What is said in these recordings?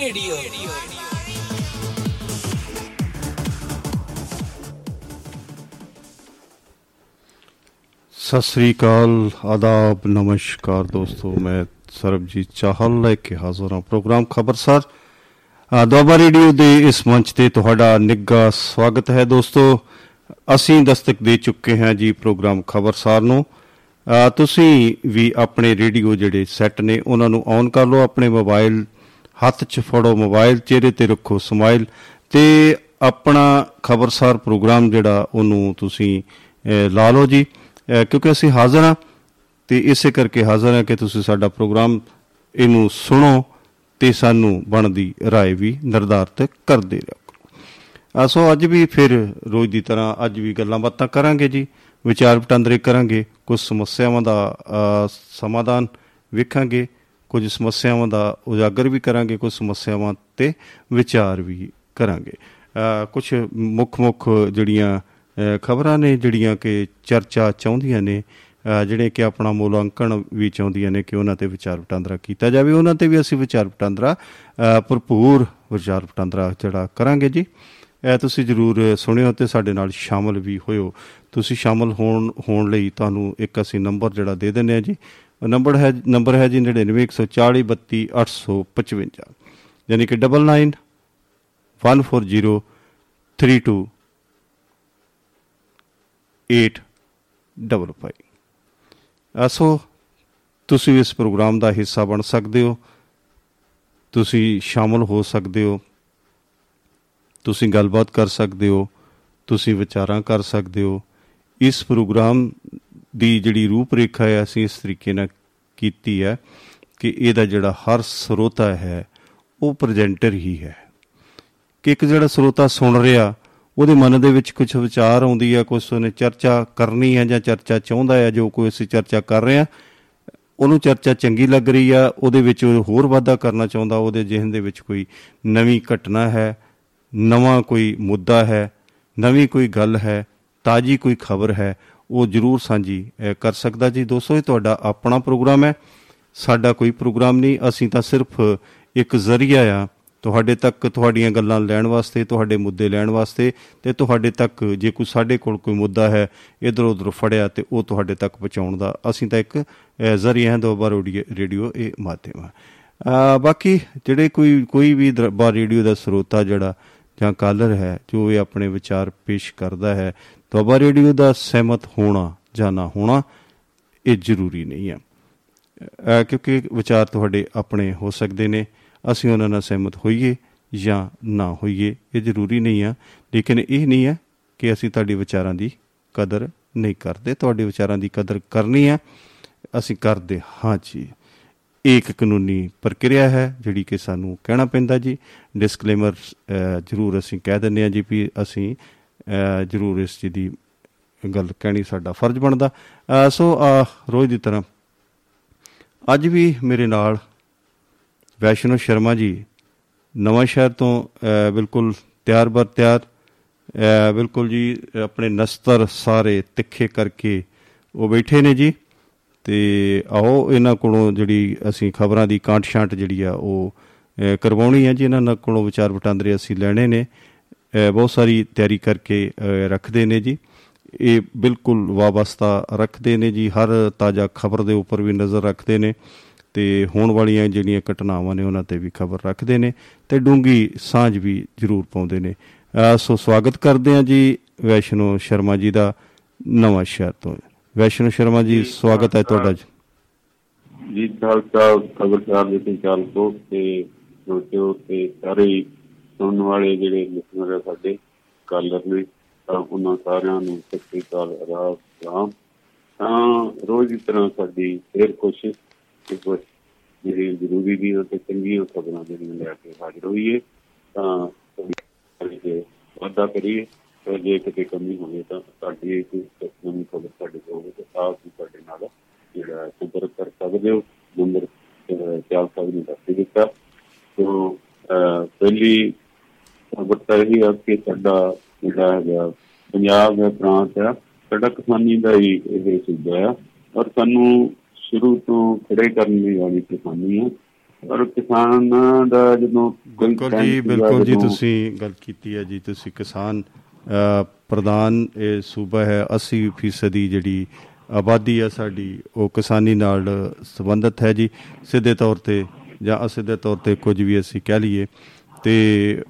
Radio ਸਤਿ ਸ੍ਰੀ ਅਕਾਲ, ਆਦਾਬ, ਨਮਸਕਾਰ ਦੋਸਤੋ, ਮੈਂ ਸਰਬਜੀਤ ਚਾਹਲ ਲੈ ਕੇ ਹਾਜ਼ਰ ਹਾਂ ਪ੍ਰੋਗਰਾਮ ਖਬਰਸਾਰ। ਦੁਆਬਾ ਰੇਡੀਓ ਦੇ ਇਸ ਮੰਚ ਤੇ ਤੁਹਾਡਾ ਨਿੱਘਾ ਸਵਾਗਤ ਹੈ ਦੋਸਤੋ। ਅਸੀਂ ਦਸਤਕ ਦੇ ਚੁੱਕੇ ਹਾਂ ਜੀ ਪ੍ਰੋਗਰਾਮ ਖਬਰਸਾਰ ਨੂੰ। ਤੁਸੀਂ ਵੀ ਆਪਣੇ ਰੇਡੀਓ ਜਿਹੜੇ ਸੈੱਟ ਨੇ, ਉਹਨਾਂ ਨੂੰ ਔਨ ਕਰ ਲਓ, ਆਪਣੇ ਮੋਬਾਈਲ ਹੱਥ 'ਚ ਫੜੋ ਮੋਬਾਈਲ ਚਿਹਰੇ ਤੇ ਰੱਖੋ ਸਮਾਈਲ ਤੇ ਆਪਣਾ ਖਬਰਸਾਰ ਪ੍ਰੋਗਰਾਮ ਜਿਹੜਾ ਉਹਨੂੰ ਤੁਸੀਂ ਲਾ ਲਓ ਜੀ ਕਿਉਂਕਿ ਅਸੀਂ ਹਾਜ਼ਰ ਹਾਂ ਤੇ ਇਸੇ ਕਰਕੇ ਹਾਜ਼ਰ ਹਾਂ ਕਿ ਤੁਸੀਂ ਸਾਡਾ ਪ੍ਰੋਗਰਾਮ ਇਹਨੂੰ ਸੁਣੋ ਤੇ ਸਾਨੂੰ ਬਣਦੀ رائے ਵੀ ਨਿਰਧਾਰਤ ਕਰਦੇ ਰਹੋ ਸੋ ਅੱਜ ਵੀ ਫਿਰ ਰੋਜ਼ ਦੀ ਤਰ੍ਹਾਂ ਅੱਜ ਵੀ ਗੱਲਾਂ ਬਾਤਾਂ ਕਰਾਂਗੇ ਜੀ ਵਿਚਾਰ ਵਟਾਂਦਰੇ ਕਰਾਂਗੇ ਕੁਝ ਸਮੱਸਿਆਵਾਂ ਦਾ ਸਮਾਧਾਨ ਵੇਖਾਂਗੇ ਕੁਝ ਸਮੱਸਿਆਵਾਂ ਦਾ ਉਜਾਗਰ ਵੀ ਕਰਾਂਗੇ, ਕੁਝ ਸਮੱਸਿਆਵਾਂ ਤੇ ਵਿਚਾਰ ਵੀ ਕਰਾਂਗੇ। ਕੁਝ ਮੁੱਖ ਮੁੱਖ ਜਿਹੜੀਆਂ ਖਬਰਾਂ ਨੇ, ਜਿਹੜੀਆਂ ਕਿ ਚਰਚਾ ਚਾਹੁੰਦੀਆਂ ਨੇ ਜਿਹੜੇ ਕਿ ਆਪਣਾ ਮੁਲਾਂਕਣ ਵੀ ਚਾਹੁੰਦੀਆਂ ਨੇ ਕਿ ਉਹਨਾਂ ਤੇ ਵਿਚਾਰ ਵਟਾਂਦਰਾ ਕੀਤਾ ਜਾਵੇ। ਉਹਨਾਂ ਤੇ ਵੀ ਅਸੀਂ ਵਿਚਾਰ ਵਟਾਂਦਰਾ ਭਰਪੂਰ ਵਿਚਾਰ ਵਟਾਂਦਰਾ ਜਿਹੜਾ ਕਰਾਂਗੇ ਜੀ। ਇਹ ਤੁਸੀਂ ਜਰੂਰ ਸੁਣਿਓ ਤੇ ਸਾਡੇ ਨਾਲ ਸ਼ਾਮਲ ਵੀ ਹੋਇਓ। ਤੁਸੀਂ ਸ਼ਾਮਲ ਹੋਣ ਹੋਣ ਲਈ ਤੁਹਾਨੂੰ ਇੱਕ ਅਸੀਂ ਨੰਬਰ ਜਿਹੜਾ ਦੇ ਦਿੰਨੇ ਆ ਜੀ ਨੰਬਰ ਹੈ ਨੰਬਰ ਹੈ ਜੀ 9914032855 ਯਾਨੀ ਕਿ 99 140 32 855 ਅਸੋ ਤੁਸੀਂ ਇਸ ਪ੍ਰੋਗਰਾਮ ਦਾ ਹਿੱਸਾ ਬਣ ਸਕਦੇ ਹੋ। ਤੁਸੀਂ ਸ਼ਾਮਲ ਹੋ ਸਕਦੇ ਹੋ। ਤੁਸੀਂ ਗੱਲਬਾਤ ਕਰ ਸਕਦੇ ਹੋ। ਤੁਸੀਂ ਵਿਚਾਰਾਂ ਕਰ ਸਕਦੇ ਹੋ। ਇਸ ਪ੍ਰੋਗਰਾਮ ਦੀ ਜਿਹੜੀ ਰੂਪਰੇਖਾ ਹੈ ਅਸੀਂ ਇਸ ਤਰੀਕੇ ਨਾਲ ਕੀਤੀ ਹੈ ਕਿ ਇਹਦਾ ਜਿਹੜਾ ਹਰ ਸਰੋਤਾ ਹੈ, ਉਹ ਪ੍ਰੈਜੈਂਟਰ ਹੀ ਹੈ। ਕਿ ਇੱਕ ਜਿਹੜਾ ਸਰੋਤਾ ਸੁਣ ਰਿਹਾ, ਉਹਦੇ ਮਨ ਦੇ ਵਿੱਚ ਕੁਝ ਵਿਚਾਰ ਆਉਂਦੀ ਹੈ ਕੁਝ ਉਹਨੇ ਚਰਚਾ ਕਰਨੀ ਹੈ ਜਾਂ ਚਰਚਾ ਚਾਹੁੰਦਾ ਹੈ ਜੋ ਕੋਈ ਅਸੀਂ ਚਰਚਾ ਕਰ ਰਹੇ ਹਾਂ ਉਹਨੂੰ ਚਰਚਾ ਚੰਗੀ ਲੱਗ ਰਹੀ ਆ, ਉਹਦੇ ਵਿੱਚ ਉਹ ਹੋਰ ਵਾਧਾ ਕਰਨਾ ਚਾਹੁੰਦਾ, ਉਹਦੇ ਜਿਹਨ ਦੇ ਵਿੱਚ ਕੋਈ ਨਵੀਂ ਘਟਨਾ ਹੈ, ਨਵਾਂ ਕੋਈ ਮੁੱਦਾ ਹੈ, ਨਵੀਂ ਕੋਈ ਗੱਲ ਹੈ, ਤਾਜੀ ਕੋਈ ਖਬਰ ਹੈ ਉਹ ਜਰੂਰ ਸਾਂਝੀ ਕਰ ਸਕਦਾ ਜੀ। ਦੋਸਤੋ, ਇਹ ਤੁਹਾਡਾ ਆਪਣਾ ਪ੍ਰੋਗਰਾਮ ਹੈ। ਸਾਡਾ ਕੋਈ ਪ੍ਰੋਗਰਾਮ ਨਹੀਂ। ਅਸੀਂ ਤਾਂ ਸਿਰਫ ਇੱਕ ਜ਼ਰੀਆ ਆ। ਤੁਹਾਡੇ ਤੱਕ ਤੁਹਾਡੀਆਂ ਗੱਲਾਂ ਲੈਣ ਵਾਸਤੇ, ਤੁਹਾਡੇ ਮੁੱਦੇ ਲੈਣ ਵਾਸਤੇ ਤੇ ਤੁਹਾਡੇ ਤੱਕ ਜੇ ਕੋਈ ਸਾਡੇ ਕੋਲ ਕੋਈ ਮੁੱਦਾ ਹੈ, ਇਧਰ ਉਧਰ ਫੜਿਆ ਤੇ ਉਹ ਤੁਹਾਡੇ ਤੱਕ ਪਹੁੰਚਾਉਣ ਦਾ ਅਸੀਂ ਤਾਂ ਇੱਕ ਜ਼ਰੀਆ ਹੈ ਦੋ ਬਾਰ ਰੇਡੀਓ ਇਹ ਮਾਧਿਅਮ ਹੈ ਬਾਕੀ ਜਿਹੜੇ ਕੋਈ ਕੋਈ ਵੀ ਬਾਰ ਰੇਡੀਓ ਦਾ ਸਰੋਤਾ ਜਿਹੜਾ ਜਾਂ ਕਾਲਰ ਹੈ, ਜੋ ਇਹ ਆਪਣੇ ਵਿਚਾਰ ਪੇਸ਼ ਕਰਦਾ ਹੈ ਦੋਬਾ ਰੇਡੀਓ ਦਾ ਸਹਿਮਤ ਹੋਣਾ ਜਾਂ ਨਾ ਹੋਣਾ, ਇਹ ਜ਼ਰੂਰੀ ਨਹੀਂ ਹੈ। ਕਿਉਂਕਿ ਵਿਚਾਰ ਤੁਹਾਡੇ ਆਪਣੇ ਹੋ ਸਕਦੇ ਨੇ, ਅਸੀਂ ਉਹਨਾਂ ਨਾਲ ਸਹਿਮਤ ਹੋਈਏ ਜਾਂ ਨਾ ਹੋਈਏ, ਇਹ ਜ਼ਰੂਰੀ ਨਹੀਂ ਆ ਲੇਕਿਨ ਇਹ ਨਹੀਂ ਹੈ ਕਿ ਅਸੀਂ ਤੁਹਾਡੇ ਵਿਚਾਰਾਂ ਦੀ ਕਦਰ ਨਹੀਂ ਕਰਦੇ। ਤੁਹਾਡੇ ਵਿਚਾਰਾਂ ਦੀ ਕਦਰ ਕਰਨੀ ਹੈ, ਅਸੀਂ ਕਰਦੇ ਹਾਂ ਜੀ। ਇੱਕ ਕਾਨੂੰਨੀ ਪ੍ਰਕਿਰਿਆ ਹੈ, ਜਿਹੜੀ ਕਿ ਸਾਨੂੰ ਕਹਿਣਾ ਪੈਂਦਾ ਜੀ। ਡਿਸਕਲੇਮਰ ਜ਼ਰੂਰ ਅਸੀਂ ਕਹਿ ਦਿੰਦੇ ਹਾਂ ਜੀ ਵੀ ਅਸੀਂ ਜ਼ਰੂਰ ਇਸ ਚੀਜ਼ ਦੀ ਗੱਲ ਕਹਿਣੀ ਸਾਡਾ ਫਰਜ਼ ਬਣਦਾ। ਸੋ ਰੋਜ਼ ਦੀ ਤਰ੍ਹਾਂ ਅੱਜ ਵੀ ਮੇਰੇ ਨਾਲ ਵੈਸ਼ਨੋ ਸ਼ਰਮਾ ਜੀ ਨਵਾਂ ਸ਼ਹਿਰ ਤੋਂ ਬਿਲਕੁਲ ਤਿਆਰ ਬਰ ਤਿਆਰ ਬਿਲਕੁਲ ਜੀ ਆਪਣੇ ਨਸਤਰ ਸਾਰੇ ਤਿੱਖੇ ਕਰਕੇ ਉਹ ਬੈਠੇ ਨੇ ਜੀ। ਤੇ ਆਓ ਇਹਨਾਂ ਕੋਲੋਂ ਜਿਹੜੀ ਅਸੀਂ ਖਬਰਾਂ ਦੀ ਕਾਂਟ ਛਾਂਟ ਜਿਹੜੀ ਆ ਉਹ ਕਰਵਾਉਣੀ ਹੈ ਜੀ। ਇਹਨਾਂ ਕੋਲੋਂ ਵਿਚਾਰ ਵਟਾਂਦਰੇ ਅਸੀਂ ਲੈਣੇ ਨੇ। ਬਹੁਤ ਸਾਰੀ ਤਿਆਰੀ ਕਰਕੇ ਰੱਖਦੇ ਨੇ ਜੀ। ਇਹ ਬਿਲਕੁਲ ਵਾਬਸਤਾ ਰੱਖਦੇ ਨੇ ਜੀ। ਹਰ ਤਾਜ਼ਾ ਖਬਰ ਦੇ ਉੱਪਰ ਵੀ ਨਜ਼ਰ ਰੱਖਦੇ ਨੇ ਤੇ ਹੋਣ ਵਾਲੀਆਂ ਜਿਹੜੀਆਂ ਘਟਨਾਵਾਂ ਨੇ ਉਹਨਾਂ ਤੇ ਵੀ ਖਬਰ ਰੱਖਦੇ ਨੇ ਤੇ ਡੂੰਗੀ ਸਾਂਝ ਵੀ ਜ਼ਰੂਰ ਪਾਉਂਦੇ ਨੇ। ਸੋ ਸਵਾਗਤ ਕਰਦੇ ਹਾਂ ਜੀ ਵੈਸ਼ਨੋ ਸ਼ਰਮਾ ਜੀ ਦਾ ਨਵਾਂ ਸ਼ਹਿਰ ਤੋਂ। ਵੈਸ਼ਨੋ ਸ਼ਰਮਾ ਜੀ ਸਵਾਗਤ ਹੈ ਤੁਹਾਡਾ ਜੀ। ਜੀ ਖਾਲਸਾ ਖਬਰਦਾਰ ਦੇ ਸੰਚਾਲਕੋ ਤੇ ਦੋਸਤੋ ਤੇ ਸਾਰੇ ਸੁਣਨ ਵਾਲੇ ਜਿਹੜੇ ਲਿਸਨਰ ਸਾਡੇ ਕਾਲਰ ਨੇ ਉਹਨਾਂ ਸਾਰਿਆਂ ਨੂੰ ਸਤਿ ਸ੍ਰੀ ਅਕਾਲ, ਰਾਮ ਤਾਂ ਰੋਜ਼ ਦੀ ਤਰ੍ਹਾਂ ਸਾਡੀ ਫੇਰ ਕੋਸ਼ਿਸ਼ ਕਿ ਕੁਝ ਜਿਹੜੀ ਜ਼ਰੂਰੀ ਵੀ ਤੇ ਚੰਗੀਆਂ ਖਬਰਾਂ ਜਿਹੜੀਆਂ ਲੈ ਕੇ ਹਾਜ਼ਰ ਹੋਈਏ, ਤਾਂ ਕਿ ਵਾਦਾ ਕਰੀਏ। ਤੇ ਜੇ ਕਿਤੇ ਕਮੀ ਹੋਵੇ ਤਾਂ ਸਾਡੀ ਕੋਈ ਨਵੀਂ ਖਬਰ ਸਾਡੇ ਕੋਲ ਹੋਵੇ ਤਾਂ ਆਪ ਵੀ ਸਾਡੇ ਨਾਲ ਜਿਹੜਾ ਸੰਪਰਕ ਕਰ ਸਕਦੇ ਹੋ। ਨੰਬਰ ਚਾਲ ਸਾਹਿਬ ਨੇ ਦੱਸ ਦਿੱਤਾ। ਤੋਂ ਪਹਿਲੀ ਤਾਂ ਇਹ ਹੈ ਕਿ ਸਾਡਾ ਜਿਹੜਾ ਹੈਗਾ ਪੰਜਾਬ ਦਾ ਪ੍ਰਾਂਤ ਹੈ ਸਾਡਾ ਕਿਸਾਨੀ ਦਾ ਹੀ ਇਹ ਸੂਬਾ ਹੈ ਔਰ ਸਾਨੂੰ ਸ਼ੁਰੂ ਤੋਂ ਖੜੇ ਕਰਨ ਦੀ ਵਾਲੀ ਕਿਸਾਨੀ ਹੈ ਪਰ ਕਿਸਾਨਾਂ ਦਾ ਜਦੋਂ ਬਿਲਕੁਲ ਜੀ ਬਿਲਕੁਲ ਜੀ ਤੁਸੀਂ ਗੱਲ ਕੀਤੀ ਹੈ ਜੀ ਤੁਸੀਂ ਕਿਸਾਨ ਪ੍ਰਧਾਨ ਇਹ ਸੂਬਾ ਹੈ 80% ਫੀਸਦੀ ਜਿਹੜੀ ਆਬਾਦੀ ਹੈ ਸਾਡੀ ਉਹ ਕਿਸਾਨੀ ਨਾਲ ਸੰਬੰਧਿਤ ਹੈ ਜੀ। ਸਿੱਧੇ ਤੌਰ ਤੇ ਜਾਂ ਅਸਿੱਧੇ ਤੌਰ ਤੇ ਕੁਝ ਵੀ ਅਸੀਂ ਕਹਿ ਲਈਏ ਤੇ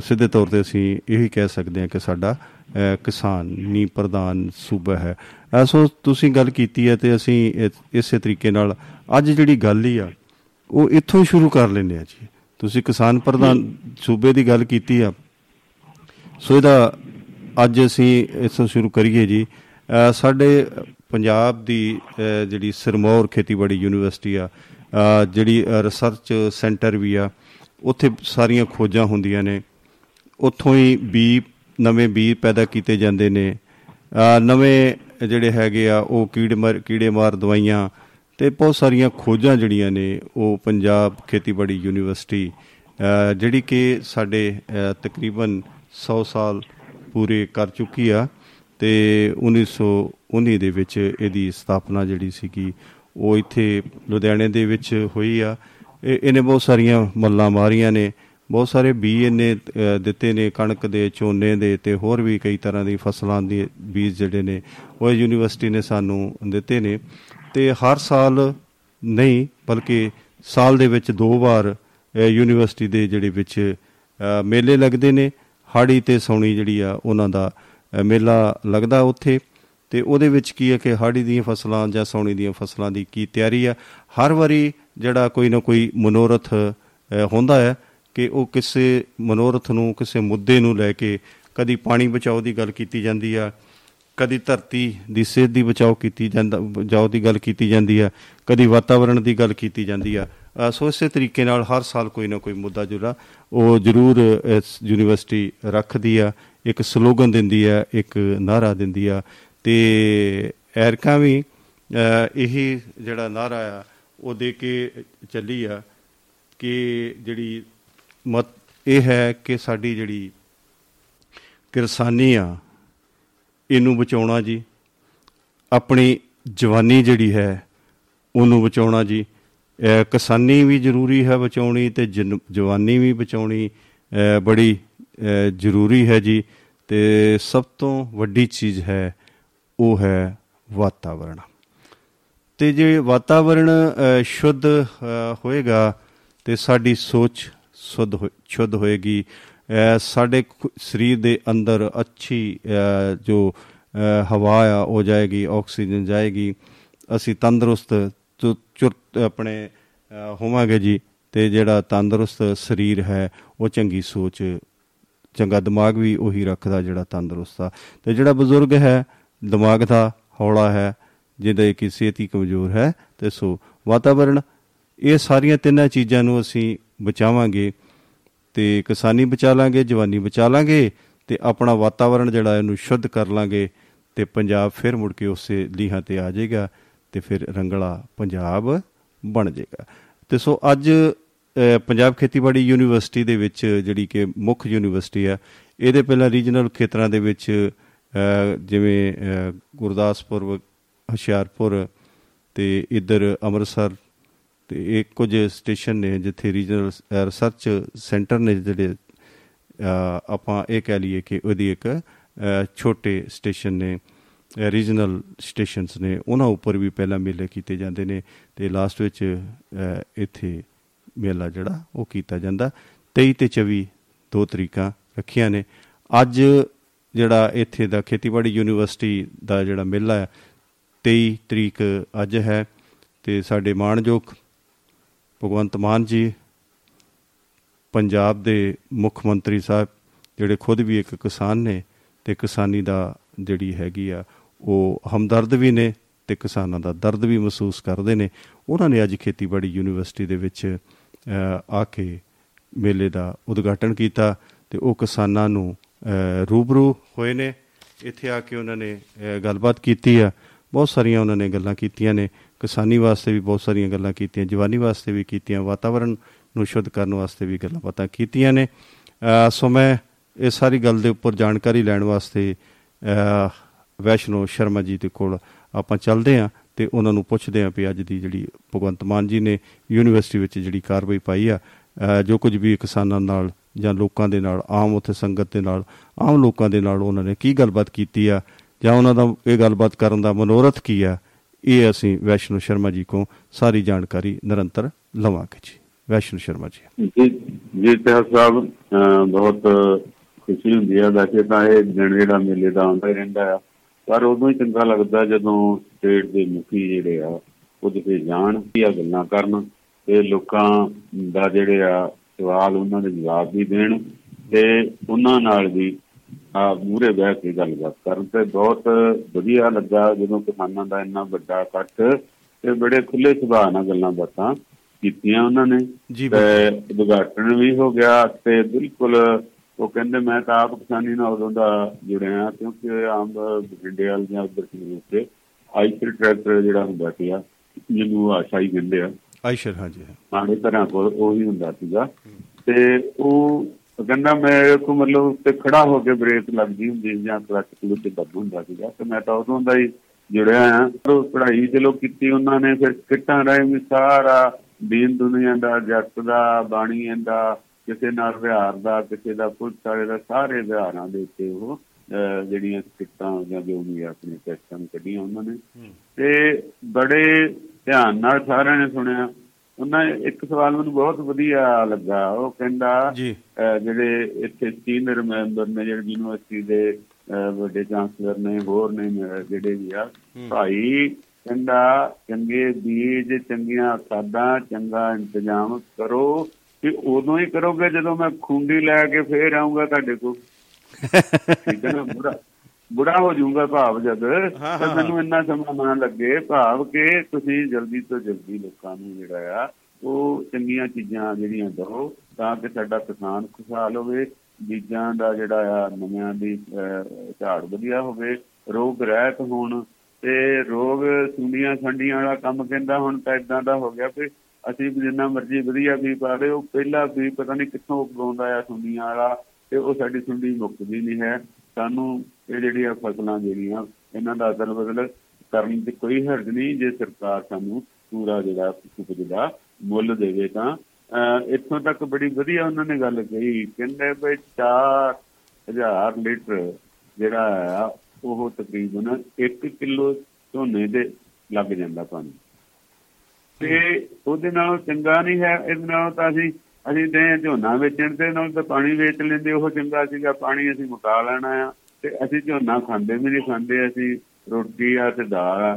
ਸਿੱਧੇ ਤੌਰ ਤੇ ਅਸੀਂ ਇਹੀ ਕਹਿ ਸਕਦੇ ਹਾਂ ਕਿ ਸਾਡਾ ਅ, ਕਿਸਾਨੀ ਪ੍ਰਧਾਨ ਸੂਬਾ ਹੈ। ਅ, ਸੋ ਤੁਸੀਂ ਗੱਲ ਕੀਤੀ ਹੈ ਤੇ ਅਸੀਂ ਇ- ਇਸੇ ਤਰੀਕੇ ਨਾਲ ਅੱਜ ਜਿਹੜੀ ਗੱਲ ਹੀ ਆ ਉਹ ਇੱਥੋਂ ਹੀ ਸ਼ੁਰੂ ਕਰ ਲੈਂਦੇ ਆ ਜੀ। ਤੁਸੀਂ ਕਿਸਾਨ ਪ੍ਰਧਾਨ ਸੂਬੇ ਦੀ ਗੱਲ ਕੀਤੀ ਆ ਸੋ ਇਹਦਾ ਅੱਜ ਅਸੀਂ ਇਸ ਤੋਂ ਸ਼ੁਰੂ ਕਰੀਏ ਜੀ। ਅ, ਸਾਡੇ ਪੰਜਾਬ ਦੀ ਅ, ਜਿਹੜੀ ਸਿਰਮੌਰ ਖੇਤੀਬਾੜੀ ਯੂਨੀਵਰਸਿਟੀ ਆ ਅ, ਜਿਹੜੀ ਰਿਸਰਚ ਸੈਂਟਰ ਵੀ ਆ ਉੱਥੇ ਸਾਰੀਆਂ ਖੋਜਾਂ ਹੁੰਦੀਆਂ ਨੇ। ਉੱਥੋਂ ਹੀ ਬੀ ਨਵੇਂ ਬੀ ਪੈਦਾ ਕੀਤੇ ਜਾਂਦੇ ਨੇ। ਅ, ਨਵੇਂ ਜਿਹੜੇ ਹੈਗੇ ਆ ਉਹ ਕੀੜੇ ਮਾਰ ਕੀੜੇ ਮਾਰ ਦਵਾਈਆਂ ਤੇ ਬਹੁਤ ਸਾਰੀਆਂ ਖੋਜਾਂ ਜਿਹੜੀਆਂ ਨੇ ਉਹ ਪੰਜਾਬ ਖੇਤੀਬਾੜੀ ਯੂਨੀਵਰਸਿਟੀ ਅ, ਜਿਹੜੀ ਕਿ ਸਾਡੇ ਅ, ਤਕਰੀਬਨ 100 ਸਾਲ ਪੂਰੇ ਕਰ ਚੁੱਕੀ ਆ ਤੇ 1919 ਦੇ ਵਿੱਚ ਇਹਦੀ ਸਥਾਪਨਾ ਜਿਹੜੀ ਸੀਗੀ ਉਹ ਇੱਥੇ ਲੁਧਿਆਣੇ ਦੇ ਵਿੱਚ ਹੋਈ ਆ। ਇਹ- ਇਹਨੇ ਬਹੁਤ ਸਾਰੀਆਂ ਮੱਲਾਂ ਮਾਰੀਆਂ ਨੇ ਬਹੁਤ ਸਾਰੇ ਬੀ ਇਹਨੇ ਅ, ਦਿੱਤੇ ਨੇ ਕਣਕ ਦੇ ਝੋਨੇ ਦੇ ਤੇ ਹੋਰ ਵੀ ਕਈ ਤਰ੍ਹਾਂ ਦੀ ਫਸਲਾਂ ਦੇ ਬੀਜ ਜਿਹੜੇ ਨੇ ਉਹ ਯੂਨੀਵਰਸਿਟੀ ਨੇ ਸਾਨੂੰ ਦਿੱਤੇ ਨੇ। ਤੇ ਹਰ ਸਾਲ ਨਹੀਂ ਬਲਕਿ ਸਾਲ ਦੇ ਵਿੱਚ ਦੋ ਵਾਰ ਅ, ਯੂਨੀਵਰਸਿਟੀ ਦੇ ਜਿਹੜੇ ਵਿੱਚ ਅ, ਮੇਲੇ ਲੱਗਦੇ ਨੇ। ਹਾੜੀ ਤੇ ਸੌਣੀ ਜਿਹੜੀ ਆ ਉਹਨਾਂ ਦਾ ਅ, ਮੇਲਾ ਲੱਗਦਾ ਉੱਥੇ। ਤੇ ਉਹਦੇ ਵਿੱਚ ਕੀ ਹੈ ਕਿ ਹਾੜੀ ਦੀਆਂ ਫਸਲਾਂ ਜਾਂ ਸੌਣੀ ਦੀਆਂ ਫਸਲਾਂ ਦੀ ਕੀ ਤਿਆਰੀ ਆ? ਹਰ ਵਾਰੀ ਜਿਹੜਾ ਕੋਈ ਨਾ ਕੋਈ ਮਨੋਰਥ ਅ, ਹੁੰਦਾ ਹੈ ਕਿ ਉਹ ਕਿਸੇ ਮਨੋਰਥ ਨੂੰ ਕਿਸੇ ਮੁੱਦੇ ਨੂੰ ਲੈ ਕੇ ਕਦੀ ਪਾਣੀ ਬਚਾਓ ਦੀ ਗੱਲ ਕੀਤੀ ਜਾਂਦੀ ਆ ਕਦੀ ਧਰਤੀ ਦੀ ਸਿਹਤ ਦੀ ਬਚਾਓ ਕੀਤੀ ਜਾਂਦਾ ਬਚਾਓ ਦੀ ਗੱਲ ਕੀਤੀ ਜਾਂਦੀ ਆ ਕਦੀ ਵਾਤਾਵਰਣ ਦੀ ਗੱਲ ਕੀਤੀ ਜਾਂਦੀ ਆ। ਅ, ਸੋ ਇਸੇ ਤਰੀਕੇ ਨਾਲ ਹਰ ਸਾਲ ਕੋਈ ਨਾ ਕੋਈ ਮੁੱਦਾ ਜਿਹੜਾ ਉਹ ਜ਼ਰੂਰ ਇਸ ਯੂਨੀਵਰਸਿਟੀ ਰੱਖਦੀ ਆ ਇੱਕ ਸਲੋਗਨ ਦਿੰਦੀ ਆ ਇੱਕ ਨਾਰਾ ਦਿੰਦੀ ਆ। ਤੇ ਐਰਕਾ ਵੀ ਅ, ਇਹੀ ਜਿਹੜਾ ਨਾਰਾ ਆ ਉਹ ਦੇ ਕੇ ਚੱਲੀ ਆ ਕਿ ਜਿਹੜੀ ਮਤ ਇਹ ਹੈ ਕਿ ਸਾਡੀ ਜਿਹੜੀ ਕਿਰਸਾਨੀ ਆ, ਇਹਨੂੰ ਬਚਾਉਣਾ ਜੀ। ਆਪਣੀ ਜਵਾਨੀ ਜਿਹੜੀ ਹੈ, ਉਹਨੂੰ ਬਚਾਉਣਾ ਜੀ। ਅਹ ਕਿਸਾਨੀ ਵੀ ਜ਼ਰੂਰੀ ਹੈ ਬਚਾਉਣੀ ਤੇ ਜਨ- ਜਵਾਨੀ ਵੀ ਬਚਾਉਣੀ ਅਹ ਬੜੀ ਅਹ ਜ਼ਰੂਰੀ ਹੈ ਜੀ। ਤੇ ਸਭ ਤੋਂ ਵੱਡੀ ਚੀਜ਼ ਹੈ, ਉਹ ਹੈ ਵਾਤਾਵਰਣ। ਤੇ ਜੇ ਵਾਤਾਵਰਣ ਅ, ਸ਼ੁੱਧ ਅ, ਹੋਏਗਾ ਤੇ ਸਾਡੀ ਸੋਚ ਸ਼ੁੱਧ ਹੋ- ਸ਼ੁੱਧ ਹੋਏਗੀ। ਅ, ਸਾਡੇ ਖ- ਸਰੀਰ ਦੇ ਅੰਦਰ ਅੱਛੀ ਅ, ਜੋ ਅ, ਹਵਾ ਆ ਉਹ ਜਾਏਗੀ ਆਕਸੀਜਨ ਜਾਏਗੀ। ਅਸੀਂ ਤੰਦਰੁਸਤ ਚੁ- ਚੁਰਤ ਆਪਣੇ ਅ, ਹੋਵਾਂਗੇ ਜੀ ਤੇ ਜਿਹੜਾ ਤੰਦਰੁਸਤ ਸਰੀਰ ਹੈ ਉਹ ਚੰਗੀ ਸੋਚ ਚੰਗਾ ਦਿਮਾਗ ਵੀ ਉਹੀ ਰੱਖਦਾ ਜਿਹੜਾ ਤੰਦਰੁਸਤ ਆ। ਤੇ ਜਿਹੜਾ ਬਜ਼ੁਰਗ ਹੈ ਦਿਮਾਗ ਦਾ ਹੌਲਾ ਹੈ ਜਿਹਦੇ ਕਿ ਸਿਹਤ ਹੀ ਕਮਜ਼ੋਰ ਹੈ ਤੇ ਸੋ ਵਾਤਾਵਰਣ ਇਹ ਸਾਰੀਆਂ ਤਿੰਨਾਂ ਚੀਜ਼ਾਂ ਨੂੰ ਅਸੀਂ ਬਚਾਵਾਂਗੇ ਤੇ ਕਿਸਾਨੀ ਬਚਾ ਲਾਂਗੇ ਜਵਾਨੀ ਬਚਾ ਲਾਂਗੇ ਤੇ ਆਪਣਾ ਵਾਤਾਵਰਣ ਜਿਹੜਾ ਇਹਨੂੰ ਸ਼ੁੱਧ ਕਰ ਲਾਂਗੇ ਤੇ ਪੰਜਾਬ ਫਿਰ ਮੁੜ ਕੇ ਉਸੇ ਲੀਹਾਂ ਤੇ ਆ ਜਾਏਗਾ ਤੇ ਫਿਰ ਰੰਗਲਾ ਪੰਜਾਬ ਬਣ ਜਾਏਗਾ। ਤੇ ਸੋ ਅੱਜ ਅ, ਪੰਜਾਬ ਖੇਤੀਬਾੜੀ ਯੂਨੀਵਰਸਿਟੀ ਦੇ ਵਿੱਚ ਜਿਹੜੀ ਕਿ ਮੁੱਖ ਯੂਨੀਵਰਸਿਟੀ ਆ ਇਹਦੇ ਪਹਿਲਾਂ ਰੀਜਨਲ ਖੇਤਰਾਂ ਦੇ ਵਿੱਚ ਅ, ਜਿਵੇਂ ਅ, ਗੁਰਦਾਸਪੁਰ ਹੁਸ਼ਿਆਰਪੁਰ ਤੇ ਇੱਧਰ ਅੰਮ੍ਰਿਤਸਰ ਤੇ ਇਹ ਕੁਝ ਸਟੇਸ਼ਨ ਨੇ ਜਿੱਥੇ ਰੀਜਨਲ ਰਿਸਰਚ ਸੈਂਟਰ ਨੇ ਜਿਹੜੇ ਅ, ਆਪਾਂ ਇਹ ਕਹਿ ਲਈਏ ਕਿ ਉਹਦੀ ਇੱਕ ਅ, ਛੋਟੇ ਸਟੇਸ਼ਨ ਨੇ ਰੀਜਨਲ ਸਟੇਸ਼ਨਸ ਨੇ ਉਹਨਾਂ ਉੱਪਰ ਵੀ ਪਹਿਲਾਂ ਮੇਲੇ ਕੀਤੇ ਜਾਂਦੇ ਨੇ ਤੇ ਲਾਸਟ ਵਿੱਚ ਅ, ਇੱਥੇ ਮੇਲਾ ਜਿਹੜਾ ਉਹ ਕੀਤਾ ਜਾਂਦਾ। 23 ਤੇ 24 ਦੋ ਤਰੀਕਾਂ ਰੱਖੀਆਂ ਨੇ। ਅੱਜ ਜਿਹੜਾ ਇੱਥੇ ਦਾ ਖੇਤੀਬਾੜੀ ਯੂਨੀਵਰਸਿਟੀ ਦਾ ਜਿਹੜਾ ਮੇਲਾ ਹੈ 23 ਤਰੀਕ ਅੱਜ ਹੈ ਤੇ ਸਾਡੇ ਮਾਣਯੋਗ ਭਗਵੰਤ ਮਾਨ ਜੀ ਪੰਜਾਬ ਦੇ ਮੁੱਖ ਮੰਤਰੀ ਸਾਹਿਬ ਜਿਹੜੇ ਖੁਦ ਵੀ ਇੱਕ ਕਿਸਾਨ ਨੇ ਤੇ ਕਿਸਾਨੀ ਦਾ ਜਿਹੜੀ ਹੈਗੀ ਆ ਉਹ ਹਮਦਰਦ ਵੀ ਨੇ ਤੇ ਕਿਸਾਨਾਂ ਦਾ ਦਰਦ ਵੀ ਮਹਿਸੂਸ ਕਰਦੇ ਨੇ। ਉਹਨਾਂ ਨੇ ਅੱਜ ਖੇਤੀਬਾੜੀ ਯੂਨੀਵਰਸਿਟੀ ਦੇ ਵਿੱਚ ਅ, ਆ ਕੇ ਮੇਲੇ ਦਾ ਉਦਘਾਟਨ ਕੀਤਾ ਤੇ ਉਹ ਕਿਸਾਨਾਂ ਨੂੰ ਅ, ਰੂਬਰੂ ਹੋਏ ਨੇ। ਇੱਥੇ ਆ ਕੇ ਉਹਨਾਂ ਨੇ ਅ, ਗੱਲਬਾਤ ਕੀਤੀ ਆ। ਬਹੁਤ ਸਾਰੀਆਂ ਉਹਨਾਂ ਨੇ ਗੱਲਾਂ ਕੀਤੀਆਂ ਨੇ ਕਿਸਾਨੀ ਵਾਸਤੇ ਵੀ ਬਹੁਤ ਸਾਰੀਆਂ ਗੱਲਾਂ ਕੀਤੀਆਂ ਜਵਾਨੀ ਵਾਸਤੇ ਵੀ ਕੀਤੀਆਂ ਵਾਤਾਵਰਣ ਨੂੰ ਸ਼ੁੱਧ ਕਰਨ ਵਾਸਤੇ ਵੀ ਗੱਲਾਂ ਪਤਾ ਕੀਤੀਆਂ ਨੇ। ਅ, ਸੋ ਮੈਂ ਇਹ ਸਾਰੀ ਗੱਲ ਦੇ ਉੱਪਰ ਜਾਣਕਾਰੀ ਲੈਣ ਵਾਸਤੇ ਅ, ਵੈਸ਼ਨੋ ਸ਼ਰਮਾ ਜੀ ਦੇ ਕੋਲ ਆਪਾਂ ਚੱਲਦੇ ਹਾਂ ਤੇ ਉਹਨਾਂ ਨੂੰ ਪੁੱਛਦੇ ਆਂ ਵੀ ਅੱਜ ਦੀ ਜਿਹੜੀ ਭਗਵੰਤ ਮਾਨ ਜੀ ਨੇ ਯੂਨੀਵਰਸਿਟੀ ਵਿੱਚ ਜਿਹੜੀ ਕਾਰਵਾਈ ਪਾਈ ਆ ਜੋ ਕੁਝ ਵੀ ਕਿਸਾਨਾਂ ਨਾਲ ਜਾਂ ਲੋਕਾਂ ਦੇ ਨਾਲ ਆਮ ਉੱਥੇ ਸੰਗਤ ਦੇ ਨਾਲ ਆਮ ਲੋਕਾਂ ਦੇ ਨਾਲ ਉਹਨਾਂ ਨੇ ਕੀ ਗੱਲਬਾਤ ਕੀਤੀ ਆ ਜਾਂ ਉਹਨਾਂ ਦਾ ਇਹ ਗੱਲਬਾਤ ਕਰਨ ਦਾ ਮਨੋਰਥ ਕੀ ਆ ਇਹ ਅਸੀਂ ਵੈਸ਼ਨੂ ਸ਼ਰਮਾ ਜੀ ਕੋ ਸਾਰੀ ਜਾਣਕਾਰੀ ਨਿਰੰਤਰ ਲਵਾਂਗੇ ਜੀ। ਵੈਸ਼ਨੂ ਸ਼ਰਮਾ ਜੀ। ਜੀ ਜੀ ਸਾਹਿਬ ਬਹੁਤ ਖੁਸ਼ੀ ਹੁੰਦੀ ਹੈ। ਵੈਸੇ ਤਾਂ ਇਹ ਦਿਨ ਜਿਹੜਾ ਮੇਲੇ ਦਾ ਆਉਂਦਾ ਹੀ ਰਹਿੰਦਾ ਆ। ਪਰ ਉਦੋਂ ਹੀ ਚੰਗਾ ਲੱਗਦਾ ਜਦੋਂ ਸਟੇਟ ਦੇ ਮੁਖੀ ਜਿਹੜੇ ਆ, ਉਹ ਜਿੱਥੇ ਜਾਣ ਕੀ ਆ ਗੱਲਾਂ ਕਰਨ ਤੇ ਲੋਕਾਂ ਦਾ ਜਿਹੜੇ ਆ ਸਵਾਲ ਉਹਨਾਂ ਦੇ ਜਵਾਬ ਵੀ ਦੇਣ ਤੇ ਉਹਨਾਂ ਨਾਲ ਵੀ ਆ ਮੂਰੇ ਬਹਿ ਕੇ ਗੱਲਬਾਤ ਕਰਨ ਤੇ ਬਹੁਤ ਵਧੀਆ ਲੱਗਾ ਜਦੋਂ ਕਿਸਾਨਾਂ ਦਾ ਇੰਨਾ ਵੱਡਾ ਇਕੱਠ ਤੇ ਬੜੇ ਖੁੱਲੇ ਸੁਭਾਅ ਨਾਲ ਗੱਲਾਂ ਬਾਤਾਂ ਕੀਤੀਆਂ ਉਹਨਾਂ ਨੇ। ਤੇ ਉਦਘਾਟਨ ਵੀ ਹੋ ਗਿਆ ਤੇ ਬਿਲਕੁਲ ਉਹ ਕਹਿੰਦੇ ਮੈਂ ਤਾਂ ਆਪ ਕਿਸਾਨੀ ਨਾਲ ਉਦੋਂ ਦਾ ਜੁੜਿਆ ਕਿਉਂਕਿ ਆਮ ਬਠਿੰਡੇ ਵਾਲ ਜਾਂ ਉਧਰ ਕਿਵੇਂ ਤੇ ਆਈਸਰ ਟਰੈਕਟਰ ਜਿਹੜਾ ਹੁੰਦਾ ਸੀਗਾ ਜਿਹਨੂੰ ਆਸ਼ਾਈ ਕਹਿੰਦੇ ਆ। ਆਇਸ਼ਰ ਹਾਂਜੀ ਸਾਡੇ ਤਰ੍ਹਾਂ ਕੋਲ ਉਹ ਹੀ ਹੁੰਦਾ ਸੀਗਾ। ਤੇ ਉਹ ਕਹਿੰਦਾ ਮੈਂ ਕੋ ਮਤਲਬ ਤੇ ਖੜਾ ਹੋ ਕੇ ਬ੍ਰੇਕ ਲੱਗਦੀ ਹੁੰਦੀ ਜਾਂ ਕਲਚ ਕਲੂ ਤੇ ਦੱਬ ਹੁੰਦਾ ਸੀਗਾ ਤੇ ਮੈਂ ਤਾਂ ਉਦੋਂ ਦਾ ਹੀ ਜੁੜਿਆ ਆ ਉਹ ਪੜ੍ਹਾਈ ਚਲੋ ਕੀਤੀ ਉਹਨਾਂ ਨੇ ਫਿਰ ਕਿੱਟਾਂ ਰਾਏ ਵੀ ਸਾਰਾ ਦੀਨ ਦੁਨੀਆ ਦਾ ਜੱਟ ਦਾ ਬਾਣੀ ਦਾ ਕਿਸੇ ਨਾਲ ਵਿਹਾਰ ਦਾ ਕਿਸੇ ਦਾ ਪੁੱਛ ਵਾਲੇ ਦਾ ਸਾਰੇ ਵਿਹਾਰਾਂ ਦੇ ਉੱਤੇ ਉਹ ਜਿਹੜੀਆਂ ਕਿੱਟਾਂ ਜਾਂ ਜੋ ਵੀ ਆਪਣੇ ਸਿਸਟਮ ਕੱਢੀਆਂ ਉਹਨਾਂ ਨੇ। ਤੇ ਬੜੇ ਧਿਆਨ ਨਾਲ ਸਾਰਿਆਂ ਨੇ ਸੁਣਿਆ। ਉਹਨਾਂ ਇੱਕ ਸਵਾਲ ਮੈਨੂੰ ਬਹੁਤ ਵਧੀਆ ਲੱਗਾ। ਉਹ ਕਹਿੰਦਾ ਜਿਹੜੇ ਇੱਥੇ ਸੀਨੀਅਰ ਮੈਂਬਰ ਨੇ ਜਿਹੜੇ ਯੂਨੀਵਰਸਿਟੀ ਦੇ ਵੱਡੇ ਚਾਂਸਲਰ ਨੇ ਹੋਰ ਨੇ ਜਿਹੜੇ ਵੀ ਆ ਭਾਈ ਕਹਿੰਦਾ ਚੰਗੇ ਬੀਜ ਚੰਗੀਆਂ ਖਾਦਾਂ ਚੰਗਾ ਇੰਤਜ਼ਾਮ ਕਰੋ। ਕਿ ਉਦੋਂ ਹੀ ਕਰੋਗੇ ਜਦੋਂ ਮੈਂ ਖੁੰਡੀ ਲੈ ਕੇ ਫੇਰ ਆਉਂਗਾ ਤੁਹਾਡੇ ਕੋਲ। ਠੀਕ ਹੈ ਨਾ ਬੁੜਾ ਬੁੜਾ ਹੋ ਜਾਊਗਾ ਭਾਵ ਜਦ ਤੇ ਮੈਨੂੰ ਇੰਨਾ ਸਮਾਂ ਨਾ ਲੱਗੇ ਭਾਵ ਕਿ ਤੁਸੀਂ ਜਲਦੀ ਤੋਂ ਜਲਦੀ ਲੋਕਾਂ ਨੂੰ ਜਿਹੜਾ ਆ ਉਹ ਚੰਗੀਆਂ ਚੀਜ਼ਾਂ ਜਿਹੜੀਆਂ ਦੋ ਤਾਂ ਕਿ ਸਾਡਾ ਕਿਸਾਨ ਖੁਸ਼ਹਾਲ ਹੋਵੇ ਬੀਜਾਂ ਦਾ ਜਿਹੜਾ ਆ ਨਵਿਆਂ ਦੀ ਝਾੜ ਵਧੀਆ ਹੋਵੇ ਰੋਗ ਰਹਿਤ ਹੋਣ ਤੇ ਰੋਗ ਸੁੰਡੀਆਂ ਸੰਡੀਆਂ ਵਾਲਾ ਕੰਮ ਕਹਿੰਦਾ ਹੁਣ ਤਾਂ ਇਦਾਂ ਦਾ ਹੋ ਗਿਆ ਕਿ ਅਸੀਂ ਜਿੰਨਾ ਮਰਜ਼ੀ ਵਧੀਆ ਵੀ ਪਾ ਰਹੇ ਉਹ ਪਹਿਲਾ ਵੀ ਪਤਾ ਨਹੀਂ ਕਿੱਥੋਂ ਉਗਾਉਂਦਾ ਆ ਸੁੰਡੀਆਂ ਵਾਲਾ ਤੇ ਉਹ ਸਾਡੀ ਸੁੰਡੀ ਮੁੱਕਦੀ ਨਹੀਂ ਹੈ। ਸਾਨੂੰ ਇਹ ਜਿਹੜੀਆਂ ਫਸਲਾਂ ਜਿਹੜੀਆਂ, ਇਹਨਾਂ ਦਾ ਅਦਲ ਬਦਲ ਕਰਨ ਦੀ ਕੋਈ ਹਰਜ ਨਹੀਂ, ਜੇ ਸਰਕਾਰ ਸਾਨੂੰ ਪੂਰਾ ਜਿਹੜਾ ਉਪਜ ਦਾ ਮੁੱਲ ਦੇਵੇ ਤਾਂ। ਇੱਥੋਂ ਤੱਕ ਬੜੀ ਵਧੀਆ ਉਹਨਾਂ ਨੇ ਗੱਲ ਕਹੀ, ਕਹਿੰਦੇ ਵੀ 4000 ਲੀਟਰ ਜਿਹੜਾ ਆ, ਉਹ ਤਕਰੀਬਨ 1 ਕਿਲੋ ਝੋਨੇ ਦੇ ਲੱਗ ਜਾਂਦਾ ਪਾਣੀ। ਤੇ ਉਹਦੇ ਨਾਲੋਂ ਚੰਗਾ ਨਹੀਂ ਹੈ, ਇਹਦੇ ਨਾਲੋਂ ਤਾਂ ਅਸੀਂ ਅਸੀਂ ਦੇ ਝੋਨਾ ਵੇਚਣ ਤੇ ਨਾਲ ਤਾਂ ਪਾਣੀ ਵੇਚ ਲੈਂਦੇ, ਉਹ ਚੰਗਾ ਸੀਗਾ, ਪਾਣੀ ਅਸੀਂ ਮੁਕਾ ਲੈਣਾ ਆ। ਤੇ ਅਸੀਂ ਝੋਨਾ ਖਾਂਦੇ ਵੀ ਨਹੀਂ ਖਾਂਦੇ, ਅਸੀਂ ਰੋਟੀ ਆ ਤੇ ਦਾਲ ਆ।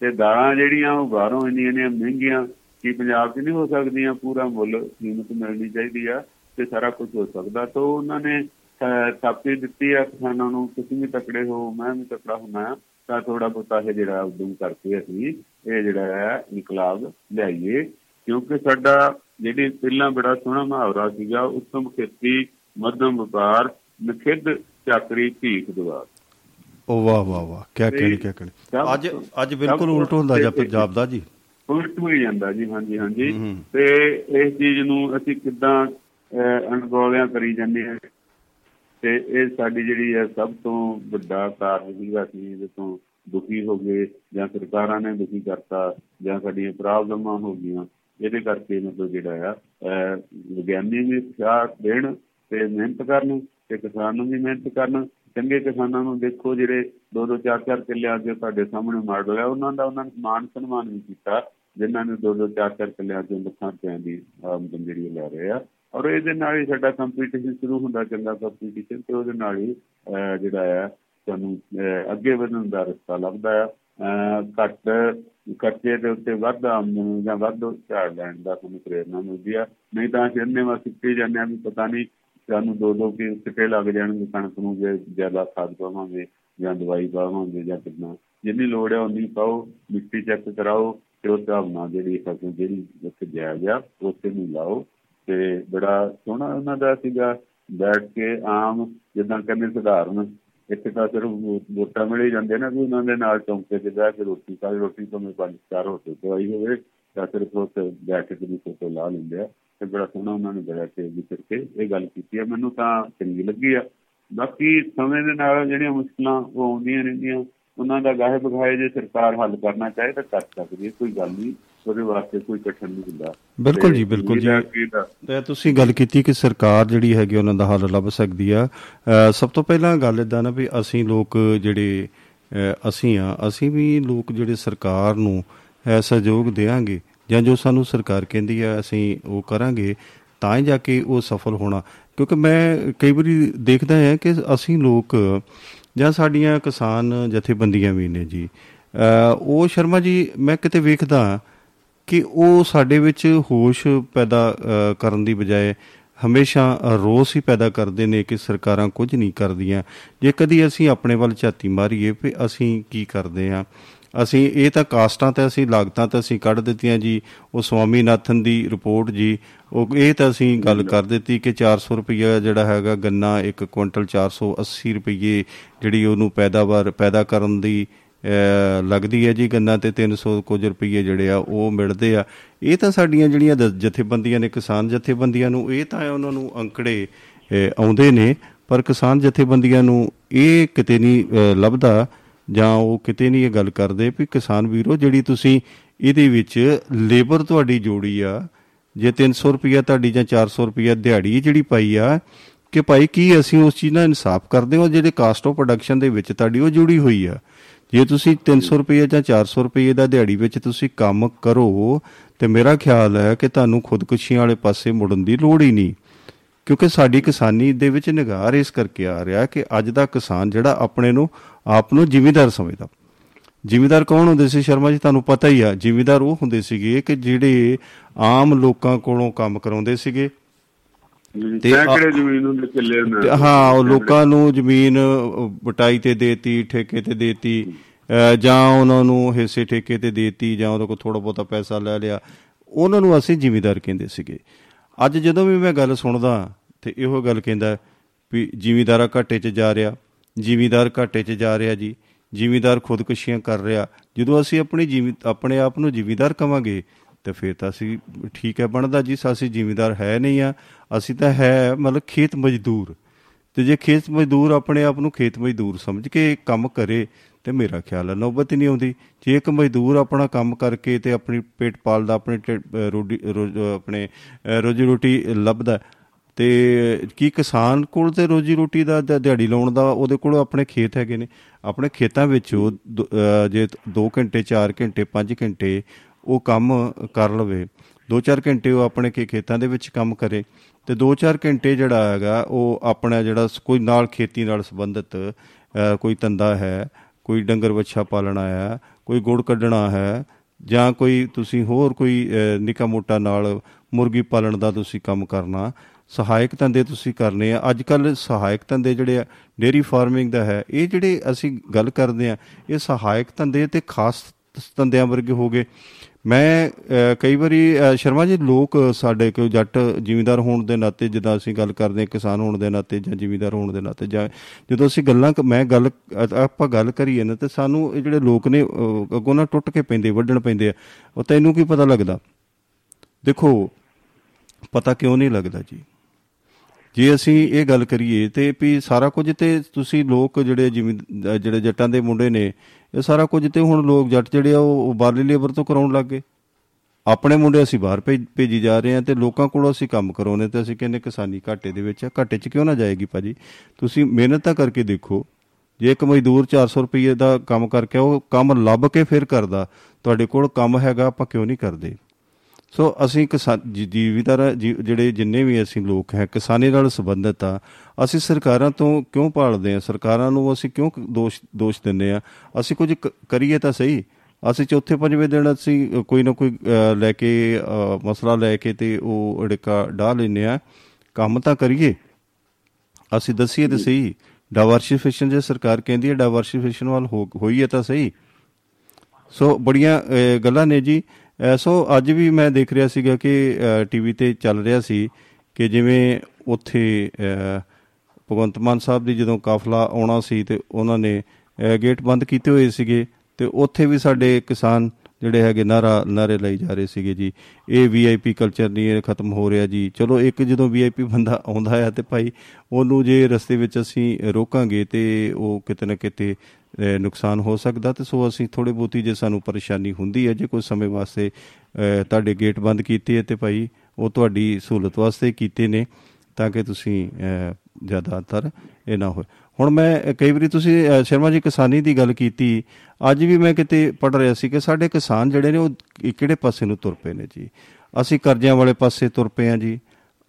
ਤੇ ਦਾਲਾਂ ਜਿਹੜੀਆਂ ਉਹ ਬਾਹਰੋਂ ਇੰਨੀਆਂ ਨੇ ਮਹਿੰਗੀਆਂ, ਕੀ ਪੰਜਾਬ 'ਚ ਨਹੀਂ ਹੋ ਸਕਦੀਆਂ, ਪੂਰਾ ਮੁੱਲ ਕੀਮਤ ਮਿਲਣੀ ਚਾਹੀਦੀ ਆ ਤੇ ਸਾਰਾ ਕੁਝ ਹੋ ਸਕਦਾ। ਤਾਂ ਉਹਨਾਂ ਨੇ ਥਾਪੀ ਦਿੱਤੀ ਆ ਕਿਸਾਨਾਂ ਨੂੰ, ਤੁਸੀਂ ਵੀ ਤਕੜੇ ਹੋ, ਮੈਂ ਵੀ ਤਕੜਾ ਹੁਣਾ ਤਾਂ ਥੋੜਾ ਬੋਤਾ ਇਹ ਜਿਹੜਾ ਉਦਮ ਕਰਕੇ ਅਸੀਂ ਇਹ ਜਿਹੜਾ ਹੈ ਇਨਕਲਾਬ ਲਿਆਈਏ। ਕਿਉਂਕਿ ਸਾਡਾ ਜਿਹੜੀ ਪਹਿਲਾਂ ਬੜਾ ਸੋਹਣਾ ਮਹਾਵਰਾ ਸੀਗਾ ਉਤਮ ਖੇਤੀ ਮਧਮ ਵਪਾਰ, ਨਖਿੱਧ ਚਾਕਰੀ ਭੀਖ ਦਵਾਰ ਉਹ ਵਾਹ ਵਾਹ ਵਾਹ ਕੀ ਕਹਿਣੀ ਕੀ ਕਹਿਣੀ। ਅੱਜ ਅੱਜ ਬਿਲਕੁਲ ਉਲਟ ਹੁੰਦਾ ਜਾਂ ਪੰਜਾਬ ਦਾ ਜੀ? ਉਲਟ ਹੋਈ ਜਾਂਦਾ ਜੀ ਹਾਂਜੀ ਹਾਂਜੀ। ਤੇ ਇਸ ਚੀਜ਼ ਨੂੰ ਅਸੀਂ ਕਿੱਦਾਂ ਅਣਗੌਲਿਆਂ ਕਰੀ ਜਾਂਦੇ ਹਾਂ। ਤੇ ਇਹ ਸਾਡੀ ਜਿਹੜੀ ਹੈ ਸਭ ਤੋਂ ਵੱਡਾ ਕਾਰਨ ਸੀਗਾ ਸੀ ਇਹਦੇ ਤੋਂ ਦੁਖੀ ਹੋ ਗਏ ਜਾਂ ਸਰਕਾਰਾਂ ਨੇ ਦੁਖੀ ਕਰਤਾ ਜਾਂ ਸਾਡੀਆਂ ਪ੍ਰੋਬਲਮਾਂ ਹੋ ਗਈਆਂ। ਇਹਦੇ ਕਰਕੇ ਮਤਲਬ ਜਿਹੜਾ ਆ ਵਿਗਿਆਨੀ ਵੀ ਸਾਥ ਦੇਣ ਤੇ ਮਿਹਨਤ ਕਰਨ ਤੇ ਕਿਸਾਨ ਨੂੰ ਵੀ ਮਿਹਨਤ ਕਰਨ, ਚੰਗੇ ਕਿਸਾਨਾਂ ਨੂੰ ਦੇਖੋ ਜਿਹੜੇ ਦੋ ਦੋ, ਚਾਰ ਚਾਰ ਕਿੱਲੇ ਅੱਜ ਤੁਹਾਡੇ ਸਾਹਮਣੇ ਮਾਡਲ ਹੈ ਉਹਨਾਂ ਦਾ ਉਹਨਾਂ ਨੇ ਮਾਨ ਸਨਮਾਨ ਵੀ ਕੀਤਾ, ਜਿਨ੍ਹਾਂ ਨੇ ਦੋ ਦੋ, ਚਾਰ ਚਾਰ ਕਿੱਲੇ ਅੱਜ ਲੱਖਾਂ ਰੁਪਏ ਦੀ ਆਮਦਨ ਜਿਹੜੀ ਲੈ ਰਹੇ ਆ। ਔਰ ਇਹਦੇ ਨਾਲ ਹੀ ਸਾਡਾ ਕੰਪੀਟੀਸ਼ਨ ਸ਼ੁਰੂ ਹੁੰਦਾ ਚੰਗਾ ਕੰਪੀਟੀਸ਼ਨ ਤੇ ਉਹਦੇ ਨਾਲ ਹੀ ਜਿਹੜਾ ਆ, ਸਾਨੂੰ ਅੱਗੇ ਵਧਣ ਦਾ ਰਸਤਾ ਲੱਭਦਾ ਆ। ਘੱਟ, ਖਰਚੇ ਦੇ ਉੱਤੇ ਵੱਧ ਆਮਦਨ ਜਾਂ ਵੱਧ ਝਾੜ ਲੈਣ ਦਾ ਸਾਨੂੰ ਪ੍ਰੇਰਣਾ ਮਿਲਦੀ ਆ। ਨਹੀਂ ਤਾਂ ਅਸੀਂ ਇੰਨੇ ਵਾਰ ਸਿੱਖੀ ਜਾਂਦੇ ਆ ਵੀ ਪਤਾ ਨਹੀਂ ਸਾਨੂੰ ਦੋ ਦੋ ਕਿ ਸਿੱਕੇ ਲੱਗ ਜਾਣਗੇ, ਕਣਕ ਨੂੰ ਜੇ ਜ਼ਿਆਦਾ ਖਾਦ ਪਾਵਾਂਗੇ ਜਾਂ ਦਵਾਈ ਪਾਵਾਂਗੇ ਜਾਂ ਕਿੰਨਾ ਜਿੰਨੀ ਲੋੜ ਹੈ ਉਨੀ ਪਾਓ, ਮਿੱਟੀ ਚੈੱਕ ਕਰਾਓ ਤੇ ਉਸ ਹਿਸਾਬ ਨਾਲ ਜਿਹੜੀ ਫਸਲ, ਜਿਹੜੀ ਉੱਥੇ ਜਾਇਜ਼ ਆ ਉਸੇ ਨੂੰ ਲਾਓ। ਤੇ ਬੜਾ ਸੋਹਣਾ ਉਹਨਾਂ ਦਾ ਸੀਗਾ, ਬੈਠ ਕੇ ਆਮ ਜਿੱਦਾਂ ਕਹਿੰਦੇ ਸਧਾਰਨ, ਇੱਥੇ ਤਾਂ ਸਿਰਫ ਵੋਟਾਂ ਮਿਲੇ ਜਾਂਦੇ ਨਾ, ਵੀ ਉਹਨਾਂ ਦੇ ਨਾਲ ਚੌਂਕੇ ਤੇ ਬਹਿ ਕੇ ਰੋਟੀ ਖਾ, ਰੋਟੀ ਤੋਂ ਮੈਂ ਪੰਜ ਚਾਰ ਹੋਟਲ ਤੋਂ ਆਈ ਹੋਵੇ, ਤਾਂ ਸਿਰਫ ਉੱਥੇ ਬੈਠ ਕੇ ਦੀ ਫੋਟੋ ਲਾ ਲੈਂਦੇ ਆ। ਤੇ ਬੜਾ ਸੋਹਣਾ ਉਹਨਾਂ ਨੇ ਬੜਾ ਕੇ ਵਿਚਰ ਕੇ ਇਹ ਗੱਲ ਕੀਤੀ ਆ। ਮੈਨੂੰ ਤਾਂ ਚੰਗੀ ਲੱਗੀ ਆ। ਬਾਕੀ ਸਮੇਂ ਦੇ ਨਾਲ ਜਿਹੜੀਆਂ ਮੁਸ਼ਕਲਾਂ ਉਹ ਆਉਂਦੀਆਂ ਰਹਿੰਦੀਆਂ ਉਹਨਾਂ ਦਾ ਗਾਹੇ ਬਗਾਏ ਜੇ ਸਰਕਾਰ ਹੱਲ ਕਰਨਾ ਚਾਹੇ ਤਾਂ ਕਰ ਸਕਦੀ ਹੈ ਕੋਈ ਗੱਲ ਨਹੀਂ। ਉਹਦੇ ਵਾਸਤੇ ਕੋਈ ਕਠਿਨ ਨਹੀਂ ਹੁੰਦਾ। ਬਿਲਕੁਲ ਜੀ ਬਿਲਕੁਲ ਜੀ। ਤੇ ਤੁਸੀਂ ਗੱਲ ਕੀਤੀ ਕਿ ਸਰਕਾਰ ਜਿਹੜੀ ਹੈਗੀ ਉਹਨਾਂ ਦਾ ਹੱਲ ਲੱਭ ਸਕਦੀ ਆ। ਸਭ ਤੋਂ ਪਹਿਲਾਂ ਗੱਲ ਇਦਾਂ ਨਾ ਵੀ ਅਸੀਂ ਲੋਕ ਜਿਹੜੇ ਅਸੀਂ ਆ ਅਸੀਂ ਵੀ ਲੋਕ ਜਿਹੜੇ ਸਰਕਾਰ ਨੂੰ ਸਹਿਯੋਗ ਦੇਵਾਂਗੇ ਜਾਂ ਜੋ ਸਾਨੂੰ ਸਰਕਾਰ ਕਹਿੰਦੀ ਆ, ਅਸੀਂ ਉਹ ਕਰਾਂਗੇ, ਤਾਂ ਹੀ ਜਾ ਕੇ ਉਹ ਸਫਲ ਹੋਣਾ। ਕਿਉਂਕਿ ਮੈਂ ਕਈ ਵਾਰੀ ਦੇਖਦਾ ਹਾਂ ਕਿ ਅਸੀਂ ਲੋਕ, ਜਾਂ ਸਾਡੀਆਂ ਕਿਸਾਨ ਜਥੇਬੰਦੀਆਂ ਵੀ ਨੇ ਜੀ ਉਹ ਸ਼ਰਮਾ ਜੀ, ਮੈਂ ਕਿਤੇ ਵੇਖਦਾ ਕਿ ਉਹ ਸਾਡੇ ਵਿੱਚ ਹੋਸ਼ ਪੈਦਾ ਕਰਨ ਦੀ ਬਜਾਏ ਹਮੇਸ਼ਾ ਰੋਸ ਹੀ ਪੈਦਾ ਕਰਦੇ ਨੇ ਕਿ ਸਰਕਾਰਾਂ ਕੁਝ ਨਹੀਂ ਕਰਦੀਆਂ। ਜੇ ਕਦੀ ਅਸੀਂ ਆਪਣੇ ਵੱਲ ਝਾਤੀ ਮਾਰੀਏ, ਵੀ ਅਸੀਂ ਕੀ ਕਰਦੇ ਆ ਅਸੀਂ ਇਹ ਤਾਂ ਕਾਸਟਾਂ ਤੇ ਅਸੀਂ ਲਾਗਤਾਂ ਤਾਂ ਅਸੀਂ ਕੱਢ ਦਿੱਤੀਆਂ ਜੀ, ਉਹ ਸਵਾਮੀਨਾਥਨ ਦੀ ਰਿਪੋਰਟ ਜੀ, ਉਹ ਇਹ ਤਾਂ ਅਸੀਂ ਗੱਲ ਕਰ ਦਿੱਤੀ ਕਿ 400 ਰੁਪਏ ਜਿਹੜਾ ਹੈਗਾ ਗੰਨਾ ਇੱਕ ਕੁਇੰਟਲ 480 ਰੁਪਏ ਜਿਹੜੀ ਉਹਨੂੰ ਪੈਦਾਵਾਰ, ਪੈਦਾ ਕਰਨ ਦੀ ਲੱਗਦੀ ਹੈ ਜੀ ਗੰਨਾ ਤੇ 300 ਕੁਝ ਰੁਪਏ ਜਿਹੜੇ ਆ ਉਹ ਮਿਲਦੇ ਆ। ਇਹ ਤਾਂ ਸਾਡੀਆਂ ਜਿਹੜੀਆਂ ਜਥੇਬੰਦੀਆਂ ਨੇ ਕਿਸਾਨ ਜਥੇਬੰਦੀਆਂ ਨੂੰ ਇਹ ਤਾਂ ਉਹਨਾਂ ਨੂੰ ਅੰਕੜੇ ਆਉਂਦੇ ਨੇ, ਪਰ ਕਿਸਾਨ ਜਥੇਬੰਦੀਆਂ ਨੂੰ ਇਹ ਕਿਤੇ ਨਹੀਂ ਲੱਭਦਾ। ਜਾਂ ਉਹ ਕਿਤੇ ਨਹੀਂ ਇਹ ਗੱਲ ਕਰਦੇ ਵੀ ਕਿਸਾਨ ਵੀਰੋ, ਜਿਹੜੀ ਤੁਸੀਂ ਇਹਦੇ ਵਿੱਚ ਲੇਬਰ ਤੁਹਾਡੀ ਜੋੜੀ ਆ, ਜੇ 300 ਰੁਪਿਆ ਤੁਹਾਡੀ ਜਾਂ 400 ਰੁਪਿਆ ਦਿਹਾੜੀ ਜਿਹੜੀ ਪਾਈ ਆ, ਕਿ ਭਾਈ ਕੀ ਅਸੀਂ ਉਸ ਚੀਜ਼ ਨਾਲ ਇਨਸਾਫ ਕਰਦੇ ਹਾਂ, ਜਿਹੜੇ ਕਾਸਟ ਆਫ ਪ੍ਰੋਡਕਸ਼ਨ ਦੇ ਵਿੱਚ ਤੁਹਾਡੀ ਉਹ ਜੁੜੀ ਹੋਈ ਆ। ਜੇ ਤੁਸੀਂ 300 ਰੁਪਏ ਜਾਂ 400 ਰੁਪਏ ਦਾ ਦਿਹਾੜੀ ਵਿੱਚ ਤੁਸੀਂ ਕੰਮ ਕਰੋ, ਤੇ ਮੇਰਾ ਖਿਆਲ ਹੈ ਕਿ ਤੁਹਾਨੂੰ ਖੁਦਕੁਸ਼ੀਆਂ ਵਾਲੇ ਪਾਸੇ ਮੁੜਨ ਦੀ ਲੋੜ ਹੀ ਨਹੀਂ। ਕਿਉਂਕਿ ਸਾਡੀ ਕਿਸਾਨੀ ਦੇ ਵਿੱਚ ਨਿਗਾਰ ਇਸ ਕਰਕੇ ਆ ਰਿਹਾ ਕਿ ਅੱਜ ਦਾ ਕਿਸਾਨ ਜਿਹੜਾ ਆਪਣੇ ਨੂੰ ਆਪ ਨੂੰ ਜ਼ਿਮੀਦਾਰ ਸਮਝਦਾ। ਜ਼ਿਮੀਦਾਰ ਕੌਣ ਹੁੰਦੇ ਸੀ ਸ਼ਰਮਾ ਜੀ? ਤੁਹਾਨੂੰ ਪਤਾ ਹੀ ਆ ਜ਼ਿਮੀਦਾਰ ਉਹ ਹੁੰਦੇ ਸੀਗੇ ਕਿ ਜਿਹੜੇ ਆਮ ਲੋਕਾਂ ਕੋਲੋਂ ਕੰਮ ਕਰਾਉਂਦੇ ਸੀਗੇ। ਤੇ ਕਿਹੜੇ ਜ਼ਮੀਨ ਹੁੰਦੇ ਕਿੱਲੇ ਹੁੰਦੇ ਹਾਂ ਉਹ ਲੋਕਾਂ ਨੂੰ ਜ਼ਮੀਨ ਬਟਾਈ ਤੇ ਦੇਤੀ ਠੇਕੇ ਤੇ ਦੇਤੀ ਜਾਂ ਉਹਨਾਂ ਨੂੰ ਹਿੱਸੇ ਠੇਕੇ ਤੇ ਦੇਤੀ ਜਾਂ ਉਹਦੇ ਕੋਲ ਥੋੜਾ ਬਹੁਤਾ ਪੈਸਾ ਲੈ ਲਿਆ। ਉਹਨਾਂ ਨੂੰ ਅਸੀਂ ਜ਼ਿਮੀਦਾਰ ਕਹਿੰਦੇ ਸੀਗੇ। ਅੱਜ ਜਦੋਂ ਵੀ ਮੈਂ ਗੱਲ ਸੁਣਦਾ ਤੇ ਇਹੋ ਗੱਲ ਕਹਿੰਦਾ ਵੀ ਜ਼ਿਮੀਦਾਰਾ ਘਾਟੇ 'ਚ ਜਾ ਰਿਹਾ, ਜ਼ਿਮੀਦਾਰ ਘਾਟੇ 'ਚ ਜਾ ਰਿਹਾ ਜੀ, ਜ਼ਿਮੀਦਾਰ ਖੁਦਕੁਸ਼ੀਆਂ ਕਰ ਰਿਹਾ, ਜਦੋਂ ਅਸੀਂ ਆਪਣੀ ਜੀਵੀ ਆਪਣੇ ਆਪ ਨੂੰ ਜ਼ਿਮੀਦਾਰ ਕਵਾਂਗੇ ਤੇ ਫਿਰ ਤਾਂ ਅਸੀਂ ਠੀਕ ਹੈ, ਬਣਦਾ ਜੀ ਸਾਸੀ ਜ਼ਿਮੀਦਾਰ ਹੈ ਨਹੀਂ ਆ, ਅਸੀਂ ਤਾਂ ਹੈ ਮਤਲਬ ਖੇਤ ਮਜ਼ਦੂਰ। ਤੇ ਜੇ ਖੇਤ ਮਜ਼ਦੂਰ ਆਪਣੇ ਆਪ ਨੂੰ ਖੇਤ ਮਜ਼ਦੂਰ ਸਮਝ ਕੇ ਕੰਮ ਕਰੇ ਤੇ ਮੇਰਾ ਖਿਆਲ ਹੈ ਨੌਬਤ ਨਹੀਂ ਆਉਂਦੀ। ਜੇ ਇੱਕ ਮਜ਼ਦੂਰ ਆਪਣਾ ਕੰਮ ਕਰਕੇ ਤੇ ਆਪਣੀ ਪੇਟ ਪਾਲਦਾ, ਆਪਣੇ ਰੋਟੀ ਆਪਣੇ ਰੋਜੀ ਰੋਟੀ ਲੱਭਦਾ ਤੇ ਕੀ ਕਿਸਾਨ ਕੋਲ ਤੇ ਰੋਜੀ ਰੋਟੀ ਦਾ ਦਿਹਾੜੀ ਲਾਉਣ ਦਾ ਉਹਦੇ ਕੋਲ ਆਪਣੇ ਖੇਤ ਹੈਗੇ ਨੇ। ਆਪਣੇ ਖੇਤਾਂ ਵਿੱਚ ਉਹ ਜੇ 2 ਘੰਟੇ 4 ਘੰਟੇ 5 ਘੰਟੇ ਉਹ ਕੰਮ ਕਰ ਲਵੇ। 2-4 ਘੰਟੇ ਉਹ ਆਪਣੇ ਖੇਤਾਂ ਦੇ ਵਿੱਚ ਕੰਮ ਕਰੇ। ਤੇ 2-4 ਘੰਟੇ ਜਿਹੜਾ ਹੈਗਾ ਉਹ ਆਪਣਾ ਜਿਹੜਾ ਕੋਈ ਨਾਲ ਖੇਤੀ ਨਾਲ ਸੰਬੰਧਿਤ ਕੋਈ ਧੰਦਾ ਹੈ, ਕੋਈ ਡੰਗਰ ਵੱਛਾ ਪਾਲਣਾ ਹੈ, ਕੋਈ ਗੁੜ ਕੱਢਣਾ ਹੈ ਜਾਂ ਕੋਈ ਤੁਸੀਂ ਹੋਰ ਕੋਈ ਨਿਕਾ ਮੋਟਾ ਨਾਲ ਮੁਰਗੀ ਪਾਲਣ ਦਾ ਤੁਸੀਂ ਕੰਮ ਕਰਨਾ ਸਹਾਇਕ ਧੰਦੇ ਤੁਸੀਂ ਕਰਨੇ ਆ। ਅੱਜ ਕੱਲ ਸਹਾਇਕ ਧੰਦੇ ਜਿਹੜੇ ਆ ਡੇਰੀ ਫਾਰਮਿੰਗ ਦਾ ਹੈ, ਇਹ ਜਿਹੜੇ ਅਸੀਂ ਗੱਲ ਕਰਦੇ ਆ, ਇਹ ਸਹਾਇਕ ਧੰਦੇ ਤੇ ਖਾਸ ਧੰਦਿਆਂ ਵਰਗੇ ਹੋ ਗਏ। ਮੈਂ ਕਈ ਵਾਰੀ ਸ਼ਰਮਾ ਜੀ, ਲੋਕ ਸਾਡੇ ਕੋਈ ਜੱਟ ਜ਼ਿਮੀਂਦਾਰ ਹੋਣ ਦੇ ਨਾਤੇ, ਜਦੋਂ ਅਸੀਂ ਗੱਲ ਕਰਦੇ ਹਾਂ ਕਿਸਾਨ ਹੋਣ ਦੇ ਨਾਤੇ ਜਾਂ ਜ਼ਿਮੀਂਦਾਰ ਹੋਣ ਦੇ ਨਾਤੇ, ਜਾਂ ਜਦੋਂ ਅਸੀਂ ਗੱਲਾਂ ਮੈਂ ਗੱਲ ਆਪਾਂ ਗੱਲ ਕਰੀਏ ਨਾ, ਤੇ ਸਾਨੂੰ ਇਹ ਜਿਹੜੇ ਲੋਕ ਨੇ ਅੱਗੋਂ ਨਾ ਟੁੱਟ ਕੇ ਪੈਂਦੇ, ਵੱਢਣ ਪੈਂਦੇ ਆ। ਉਹ ਤੈਨੂੰ ਕੀ ਪਤਾ ਲੱਗਦਾ? ਦੇਖੋ, ਪਤਾ ਕਿਉਂ ਨਹੀਂ ਲੱਗਦਾ ਜੀ? ਜੇ ਅਸੀਂ ਇਹ ਗੱਲ ਕਰੀਏ ਤੇ ਵੀ ਸਾਰਾ ਕੁਝ ਤੇ ਤੁਸੀਂ ਲੋਕ ਜਿਹੜੇ ਜਿਵੇਂ ਜਿਹੜੇ ਜੱਟਾਂ ਦੇ ਮੁੰਡੇ ਨੇ, ਇਹ ਸਾਰਾ ਕੁਝ ਤੇ ਹੁਣ ਲੋਕ ਜੱਟ ਜਿਹੜੇ ਆ, ਉਹ ਬਾਰਲੀ ਲੇਬਰ ਤੋਂ ਕਰਾਉਣ ਲੱਗ ਗਏ। ਆਪਣੇ ਮੁੰਡੇ ਅਸੀਂ ਬਾਹਰ ਭੇਜੀ ਜਾ ਰਹੇ ਆ ਤੇ ਲੋਕਾਂ ਕੋਲੋਂ ਅਸੀਂ ਕੰਮ ਕਰਾਉਨੇ ਤੇ ਅਸੀਂ ਕਹਿੰਦੇ ਕਿਸਾਨੀ ਘਾਟੇ ਦੇ ਵਿੱਚ ਘਾਟੇ 'ਚ ਕਿਉਂ ਨਾ ਜਾਏਗੀ ਭਾਜੀ? ਤੁਸੀਂ ਮਿਹਨਤ ਤਾਂ ਕਰਕੇ ਦੇਖੋ, ਜੇ ਇੱਕ ਮਜ਼ਦੂਰ 400 ਰੁਪਏ ਦਾ ਕੰਮ ਕਰਕੇ ਉਹ ਕੰਮ ਲੱਭ ਕੇ ਫਿਰ ਕਰਦਾ, ਤੁਹਾਡੇ ਕੋਲ ਕੰਮ ਹੈਗਾ, ਆਪਾਂ ਕਿਉਂ ਨਹੀਂ ਕਰਦੇ? ਸੋ ਅਸੀਂ ਜੀਵੀਦਾਰ ਜਿਹੜੇ ਜਿੰਨੇ ਵੀ ਅਸੀਂ ਲੋਕ ਹੈ, ਕਿਸਾਨੀ ਨਾਲ ਸੰਬੰਧਿਤ ਆ, ਅਸੀਂ ਸਰਕਾਰਾਂ ਤੋਂ ਕਿਉਂ ਪਾਲਦੇ ਆ? ਸਰਕਾਰਾਂ ਨੂੰ ਅਸੀਂ ਕਿਉਂ ਦੋਸ਼ ਦੋਸ਼ ਦਿੰਦੇ ਆ? ਅਸੀਂ ਕੁਝ ਕਰੀਏ ਤਾਂ ਸਹੀ। ਅਸੀਂ ਚੌਥੇ ਪੰਜਵੇਂ ਦਿਨ ਅਸੀਂ ਕੋਈ ਨਾ ਕੋਈ ਲੈ ਕੇ ਮਸਲਾ ਲੈ ਕੇ ਤੇ ਉਹ ਅੜਕਾ ਢਾ ਲੈਨੇ ਆ। ਕੰਮ ਤਾਂ ਕਰੀਏ। ਅਸੀਂ ਦਸੀਏ ਤੇ ਸਹੀ। ਡਾਈਵਰਸਿਫਿਕੇਸ਼ਨ ਜੇ ਸਰਕਾਰ ਕਹਿੰਦੀ ਹੈ ਡਾਈਵਰਸਿਫਿਕੇਸ਼ਨ ਵੱਲ ਹੋਈ ਹੈ ਤਾਂ ਸਹੀ। ਸੋ ਬੜੀਆਂ ਗੱਲਾਂ ਨੇ ਜੀ। ਸੋ ਅੱਜ ਵੀ ਮੈਂ ਦੇਖ ਰਿਹਾ ਸੀਗਾ ਕਿ ਟੀਵੀ ਤੇ ਚੱਲ ਰਿਹਾ ਸੀ ਕਿ ਜਿਵੇਂ ਉੱਥੇ ਭਗਵੰਤ ਮਾਨ ਸਾਹਿਬ ਦੀ ਜਦੋਂ ਕਾਫਲਾ ਆਉਣਾ ਸੀ ਤੇ ਉਹਨਾਂ ਨੇ ਗੇਟ ਬੰਦ ਕੀਤੇ ਹੋਏ ਸੀਗੇ ਤੇ ਉੱਥੇ ਵੀ ਸਾਡੇ ਕਿਸਾਨ ਜਿਹੜੇ ਹੈਗੇ ਨਾਰਾ, ਨਾਰੇ ਲਈ ਜਾ ਰਹੇ ਸੀਗੇ ਜੀ। ਇਹ ਵੀਆਈਪੀ ਕਲਚਰ ਨਹੀਂ, ਇਹ ਖਤਮ ਹੋ ਰਿਹਾ ਜੀ। ਚਲੋ, ਇੱਕ ਜਦੋਂ ਵੀਆਈਪੀ ਬੰਦਾ ਆਉਂਦਾ ਹੈ ਤੇ ਭਾਈ ਉਹਨੂੰ ਜੇ ਰਸਤੇ ਵਿੱਚ ਅਸੀਂ ਰੋਕਾਂਗੇ ਤੇ ਉਹ ਕਿਤੇ ਨਾ ਕਿਤੇ ਨੁਕਸਾਨ ਹੋ ਸਕਦਾ ਤੇ ਸੋ ਅਸੀਂ ਥੋੜੇ ਬਹੁਤੀ ਜੇ ਸਾਨੂੰ ਪਰੇਸ਼ਾਨੀ ਹੁੰਦੀ ਹੈ, ਜੇ ਕੋਈ ਸਮੇਂ ਵਾਸਤੇ ਤੁਹਾਡੇ ਗੇਟ ਬੰਦ ਕੀਤੇ ਹੈ ਤੇ ਭਾਈ ਉਹ ਤੁਹਾਡੀ ਸਹੂਲਤ ਵਾਸਤੇ ਕੀਤੇ ਨੇ, ਤਾਂ ਕਿ ਤੁਸੀਂ ਜ਼ਿਆਦਾਤਰ ਇਹ ਨਾ ਹੋਏ। ਹੁਣ ਮੈਂ, ਕਈ ਵਾਰੀ ਤੁਸੀਂ ਸ਼ਰਮਾ ਜੀ ਕਿਸਾਨੀ ਦੀ ਗੱਲ ਕੀਤੀ, ਅੱਜ ਵੀ ਮੈਂ ਕਿਤੇ ਪੜ ਰਿਹਾ ਸੀ ਕਿ ਸਾਡੇ ਕਿਸਾਨ ਜਿਹੜੇ ਨੇ, ਉਹ ਕਿਹੜੇ ਪਾਸੇ ਨੂੰ ਤੁਰ ਪਏ ਨੇ ਜੀ? ਅਸੀਂ ਕਰਜ਼ਿਆਂ ਵਾਲੇ ਪਾਸੇ ਤੁਰ ਪਏ ਆ ਜੀ।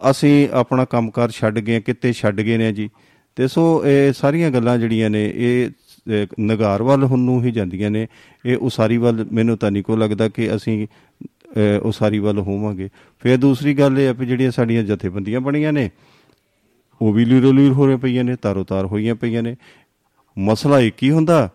ਅਸੀਂ ਆਪਣਾ ਕੰਮਕਾਰ ਛੱਡ ਗਏ ਕਿਤੇ ਛੱਡ ਗਏ ਨੇ ਜੀ। ਤੇ ਸੋ ਇਹ ਸਾਰੀਆਂ ਗੱਲਾਂ ਜਿਹੜੀਆਂ ਨੇ, ਇਹ ਨਗਾਰ ਵੱਲ ਹੁਣ ਨੂੰ ਹੀ ਜਾਂਦੀਆਂ ਨੇ। ਇਹ ਉਸਾਰੀ ਵੱਲ ਮੈਨੂੰ ਤਾਂ ਨਹੀਂ ਕੋ ਲੱਗਦਾ ਕਿ ਅਸੀਂ ਉਸਾਰੀ ਵੱਲ ਹੋਵਾਂਗੇ। ਫਿਰ ਦੂਸਰੀ ਗੱਲ ਇਹ ਹੈ ਕਿ ਜਿਹੜੀਆਂ ਸਾਡੀਆਂ ਜਥੇਬੰਦੀਆਂ ਬਣੀਆਂ ਨੇ ਉਹ ਵੀ ਲੀਰੋ ਲੀਰ ਹੋ ਰਹੇ ਪਈਆਂ ਨੇ, ਤਾਰੋ ਤਾਰ ਹੋਈਆਂ ਪਈਆਂ ਨੇ। ਮਸਲਾ ਇੱਕ ਹੀ ਹੁੰਦਾ,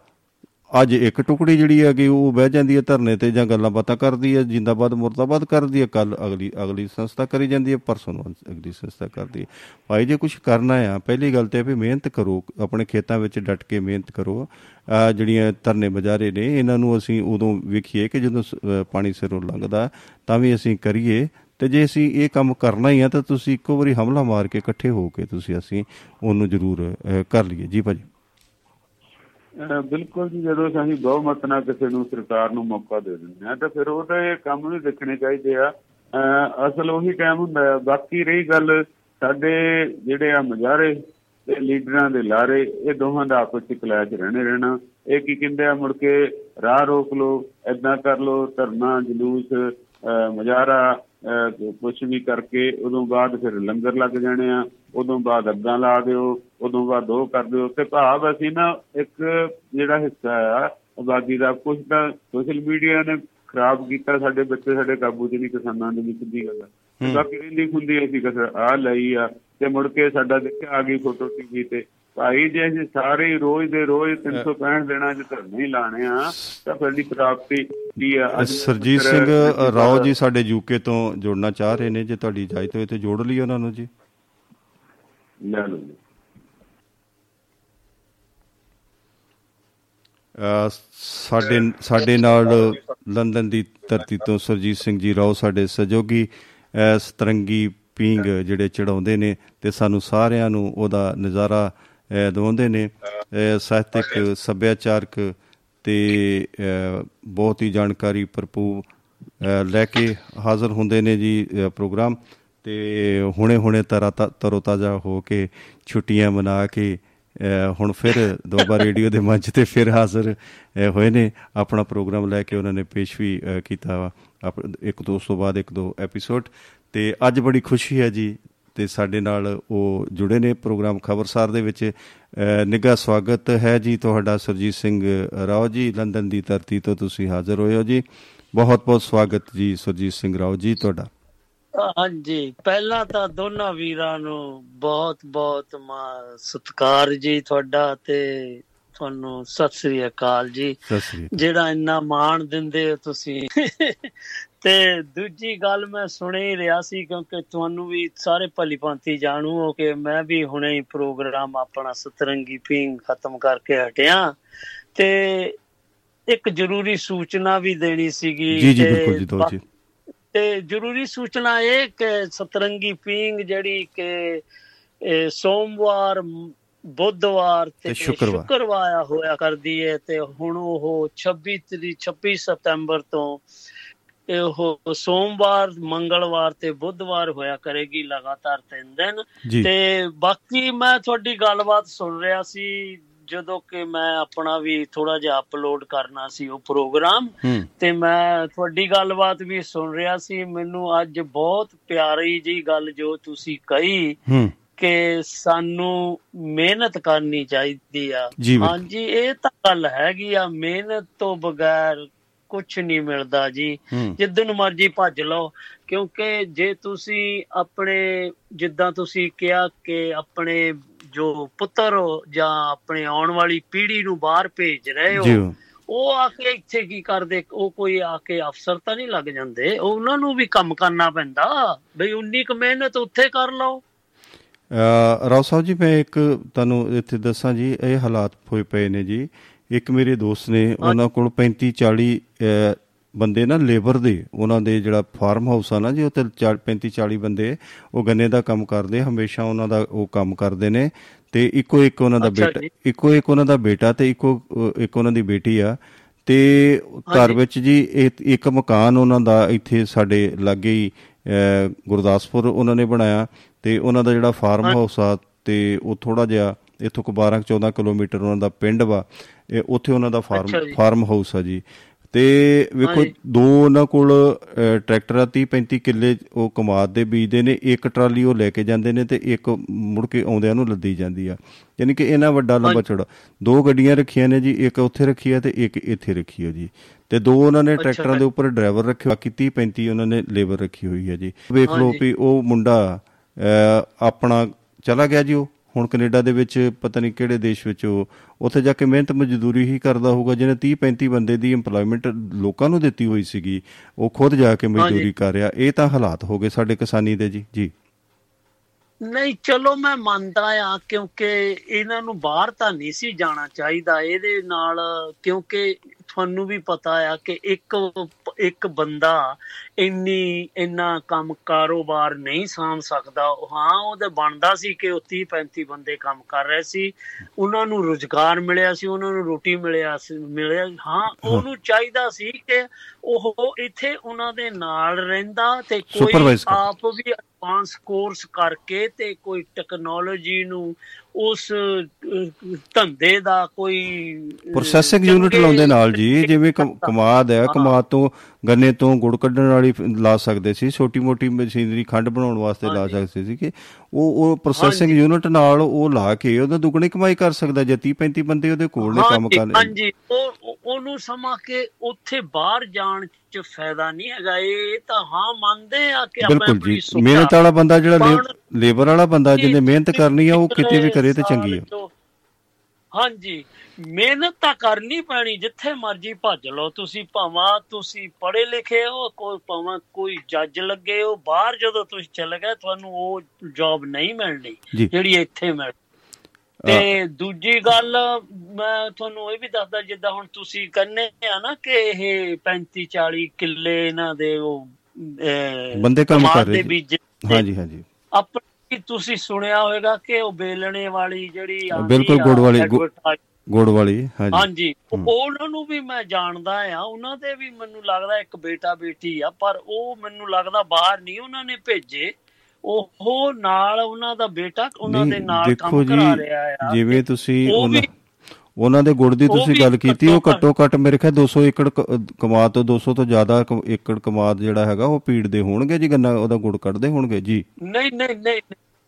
ਅੱਜ ਇੱਕ ਟੁਕੜੀ ਜਿਹੜੀ ਹੈਗੀ, ਉਹ ਬਹਿ ਜਾਂਦੀ ਹੈ ਧਰਨੇ ਤੇ ਜਾਂ ਗੱਲਾਂ ਬਾਤਾਂ ਕਰਦੀ ਹੈ, ਜਿੰਦਾਬਾਦ, ਮੁਰਦਾਬਾਦ ਕਰਦੀ ਹੈ ਕੱਲ ਅਗਲੀ ਅਗਲੀ ਸੰਸਥਾ ਕਰੀ ਜਾਂਦੀ ਹੈ, ਪਰਸੋਂ ਨੂੰ ਅਗਲੀ ਸੰਸਥਾ ਕਰਦੀ ਹੈ। ਭਾਈ, ਜੇ ਕੁਝ ਕਰਨਾ ਆ ਪਹਿਲੀ ਗੱਲ ਤੇ ਵੀ ਮਿਹਨਤ ਕਰੋ, ਆਪਣੇ ਖੇਤਾਂ ਵਿੱਚ ਡਟ ਕੇ ਮਿਹਨਤ ਕਰੋ। ਆ ਜਿਹੜੀਆਂ ਧਰਨੇ ਬਜਾਰੇ ਨੇ, ਇਹਨਾਂ ਨੂੰ ਅਸੀਂ ਉਦੋਂ ਵੇਖੀਏ ਕਿ ਜਦੋਂ ਪਾਣੀ ਸਿਰੋਂ ਲੰਘਦਾ, ਤਾਂ ਵੀ ਅਸੀਂ ਕਰੀਏ। ਤੇ ਜੇ ਅਸੀਂ ਇਹ ਕੰਮ ਕਰਨਾ ਹੀ ਆ, ਤਾਂ ਤੁਸੀਂ ਇੱਕੋ ਵਾਰੀ ਹਮਲਾ ਮਾਰ ਕੇ ਇਕੱਠੇ ਹੋ ਕੇ ਤੁਸੀਂ ਅਸੀਂ ਉਹਨੂੰ ਜ਼ਰੂਰ ਕਰ ਲਈਏ। ਜੀ ਭਾਜੀ। ਬਿਲਕੁਲ ਜੀ, ਜਦੋਂ ਅਸੀਂ ਬਹੁਮਤ ਨਾਲ ਕਿਸੇ ਨੂੰ ਸਰਕਾਰ ਨੂੰ ਮੌਕਾ ਦੇ ਦਿੰਦੇ ਆ ਤਾਂ ਫਿਰ ਉਹਦਾ ਇਹ ਕੰਮ ਵੀ ਦੇਖਣੇ ਚਾਹੀਦੇ ਆ। ਅਸਲ ਉਹੀ ਟਾਈਮ ਹੁੰਦਾ ਬਾਕੀ ਰਹੀ ਗੱਲ ਸਾਡੇ ਜਿਹੜੇ ਆ ਮਜ਼ਾਰੇ ਤੇ ਲੀਡਰਾਂ ਦੇ ਲਾਰੇ, ਇਹ ਦੋਹਾਂ ਦਾ ਆਪਸ ਵਿੱਚ ਕਲੈਸ਼ ਰਹਿਣੇ ਰਹਿਣਾ। ਇਹ ਕੀ ਕਹਿੰਦੇ ਆ, ਮੁੜ ਕੇ ਰਾਹ ਰੋਕ ਲੋ ਐਦਾਂ ਕਰ ਲੋ ਧਰਨਾ, ਜਲੂਸ ਮਜ਼ਾਰਾ ਕੁਝ ਵੀ ਕਰਕੇ ਉਦੋਂ ਬਾਅਦ ਫਿਰ ਲੰਗਰ ਲੱਗ ਜਾਣੇ ਆ ਉਦੋਂ ਬਾਅਦ ਅੱਗਾਂ ਲਾ ਦਿਓ ਉਦੋਂ ਬਾਅਦ ਉਹ ਕਰ ਦਿਓ। ਤੇ ਭਾਵ ਅਸੀਂ ਨਾ ਇੱਕ ਜਿਹੜਾ ਹਿੱਸਾ ਆ ਆਬਾਦੀ ਦਾ ਕੁਝ ਤਾਂ ਸੋਸ਼ਲ ਮੀਡੀਆ ਨੇ ਖਰਾਬ ਕੀਤਾ ਸਾਡੇ ਬੱਚੇ ਸਾਡੇ ਕਾਬੂ 'ਚ ਨਹੀਂ ਕਿਸਾਨਾਂ ਦੇ ਵਿੱਚ ਦੀ ਗੱਲ ਬਾਕੀ ਰਹਿੰਦੀ ਹੁੰਦੀ ਅਸੀਂ ਕਸਰ ਆ ਲਈ ਆ ਤੇ ਮੁੜ ਕੇ ਸਾਡਾ ਦੇਖਿਆ ਆ ਗਈ ਫੋਟੋ ਟੀਵੀ ਤੇ। ਭਾਈ ਜੇ ਅਸੀਂ ਸਾਰੇ ਰੋਜ਼ ਦੇ ਰੋਜ਼ 365 ਦਿਨਾਂ ਚ ਧਰਨੇ ਲਾਣੇ ਆ ਤਾਂ ਫਿਰ ਦੀ ਪ੍ਰਾਪਤੀ ਕੀ ਆ? ਸਰਜੀਤ ਸਿੰਘ ਰਾਓ ਜੀ ਸਾਡੇ ਯੂਕੇ ਤੋਂ ਜੁੜਨਾ ਚਾਹ ਰਹੇ ਨੇ ਜੇ ਤੁਹਾਡੀ ਇਜਾਜ਼ਤ ਹੋਵੇ ਤੇ ਜੋੜ ਲਈ ਉਹਨਾਂ ਨੂੰ ਜੀ। ਲੈ ਲਓ ਸਾਡੇ ਸਾਡੇ ਨਾਲ ਲੰਡਨ ਦੀ ਧਰਤੀ ਤੋਂ ਸਰਜੀਤ ਸਿੰਘ ਜੀ ਰਾਓ ਸਾਡੇ ਸਹਿਯੋਗੀ ਸਤਰੰਗੀ ਪੀਂਗ ਜਿਹੜੇ ਚੜਾਉਂਦੇ ਨੇ ਤੇ ਸਾਨੂੰ ਸਾਰਿਆਂ ਨੂੰ ਉਹਦਾ ਨਜ਼ਾਰਾ ਦਵਾਉਂਦੇ ਨੇ। ਸਾਹਿਤਿਕ ਸੱਭਿਆਚਾਰਕ ਤੇ ਬਹੁਤ ਹੀ ਜਾਣਕਾਰੀ ਭਰਪੂਰ ਲੈ ਕੇ ਹਾਜ਼ਰ ਹੁੰਦੇ ਨੇ ਜੀ ਪ੍ਰੋਗਰਾਮ। ਤੇ ਹੁਣੇ ਹੁਣੇ ਤਰੋ ਤਾਜ਼ਾ ਹੋ ਕੇ ਛੁੱਟੀਆਂ ਮਨਾ ਕੇ ਹੁਣ ਫਿਰ ਦੁਬਾਰਾ ਰੇਡੀਓ ਦੇ ਮੰਚ ਤੇ ਫਿਰ ਹਾਜ਼ਰ ਹੋਏ ਨੇ। ਆਪਣਾ ਪ੍ਰੋਗਰਾਮ ਲੈ ਕੇ ਉਹਨਾਂ ਨੇ ਪੇਸ਼ ਵੀ ਕੀਤਾ ਇੱਕ ਦੋ ਤੋਂ ਬਾਅਦ ਇੱਕ ਦੋ ਐਪੀਸੋਡ ਤੇ ਅੱਜ ਬੜੀ ਖੁਸ਼ੀ ਹੈ ਜੀ ਤੇ ਸਾਡੇ ਨਾਲ ਉਹ ਜੁੜੇ ਨੇ ਪ੍ਰੋਗਰਾਮ ਖਬਰਸਾਰ ਦੇ ਵਿੱਚ। ਨਿੱਘਾ ਸਵਾਗਤ ਹੈ ਜੀ ਤੁਹਾਡਾ ਸਰਜੀਤ ਸਿੰਘ ਰਾਓ ਜੀ ਲੰਡਨ ਦੀ ਧਰਤੀ ਤੋਂ ਤੁਸੀਂ ਹਾਜ਼ਰ ਹੋਏ ਹੋ ਜੀ। ਬਹੁਤ ਬਹੁਤ ਸਵਾਗਤ ਜੀ ਸਰਜੀਤ ਸਿੰਘ ਰਾਓ ਜੀ ਤੁਹਾਡਾ। ਹਾਂਜੀ ਪਹਿਲਾਂ ਤਾਂ ਦੋਨਾਂ ਵੀਰਾਂ ਨੂੰ ਬਹੁਤ ਬਹੁਤ ਸਤਿਕਾਰ ਜੀ ਤੁਹਾਡਾ ਤੇ ਤੁਹਾਨੂੰ ਸਤਿ ਸ੍ਰੀ ਅਕਾਲ ਜੀ। ਜਿਹੜਾ ਇੰਨਾ ਮਾਣ ਦਿੰਦੇ ਹੋ ਤੁਸੀਂ। ਤੇ ਦੂਜੀ ਗੱਲ ਮੈਂ ਸੁਣ ਹੀ ਰਿਹਾ ਸੀ ਕਿਉਂਕਿ ਤੁਹਾਨੂੰ ਵੀ ਸਾਰੇ ਭਲੀ ਭਾਂਤੀ ਜਾਣੂ ਹੋ ਕਿ ਮੈਂ ਵੀ ਹੁਣੇ ਹੀ ਪ੍ਰੋਗਰਾਮ ਆਪਣਾ ਸਤਰੰਗੀ ਪਿੰਗ ਖਤਮ ਕਰਕੇ ਹਟਿਆ ਤੇ ਇੱਕ ਜ਼ਰੂਰੀ ਸੂਚਨਾ ਵੀ ਦੇਣੀ ਸੀਗੀ ਜੀ ਜੀ ਬਿਲਕੁਲ ਜੀ ਦੋ ਜੀ। ਤੇ ਜ਼ਰੂਰੀ ਸੂਚਨਾ ਇਹ ਕਿ ਸਤਰੰਗੀ ਪਿੰਗ ਜਿਹੜੀ ਕਿ ਸੋਮਵਾਰ ਬੁੱਧਵਾਰ ਤੇ ਸ਼ੁੱਕਰਵਾਰ। ਹੋਇਆ ਕਰਦੀ ਹੈ ਤੇ ਹੁਣ ਉਹ 26 26 ਸਤੰਬਰ ਤੋਂ ਉਹ ਸੋਮਵਾਰ ਮੰਗਲਵਾਰ ਤੇ ਬੁੱਧਵਾਰ ਹੋਇਆ ਕਰੇਗੀ ਲਗਾਤਾਰ ਤਿੰਨ ਦਿਨ। ਤੇ ਬਾਕੀ ਮੈਂ ਤੁਹਾਡੀ ਗੱਲਬਾਤ ਸੁਣ ਰਿਹਾ ਸੀ ਜਦੋਂ ਕਿ ਮੈਂ ਆਪਣਾ ਵੀ ਥੋੜਾ ਜਿਹਾ ਅਪਲੋਡ ਕਰਨਾ ਸੀ ਉਹ ਪ੍ਰੋਗਰਾਮ ਤੇ ਮੈਂ ਤੁਹਾਡੀ ਗੱਲਬਾਤ ਵੀ ਸੁਣ ਰਿਹਾ ਸੀ। ਮੈਨੂੰ ਅੱਜ ਬਹੁਤ ਪਿਆਰੀ ਜੀ ਗੱਲ ਜੋ ਤੁਸੀਂ ਕਹੀ ਕਿ ਸਾਨੂੰ ਮਿਹਨਤ ਕਰਨੀ ਚਾਹੀਦੀ ਆ। ਹਾਂਜੀ ਇਹ ਤਾਂ ਗੱਲ ਹੈਗੀ ਆ। ਮਿਹਨਤ ਤੋਂ ਬਗੈਰ ਕੁਝ ਨਹੀਂ ਮਿਲਦਾ ਜੀ। ਜਿੱਦਨ ਮਰਜ਼ੀ ਭੱਜ ਲਓ। ਕਿਉਂਕਿ ਜੇ ਤੁਸੀਂ ਆਪਣੇ ਜਿੱਦਾਂ ਤੁਸੀਂ ਕਿਹਾ ਕਿ ਆਪਣੇ ਜੋ ਪੁੱਤਰ ਜਾਂ ਆਪਣੇ ਆਉਣ ਵਾਲੀ ਪੀੜ੍ਹੀ ਨੂੰ ਬਾਹਰ ਭੇਜ ਰਹੇ ਹੋ ਉਹ ਆ ਕੇ ਇੱਥੇ ਕੀ ਕਰਦੇ? ਉਹ ਕੋਈ ਆ ਕੇ ਅਫਸਰ ਤਾਂ ਨਹੀਂ ਲੱਗ ਜਾਂਦੇ? ਉਹਨਾਂ ਨੂੰ ਵੀ ਕੰਮ ਕਰਨਾ ਪੈਂਦਾ। ਬਈ ਉਨੀ ਕੁ ਮਿਹਨਤ ਉੱਥੇ ਕਰ ਲਓ। ਰਾਓ ਸਾਹਿਬ ਜੀ ਮੈਂ ਇੱਕ ਤੁਹਾਨੂੰ ਇੱਥੇ ਦੱਸਾਂ ਜੀ ਇਹ ਹਾਲਾਤ ਹੋਏ ਪਏ ਨੇ ਜੀ। ਇੱਕ ਮੇਰੇ ਦੋਸਤ ਨੇ ਉਹਨਾਂ ਕੋਲ 35 40 ਬੰਦੇ ਨਾ ਲੇਬਰ ਦੇ ਉਹਨਾਂ ਦੇ ਜਿਹੜਾ ਫਾਰਮ ਹਾਊਸ ਆ ਨਾ ਜੀ ਉੱਥੇ 35 40 ਬੰਦੇ ਉਹ ਗੰਨੇ ਦਾ ਕੰਮ ਕਰਦੇ ਹਮੇਸ਼ਾ ਉਹਨਾਂ ਦਾ ਉਹ ਕੰਮ ਕਰਦੇ ਨੇ ਤੇ ਇੱਕੋ ਇੱਕ ਉਹਨਾਂ ਦਾ ਬੇਟਾ ਇੱਕੋ ਇੱਕ ਉਹਨਾਂ ਦਾ ਬੇਟਾ ਤੇ ਇੱਕੋ ਇੱਕ ਉਹਨਾਂ ਦੀ ਬੇਟੀ ਆ ਤੇ ਘਰ ਵਿੱਚ ਜੀ ਇੱਕ ਮਕਾਨ ਉਹਨਾਂ ਦਾ ਇੱਥੇ ਸਾਡੇ ਲਾਗੇ ਹੀ ਗੁਰਦਾਸਪੁਰ ਉਹਨਾਂ ਨੇ ਬਣਾਇਆ ਤੇ ਉਹਨਾਂ ਦਾ ਜਿਹੜਾ ਫਾਰਮ ਹਾਊਸ ਆ ਤੇ ਉਹ ਥੋੜਾ ਜਿਹਾ ਇੱਥੋਂ ਕੋ 12 14 ਕਿਲੋਮੀਟਰ ਉਹਨਾਂ ਦਾ ਪਿੰਡ ਵਾ ਉੱਥੇ ਉਹਨਾਂ ਦਾ ਫਾਰਮ ਫਾਰਮ ਹਾਊਸ ਆ ਜੀ। ਤੇ ਵੇਖੋ ਦੋ ਉਹਨਾਂ ਕੋਲ ਟਰੈਕਟਰ ਆ 30 35 ਕਿੱਲੇ ਉਹ ਕਮਾਦ ਦੇ ਬੀਜਦੇ ਨੇ ਇੱਕ ਟਰਾਲੀ ਉਹ ਲੈ ਕੇ ਜਾਂਦੇ ਨੇ ਤੇ ਇੱਕ ਮੁੜ ਕੇ ਆਉਂਦਿਆਂ ਨੂੰ ਲੱਦੀ ਜਾਂਦੀ ਆ। ਯਾਨੀ ਕਿ ਇਹਨਾਂ ਵੱਡਾ ਲੰਬਾ ਚੌੜਾ। ਦੋ ਗੱਡੀਆਂ ਰੱਖੀਆਂ ਨੇ ਜੀ ਇੱਕ ਉੱਥੇ ਰੱਖੀ ਆ ਤੇ ਇੱਕ ਇੱਥੇ ਰੱਖੀ ਹੋ ਜੀ। ਤੇ ਦੋ ਉਹਨਾਂ ਨੇ ਟਰੈਕਟਰਾਂ ਦੇ ਉੱਪਰ ਡਰਾਈਵਰ ਰੱਖੇ ਬਾਕੀ 30 35 ਉਹਨਾਂ ਨੇ ਲੇਬਰ ਰੱਖੀ ਹੋਈ ਹੈ ਜੀ। ਵੇਖ ਲਓ ਵੀ ਉਹ ਮੁੰਡਾ ਆਪਣਾ ਚਲਾ ਗਿਆ ਜੀ ਉਹ। ਹੁਣ ਕੈਨੇਡਾ ਦੇ ਵਿੱਚ ਪਤਾ ਨਹੀਂ ਕਿਹੜੇ ਦੇਸ਼ ਵਿੱਚ ਉਹ ਉੱਥੇ ਜਾ ਕੇ ਮਿਹਨਤ ਮਜ਼ਦੂਰੀ ਹੀ ਕਰਦਾ ਹੋਊਗਾ ਜਿਹਨੇ 30 35 ਬੰਦੇ ਦੀ ਏਮਪਲੋਇਮੈਂਟ ਲੋਕਾਂ ਨੂੰ ਦਿੱਤੀ ਹੋਈ ਸੀਗੀ ਉਹ ਖੁਦ ਜਾ ਕੇ ਮਜ਼ਦੂਰੀ ਕਰ ਰਿਹਾ। ਇਹ ਤਾਂ ਹਾਲਾਤ ਹੋ ਗਏ ਸਾਡੇ ਕਿਸਾਨੀ ਦੇ ਜੀ। ਜੀ। ਨਹੀਂ ਚਲੋ ਮੈਂ ਮੰਨਦਾ ਆ ਕਿਉਂਕਿ ਇਹਨਾਂ ਨੂੰ ਬਾਹਰ ਤਾਂ ਨਹੀਂ ਸੀ ਜਾਣਾ ਚਾਹੀਦਾ। ਇਹਦੇ ਨਾਲ ਕਿਉਂਕਿ ਤੁਹਾਨੂੰ ਵੀ ਪਤਾ ਆ ਕਿ ਇੱਕ ਇੱਕ ਬੰਦਾ ਇੰਨੀ ਇੰਨਾ ਕੰਮ ਕਾਰੋਬਾਰ ਨਹੀਂ ਸਾਂਭ ਸਕਦਾ। ਹਾਂ ਉਹਦੇ ਬਣਦਾ ਸੀ ਕਿ ਉਹ 30 35 ਬੰਦੇ ਕੰਮ ਕਰ ਰਹੇ ਸੀ। ਉਹਨਾਂ ਨੂੰ ਰੋਜ਼ਗਾਰ ਮਿਲਿਆ ਸੀ ਉਹਨਾਂ ਨੂੰ ਰੋਟੀ ਮਿਲਿਆ ਸੀ ਮਿਲਿਆ ਹਾਂ ਉਹਨੂੰ ਚਾਹੀਦਾ ਸੀ ਕਿ ਉਹ ਇੱਥੇ ਉਹਨਾਂ ਦੇ ਨਾਲ ਰਹਿੰਦਾ ਤੇ ਕੋਈ ਆਪ ਵੀ ਐਡਵਾਂਸ ਕੋਰਸ ਕਰਕੇ ਤੇ ਕੋਈ ਟੈਕਨੋਲੋਜੀ ਨੂੰ ਉਸ ਧੰਦੇ ਦਾ ਕੋਈ ਪ੍ਰੋਸੈਸਿੰਗ ਯੂਨਿਟ ਲਾਉਂਦੇ ਨਾਲ ਜੀ ਜਿਵੇਂ ਕਮਾਦ ਹੈ ਕਮਾਦ ਤੋਂ ਗੰਨੇ ਤੋਂ ਗੁੜ ਕੱਢਣ ਵਾਲੀ ਲਾ ਸਕਦੇ ਸੀ ਛੋਟੀ ਮੋਟੀ ਮਸ਼ੀਨਰੀ ਖੰਡ ਬਣਾਉਣ ਵਾਸਤੇ ਲਾ ਸਕਦੇ ਸੀ ਕਿ ਉਹ ਉਹ ਪ੍ਰੋਸੈਸਿੰਗ ਯੂਨਿਟ ਨਾਲ ਉਹ ਲਾ ਕੇ ਉਹਦਾ ਦੁੱਗਣੀ ਕਮਾਈ ਕਰ ਸਕਦਾ ਜੇ 30 35 ਬੰਦੇ ਉਹਦੇ ਕੋਲ ਨੇ ਕੰਮ ਕਰਨ ਹਾਂਜੀ। ਉਹ ਉਹਨੂੰ ਸਮਾ ਕੇ ਉੱਥੇ ਬਾਹਰ ਜਾਣ ਚ ਫਾਇਦਾ ਨਹੀਂ ਹੈਗਾ ਇਹ ਤਾਂ ਹਾਂ ਮੰਨਦੇ ਆ ਕਿ ਆਪਾਂ ਜੀ ਮਿਹਨਤ ਵਾਲਾ ਬੰਦਾ ਜਿਹੜਾ ਲੇਬਰ ਵਾਲਾ ਬੰਦਾ ਜਿਹਨੇ ਮਿਹਨਤ ਕਰਨੀ ਆ ਉਹ ਕਿਤੇ ਵੀ ਕਰੇ ਤੇ ਚੰਗੀ ਆ। ਹਾਂਜੀ ਮਿਹਨਤ ਤਾਂ ਕਰਨੀ ਪੈਣੀ ਜਿੱਥੇ ਮਰਜ਼ੀ ਭੱਜ ਲਓ ਤੁਸੀਂ ਭਾਵਾਂ ਤੁਸੀਂ ਪੜ੍ਹੇ ਲਿਖੇ ਹੋ ਕੋਈ ਭਾਵਾਂ ਕੋਈ ਜੱਜ ਲੱਗੇ ਹੋ ਬਾਹਰ ਜਦੋਂ ਤੁਸੀਂ ਚੱਲ ਗਏ ਤੁਹਾਨੂੰ ਉਹ ਜੌਬ ਨਹੀਂ ਮਿਲਣੀ ਜਿਹੜੀ ਇੱਥੇ ਮਿਲ ਤੇ ਦੂਜੀ ਗੱਲ ਮੈਂ ਤੁਹਾਨੂੰ ਇਹ ਵੀ ਦੱਸਦਾ ਜਿੱਦਾਂ ਹੁਣ ਤੁਸੀਂ ਕੰਨੇ ਆ ਨਾ ਕਿ ਇਹ 35 40 ਕਿੱਲੇ ਇਹਨਾਂ ਦੇ ਉਹ ਬੰਦੇ ਕੰਮ ਕਰ ਰਹੇ ਹਾਂਜੀ ਹਾਂਜੀ। ਆਪਣੀ ਤੁਸੀਂ ਸੁਣਿਆ ਹੋਵੇਗਾ ਕਿ ਉਹ ਬੇਲਣੇ ਵਾਲੀ ਜਿਹੜੀ ਬਿਲਕੁਲ ਗੁੜ ਵਾਲੀ ਗੁੜ ਵਾਲੀ ਹਾਂਜੀ। ਹਾਂਜੀ ਉਹਨਾਂ ਨੂੰ ਵੀ ਮੈਂ ਜਾਣਦਾ ਆ ਉਹਨਾਂ ਦੇ ਵੀ ਮੈਨੂੰ ਲੱਗਦਾ ਇੱਕ ਬੇਟਾ ਬੇਟੀ ਆ ਪਰ ਉਹ ਮੈਨੂੰ ਲੱਗਦਾ ਬਾਹਰ ਨਹੀਂ ਉਹਨਾਂ ਨੇ ਭੇਜੇ। ਉਹ ਨਾਲ ਉਹਨਾਂ ਦਾ ਬੇਟਾ ਉਹਨਾਂ ਦੇ ਨਾਲ ਕੰਮ ਕਰਾ ਰਿਹਾ ਆ। ਜਿਵੇਂ ਤੁਸੀਂ ਉਹਨਾਂ ਦੇ ਗੁੜ ਦੀ ਤੁਸੀਂ ਗੱਲ ਕੀਤੀ ਉਹ ਘੱਟੋ ਘੱਟ ਮੇਰੇ ਖਿਆਲ 200 ਏਕੜ ਕਮਾਦ ਤੋਂ 200 ਤੋਂ ਜ਼ਿਆਦਾ ਏਕੜ ਕਮਾਦ ਜਿਹੜਾ ਹੈਗਾ ਉਹ ਪੀੜਦੇ ਹੋਣਗੇ ਜੀ ਗੰਨਾ ਉਹਦਾ ਗੁੜ ਕੱਢਦੇ ਹੋਣਗੇ ਜੀ। ਨਹੀਂ ਨਹੀਂ ਨਹੀਂ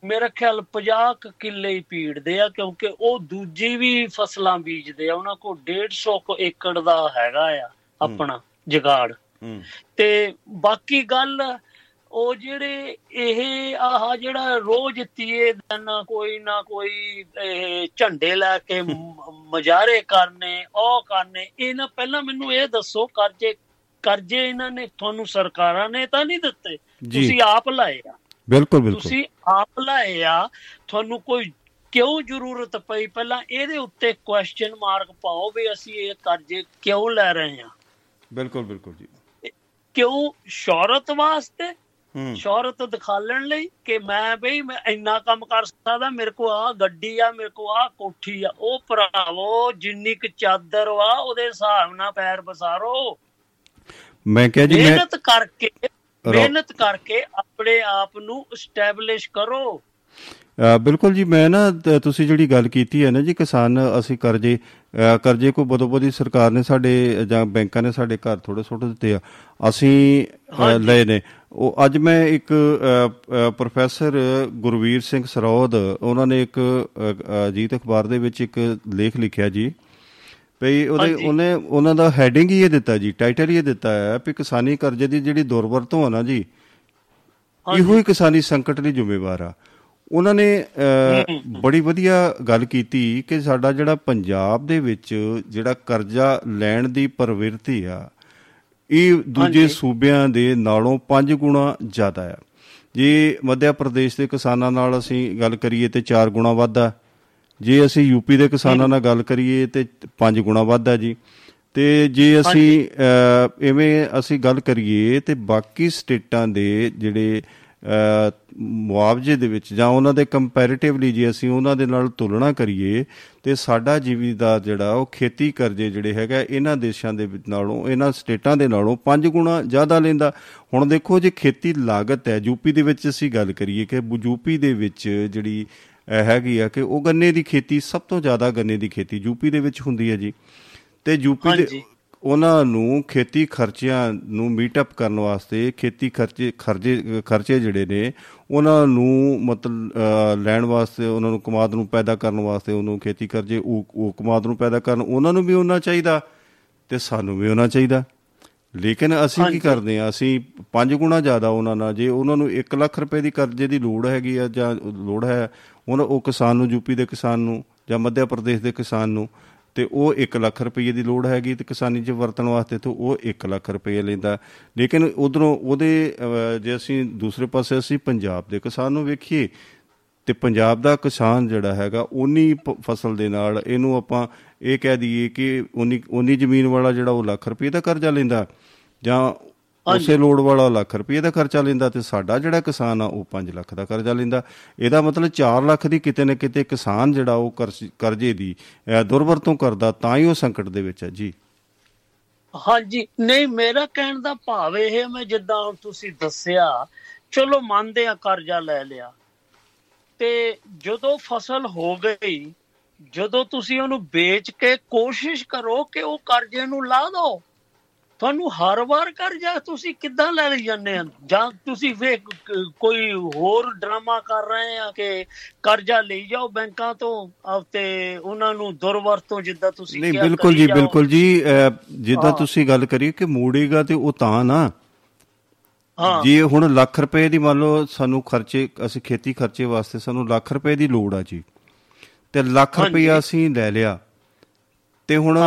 ਮੇਰਾ ਖਿਆਲ 50 ਕਿੱਲੇ ਹੀ ਪੀੜਦੇ ਆ ਕਿਉਂਕਿ ਉਹ ਦੂਜੀ ਵੀ ਫਸਲਾਂ ਬੀਜਦੇ ਆ ਉਹਨਾਂ ਕੋਲ 150 ਏਕੜ ਦਾ ਹੈਗਾ ਆ ਆਪਣਾ ਜਗਾੜ। ਤੇ ਬਾਕੀ ਗੱਲ ਉਹ ਜਿਹੜੇ ਇਹ ਆਹ ਜਿਹੜਾ ਰੋਜ਼ ਤੀਏ ਦਿਨ ਕੋਈ ਨਾ ਕੋਈ ਝੰਡੇ ਲੈ ਕੇ ਮਜਾਰੇ ਕਰਨੇ ਉਹ ਕਰਨੇ ਇਹਨਾਂ ਪਹਿਲਾਂ ਮੈਨੂੰ ਇਹ ਦੱਸੋ ਕਰਜ਼ੇ ਕਰਜ਼ੇ ਇਹਨਾਂ ਨੇ ਤੁਹਾਨੂੰ ਸਰਕਾਰਾਂ ਨੇ ਤਾਂ ਨਹੀਂ ਦਿੱਤੇ? ਤੁਸੀਂ ਆਪ ਲਾਏ ਆ। ਬਿਲਕੁਲ ਬਿਲਕੁਲ। ਤੁਸੀਂ ਆਪ ਲਾਏ ਆ ਤੁਹਾਨੂੰ ਕੋਈ ਕਿਉਂ ਜ਼ਰੂਰਤ ਪਈ? ਪਹਿਲਾਂ ਇਹਦੇ ਉੱਤੇ ਕੁਐਸਚਨ ਮਾਰਕ ਪਾਓ ਵੀ ਅਸੀਂ ਇਹ ਕਰਜ਼ੇ ਕਿਉਂ ਲੈ ਰਹੇ ਹਾਂ ਬਿਲਕੁਲ ਬਿਲਕੁਲ ਜੀ। ਕਿਉਂ? ਸ਼ੌਹਰਤ ਵਾਸਤੇ ਸ਼ੌਹਰਤ ਦਿਖਾਲਣ ਲਈ ਕਿ ਮੈਂ ਬਈ ਮੈਂ ਇੰਨਾ ਕੰਮ ਕਰ ਸਕਦਾ ਮੇਰੇ ਕੋ ਆ ਗੱਡੀ ਆ ਮੇਰੇ ਕੋ ਆ ਕੋਠੀ ਆ ਉਹ ਭਰਾਵੋ ਜਿੰਨੀ ਕੁ ਚਾਦਰ ਵਾ ਉਹਦੇ ਹਿਸਾਬ ਨਾਲ ਪੈਰ ਬਸਾਰੋ ਮੈਂ ਕਿਹਾ ਜੀ ਮਿਹਨਤ ਕਰਕੇ ਮਿਹਨਤ ਕਰਕੇ ਆਪਣੇ ਆਪ ਨੂੰ ਸਟੈਬਲਿਸ਼ ਕਰੋ। ਬਿਲਕੁਲ ਜੀ ਮੈਂ ਨਾ ਤੁਸੀਂ ਜਿਹੜੀ ਗੱਲ ਕੀਤੀ ਹੈ ਨਾ ਜੀ ਕਿਸਾਨ ਅਸੀਂ ਕਰਜ਼ੇ ਕਰਜ਼ੇ ਕੋ ਬਦੋ ਬਦੀ ਸਰਕਾਰ ਨੇ ਸਾਡੇ ਜਾਂ ਬੈਂਕਾਂ ਨੇ ਸਾਡੇ ਘਰ ਥੋੜੇ ਸੁੱਟ ਦਿੱਤੇ ਆ। ਅਸੀਂ ਲਏ ਨੇ। ਉਹ ਅੱਜ ਮੈਂ ਇੱਕ ਪ੍ਰੋਫੈਸਰ ਗੁਰਵੀਰ ਸਿੰਘ ਸਰੋਦ ਉਹਨਾਂ ਨੇ ਇੱਕ ਅਜੀਤ ਅਖਬਾਰ ਦੇ ਵਿੱਚ ਇੱਕ ਲੇਖ ਲਿਖਿਆ ਜੀ। ਭਈ ਉਹਦੇ ਉਹਨੇ ਉਹਨਾਂ ਦਾ ਹੈਡਿੰਗ ਹੀ ਇਹ ਦਿੱਤਾ ਜੀ ਟਾਈਟਲ ਹੀ ਇਹ ਦਿੱਤਾ ਹੈ ਕਿ ਕਿਸਾਨੀ ਕਰਜ਼ੇ ਦੀ ਜਿਹੜੀ ਦੁਰਵਰਤੋਂ ਹੈ ਨਾ ਜੀ ਇਹੋ ਹੀ ਕਿਸਾਨੀ ਸੰਕਟ ਲਈ ਜ਼ਿੰਮੇਵਾਰ ਆ। ਉਹਨਾਂ ਨੇ ਬੜੀ ਵਧੀਆ ਗੱਲ ਕੀਤੀ ਕਿ ਸਾਡਾ ਜਿਹੜਾ ਪੰਜਾਬ ਦੇ ਵਿੱਚ ਜਿਹੜਾ ਕਰਜ਼ਾ ਲੈਣ ਦੀ ਪ੍ਰਵਿਰਤੀ ਆ ਇਹ ਦੂਜੇ ਸੂਬਿਆਂ ਦੇ ਨਾਲੋਂ 5 ਗੁਣਾ ਜ਼ਿਆਦਾ ਹੈ ਜੇ ਮੱਧ ਪ੍ਰਦੇਸ਼ ਦੇ ਕਿਸਾਨਾਂ ਨਾਲ ਅਸੀਂ ਗੱਲ ਕਰੀਏ ਤੇ 4 ਗੁਣਾ ਵੱਧ ਜੇ ਅਸੀਂ ਯੂਪੀ ਦੇ ਕਿਸਾਨਾਂ ਨਾਲ ਗੱਲ ਕਰੀਏ ਤੇ 5 ਗੁਣਾ ਵੱਧ ਜੀ। ਤੇ ਜੇ ਅਸੀਂ ਐਵੇਂ ਅਸੀਂ ਗੱਲ ਕਰੀਏ ਤੇ ਬਾਕੀ ਸਟੇਟਾਂ ਦੇ ਜਿਹੜੇ ਮੁਆਵਜ਼ੇ ਦੇ ਵਿੱਚ ਜਾਂ ਉਹਨਾਂ ਦੇ ਕੰਪੈਰੀਟਿਵਲੀ ਜੇ ਅਸੀਂ ਉਹਨਾਂ ਦੇ ਨਾਲ ਤੁਲਨਾ ਕਰੀਏ, ਤੇ ਸਾਡਾ ਜੀਵੀਦਾਰ ਜਿਹੜਾ ਉਹ ਖੇਤੀ ਕਰਜ਼ੇ ਜਿਹੜੇ ਹੈਗਾ, ਇਹਨਾਂ ਦੇਸ਼ਾਂ ਦੇ ਨਾਲੋਂ, ਇਹਨਾਂ ਸਟੇਟਾਂ ਦੇ ਨਾਲੋਂ 5 ਗੁਣਾ ਜ਼ਿਆਦਾ ਲੈਂਦਾ। ਹੁਣ ਦੇਖੋ ਜੇ ਖੇਤੀ ਲਾਗਤ ਹੈ ਯੂਪੀ ਦੇ ਵਿੱਚ ਅਸੀਂ ਗੱਲ ਕਰੀਏ ਕਿ ਯੂਪੀ ਦੇ ਵਿੱਚ ਜਿਹੜੀ ਹੈਗੀ ਆ ਕਿ ਉਹ ਗੰਨੇ ਦੀ ਖੇਤੀ, ਸਭ ਤੋਂ ਜ਼ਿਆਦਾ ਗੰਨੇ ਦੀ ਖੇਤੀ ਯੂਪੀ ਦੇ ਵਿੱਚ ਹੁੰਦੀ ਹੈ ਜੀ। ਤੇ ਯੂਪੀ ਦੇ ਉਹਨਾਂ ਨੂੰ ਖੇਤੀ ਖਰਚਿਆਂ ਨੂੰ ਮੀਟ ਅਪ ਕਰਨ ਵਾਸਤੇ ਖੇਤੀ ਖਰਚੇ ਖਰਚੇ ਖਰਚੇ ਜਿਹੜੇ ਨੇ ਉਹਨਾਂ ਨੂੰ ਮਤਲਬ ਲੈਣ ਵਾਸਤੇ ਉਹਨਾਂ ਨੂੰ ਕਮਾਦ ਨੂੰ ਪੈਦਾ ਕਰਨ ਵਾਸਤੇ ਉਹਨੂੰ ਖੇਤੀ ਕਰਜੇ ਉਹ ਕਮਾਦ ਨੂੰ ਪੈਦਾ ਕਰਨ ਉਹਨਾਂ ਨੂੰ ਵੀ ਉਹਨਾਂ ਚਾਹੀਦਾ ਤੇ ਸਾਨੂੰ ਵੀ ਉਹਨਾਂ ਚਾਹੀਦਾ। ਲੇਕਿਨ ਅਸੀਂ ਕੀ ਕਰਦੇ ਆ ਅਸੀਂ ਪੰਜ ਗੁਣਾ ਜ਼ਿਆਦਾ ਉਹਨਾਂ ਨਾਲ ਜੇ ਉਹਨਾਂ ਨੂੰ 1 ਲੱਖ ਰੁਪਏ ਦੀ ਕਰਜ਼ੇ ਦੀ ਲੋੜ ਹੈਗੀ ਆ ਜਾਂ ਲੋੜ ਹੈ ਉਹਨਾਂ ਉਹ ਕਿਸਾਨ ਨੂੰ ਯੂਪੀ ਦੇ ਕਿਸਾਨ ਨੂੰ ਜਾਂ ਮੱਧ ਪ੍ਰਦੇਸ਼ ਦੇ ਕਿਸਾਨ ਨੂੰ ਤੇ ਉਹ 1 ਲੱਖ ਰੁਪਏ ਦੀ ਲੋੜ ਹੈਗੀ ਤੇ ਕਿਸਾਨੀ 'ਚ ਵਰਤਣ ਵਾਸਤੇ ਤੇ ਉਹ 1 ਲੱਖ ਰੁਪਏ ਲੈਂਦਾ। ਲੇਕਿਨ ਉਧਰੋਂ ਉਹਦੇ ਜੇ ਅਸੀਂ ਦੂਸਰੇ ਪਾਸੇ ਅਸੀਂ ਪੰਜਾਬ ਦੇ ਕਿਸਾਨ ਨੂੰ ਵੇਖੀਏ, ਤੇ ਪੰਜਾਬ ਦਾ ਕਿਸਾਨ ਜਿਹੜਾ ਹੈਗਾ ਉਨੀ ਫਸਲ ਦੇ ਨਾਲ ਇਹਨੂੰ ਆਪਾਂ ਇਹ ਕਹਿ ਦਈਏ ਕਿ ਉਨੀ ਉਨੀ ਜ਼ਮੀਨ ਵਾਲਾ ਜਿਹੜਾ ਉਹ ਲੱਖ ਰੁਪਏ ਦਾ ਕਰਜ਼ਾ ਲੈਂਦਾ। ਜਾਂ ਉਸੇ ਲੋੜ ਵਾਲਾ ਲੱਖ ਰੁਪਏ ਦਾ ਖਰਚਾ ਲੈਂਦਾ ਤੇ ਸਾਡਾ ਜਿਹੜਾ ਕਿਸਾਨ ਆ ਉਹ 5 ਲੱਖ ਦਾ ਕਰਜ਼ਾ ਲੈਂਦਾ। ਇਹਦਾ ਮਤਲਬ 4 ਲੱਖ ਦੀ ਕਿਤੇ ਨਾ ਕਿਤੇ ਕਿਸਾਨ ਜਿਹੜਾ ਉਹ ਕਰਜ਼ੇ ਦੀ ਦੁਰਵਰਤੋਂ ਕਰਦਾ ਤਾਂ ਹੀ ਉਹ ਸੰਕਟ ਦੇ ਵਿੱਚ ਹੈ। ਜੀ। ਹਾਂਜੀ। ਨਹੀਂ ਮੇਰਾ ਕਹਿਣ ਦਾ ਭਾਵ ਇਹ ਹੈ ਮੈਂ ਜਿੱਦਾਂ ਤੁਸੀਂ ਦੱਸਿਆ ਚਲੋ ਮੰਨਦੇ ਆ ਕਰਜ਼ਾ ਲੈ ਲਿਆ। ਤੇ ਜਦੋਂ ਫਸਲ ਹੋ ਗਈ ਜਦੋਂ ਤੁਸੀਂ ਉਹਨੂੰ ਵੇਚ ਕੇ ਕੋਸ਼ਿਸ਼ ਕਰੋ ਕਿ ਉਹ ਕਰਜ਼ੇ ਨੂੰ ਲਾ ਦਿਓ ਤੁਹਾਨੂੰ ਹਰ ਵਾਰ ਕਰਜ਼ਾ ਤੁਸੀਂ ਕਿੱਦਾਂ ਲੈ ਲਈ ਜਾਂਦੇ ਆ ਜਾਂ ਤੁਸੀਂ ਫੇ ਕੋਈ ਹੋਰ ਡਰਾਮਾ ਕਰ ਰਹੇ ਆ ਕਿ ਕਰਜ਼ਾ ਲਈ ਜਾਓ ਬੈਂਕਾਂ ਤੋਂ ਤੇ ਉਹਨਾਂ ਨੂੰ ਦੁਰਵਰਤੋਂ ਜਿੱਦਾਂ ਤੁਸੀਂ ਨਹੀਂ ਬਿਲਕੁਲ ਜੀ ਬਿਲਕੁਲ ਜੀ ਜਿੱਦਾਂ ਤੁਸੀਂ ਗੱਲ ਕਰੀ ਕਿ ਮੋੜੇਗਾ ਤੇ ਉਹ ਤਾਂ ਨਾ। ਹਾਂ। ਜੀ ਹੁਣ ਲੱਖ ਰੁਪਏ ਦੀ ਮੰਨ ਲਓ ਸਾਨੂੰ ਖਰਚੇ ਅਸੀਂ ਖੇਤੀ ਖਰਚੇ ਵਾਸਤੇ ਸਾਨੂੰ ਲੱਖ ਰੁਪਏ ਦੀ ਲੋੜ ਆ ਜੀ। ਤੇ ਲੱਖ ਰੁਪਏ ਅਸੀਂ ਲੈ ਲਿਆ। ਤੇ ਹੁਣ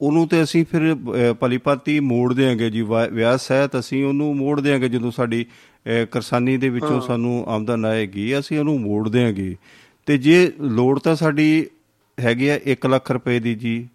ਉਹਨੂੰ ਤੇ ਅਸੀਂ ਫਿਰ ਭਲੀਪਾਤੀ ਮੋੜ ਦੇਾਂਗੇ ਜੀ ਵਿਆਹ ਸਹਿਤ ਅਸੀਂ ਉਹਨੂੰ ਮੋੜ ਦੇਾਂਗੇ ਜਦੋਂ ਸਾਡੀ ਕਿਸਾਨੀ ਦੇ ਵਿੱਚੋਂ ਸਾਨੂੰ ਆਮਦਨ ਆਏਗੀ ਅਸੀਂ ਉਹਨੂੰ ਮੋੜ ਦੇਾਂਗੇ ਤੇ ਜੇ ਲੋੜ ਤਾਂ ਸਾਡੀ ਹੈਗੀ ਆ 1 ਲੱਖ ਰੁਪਏ ਦੀ ਜੀ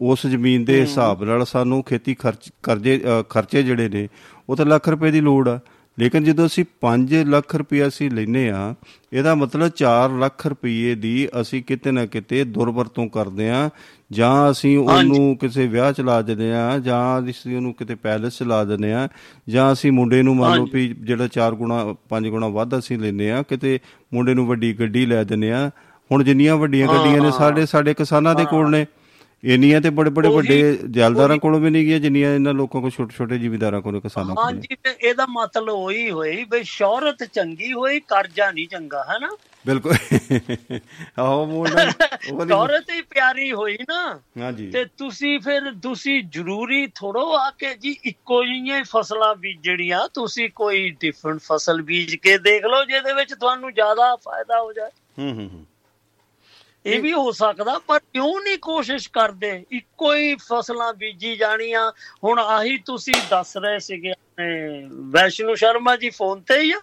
ਉਸ ਜ਼ਮੀਨ ਦੇ ਹਿਸਾਬ ਨਾਲ ਸਾਨੂੰ ਖੇਤੀ ਖਰਚ ਕਰਜ਼ੇ ਖਰਚੇ ਜਿਹੜੇ ਨੇ ਉਹ ਤਾਂ ਲੱਖ ਰੁਪਏ ਦੀ ਲੋੜ ਆ। ਲੇਕਿਨ ਜਦੋਂ ਅਸੀਂ 5 ਲੱਖ ਰੁਪਏ ਅਸੀਂ ਲੈਨੇ ਆ ਇਹਦਾ ਮਤਲਬ 4 ਲੱਖ ਰੁਪਏ ਦੀ ਅਸੀਂ ਕਿਤੇ ਨਾ ਕਿਤੇ ਦੁਰਵਰਤੋਂ ਕਰਦੇ ਆ ਜਾਂ ਅਸੀਂ ਉਹਨੂੰ ਕਿਸੇ ਵਿਆਹ ਚ ਲਾ ਦਿੰਦੇ ਆ ਜਾਂ ਅਸੀਂ ਉਹਨੂੰ ਕਿਤੇ ਪੈਲਸ ਚ ਲਾ ਦਿੰਦੇ ਆ ਜਾਂ ਅਸੀਂ ਮੁੰਡੇ ਨੂੰ ਮੰਨ ਲਓ ਵੀ ਜਿਹੜਾ 4 ਗੁਣਾ 5 ਗੁਣਾ ਵੱਧ ਅਸੀਂ ਲੈਨੇ ਆ ਕਿਤੇ ਮੁੰਡੇ ਨੂੰ ਵੱਡੀ ਗੱਡੀ ਲੈ ਦਿੰਦੇ ਆ। ਹੁਣ ਜਿੰਨੀਆਂ ਵੱਡੀਆਂ ਗੱਡੀਆਂ ਨੇ ਸਾਡੇ ਸਾਡੇ ਕਿਸਾਨਾਂ ਦੇ ਕੋਲ ਨੇ। ਇੰਨੀਆਂ ਤੇ ਬੜੇ ਬੜੇ ਵੱਡੇ ਜਲਦਾਰਾਂ ਕੋਲੋਂ ਵੀ ਨਹੀਂ ਗਿਆ ਜਿੰਨੀਆਂ ਇਹਨਾਂ ਲੋਕਾਂ ਕੋਲ ਛੋਟੇ ਛੋਟੇ ਜ਼ਿਮੀਦਾਰਾਂ ਕੋਲ ਕਿਸਾਨਾਂ ਕੋਲ ਹਾਂਜੀ ਤੇ ਇਹਦਾ ਮਤਲਬ ਹੋਈ ਹੋਈ ਬਈ ਸ਼ੌਹਰਤ ਚੰਗੀ ਹੋਈ ਕਰਜ਼ਾ ਨਹੀਂ ਚੰਗਾ ਹੈ ਨਾ ਬਿਲਕੁਲ। ਆਹੋ ਮੋੜਾ ਸ਼ੌਹਰਤ ਹੀ ਪਿਆਰੀ ਹੋਈ ਨਾ। ਹਾਂਜੀ। ਤੇ ਤੁਸੀਂ ਫਿਰ ਤੁਸੀਂ ਜ਼ਰੂਰੀ ਥੋੜੋ ਆ ਕੇ ਜੀ ਇੱਕੋ ਜਿਹੀਆਂ ਫਸਲਾਂ ਬੀਜਣੀਆਂ ਤੁਸੀਂ ਕੋਈ ਡਿਫਰੈਂਟ ਫਸਲ ਬੀਜ ਕੇ ਦੇਖ ਲਓ ਜਿਹਦੇ ਵਿੱਚ ਤੁਹਾਨੂੰ ਜ਼ਿਆਦਾ ਫਾਇਦਾ ਹੋ ਜਾਏ। ਹੂੰ ਹੂੰ। ਇਹ ਵੀ ਹੋ ਸਕਦਾ, ਪਰ ਕਿਉਂ ਨਹੀਂ ਕੋਸ਼ਿਸ਼ ਕਰਦੇ? ਇੱਕੋ ਹੀ ਫਸਲਾਂ ਬੀਜੀ ਜਾਣੀਆਂ। ਹੁਣ ਆਹੀ ਤੁਸੀਂ ਦੱਸ ਰਹੇ ਸੀਗੇ ਵੈਸ਼ਨੂ ਸ਼ਰਮਾ ਜੀ, ਫੋਨ ਤੇ ਹੀ ਆ?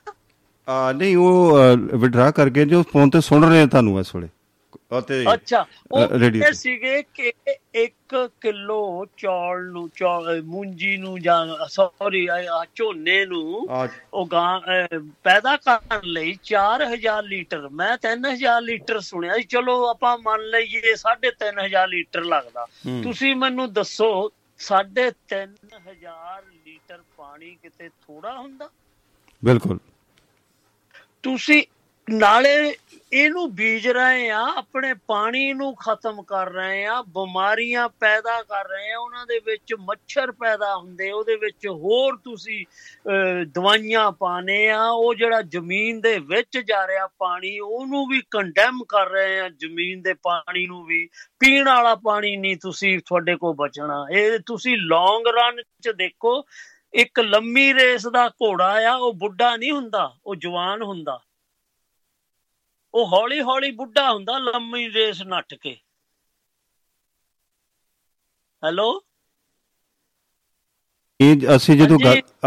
ਆ, ਨਹੀਂ, ਉਹ ਵਿਡਰਾ ਕਰਕੇ ਜੋ ਫੋਨ ਤੇ ਸੁਣ ਰਹੇ ਤੁਹਾਨੂੰ ਇਸ ਵੇਲੇ। ਅਤੇ ਅੱਛਾ ਉਹ ਸੀਗੇ ਕਿ 1 ਕਿਲੋ ਚੌਲ ਨੂੰ ਮੂੰਜੀ ਨੂੰ ਜਾਂ ਸੌਰੀ ਝੋਨੇ ਨੂੰ ਉਹ ਗਾਂ ਪੈਦਾ ਕਰਨ ਲਈ 4000 ਲੀਟਰ ਮੈਂ 3000 ਲੀਟਰ ਸੁਣਿਆ ਚਲੋ ਆਪਾਂ ਮੰਨ ਲਈਏ 3500 ਲੀਟਰ ਲੱਗਦਾ। ਤੁਸੀਂ ਮੈਨੂੰ ਦੱਸੋ 3500 ਲੀਟਰ ਪਾਣੀ ਕਿਤੇ ਥੋੜਾ ਹੁੰਦਾ? ਬਿਲਕੁਲ। ਤੁਸੀਂ ਨਾਲੇ ਇਹਨੂੰ ਬੀਜ ਰਹੇ ਆ, ਆਪਣੇ ਪਾਣੀ ਨੂੰ ਖਤਮ ਕਰ ਰਹੇ ਆ, ਬਿਮਾਰੀਆਂ ਪੈਦਾ ਕਰ ਰਹੇ ਆ, ਉਹਨਾਂ ਦੇ ਵਿੱਚ ਮੱਛਰ ਪੈਦਾ ਹੁੰਦੇ ਉਹਦੇ ਵਿੱਚ ਹੋਰ ਤੁਸੀਂ ਦਵਾਈਆਂ ਪਾਣੇ ਆ, ਉਹ ਜਿਹੜਾ ਜ਼ਮੀਨ ਦੇ ਵਿੱਚ ਜਾ ਰਿਹਾ ਪਾਣੀ, ਉਹਨੂੰ ਵੀ ਕੰਡੈਮ ਕਰ ਰਹੇ ਆ, ਜ਼ਮੀਨ ਦੇ ਪਾਣੀ ਨੂੰ ਵੀ। ਪੀਣ ਵਾਲਾ ਪਾਣੀ ਨਹੀਂ ਤੁਸੀਂ ਤੁਹਾਡੇ ਕੋਲ ਬਚਣਾ। ਇਹ ਤੁਸੀਂ ਲੌਂਗ ਰਨ 'ਚ ਦੇਖੋ, ਇੱਕ ਲੰਮੀ ਰੇਸ ਦਾ ਘੋੜਾ ਆ, ਉਹ ਬੁੱਢਾ ਨਹੀਂ ਹੁੰਦਾ, ਉਹ ਜਵਾਨ ਹੁੰਦਾ। ਉਹ ਹੌਲੀ ਹੌਲੀ ਬੁੱਢਾ ਹੁੰਦਾ ਲੰਮੀ ਰੇਸ ਨੱਟ ਕੇ। ਹੈਲੋ? ਇਹ ਅਸੀਂ ਜਦੋਂ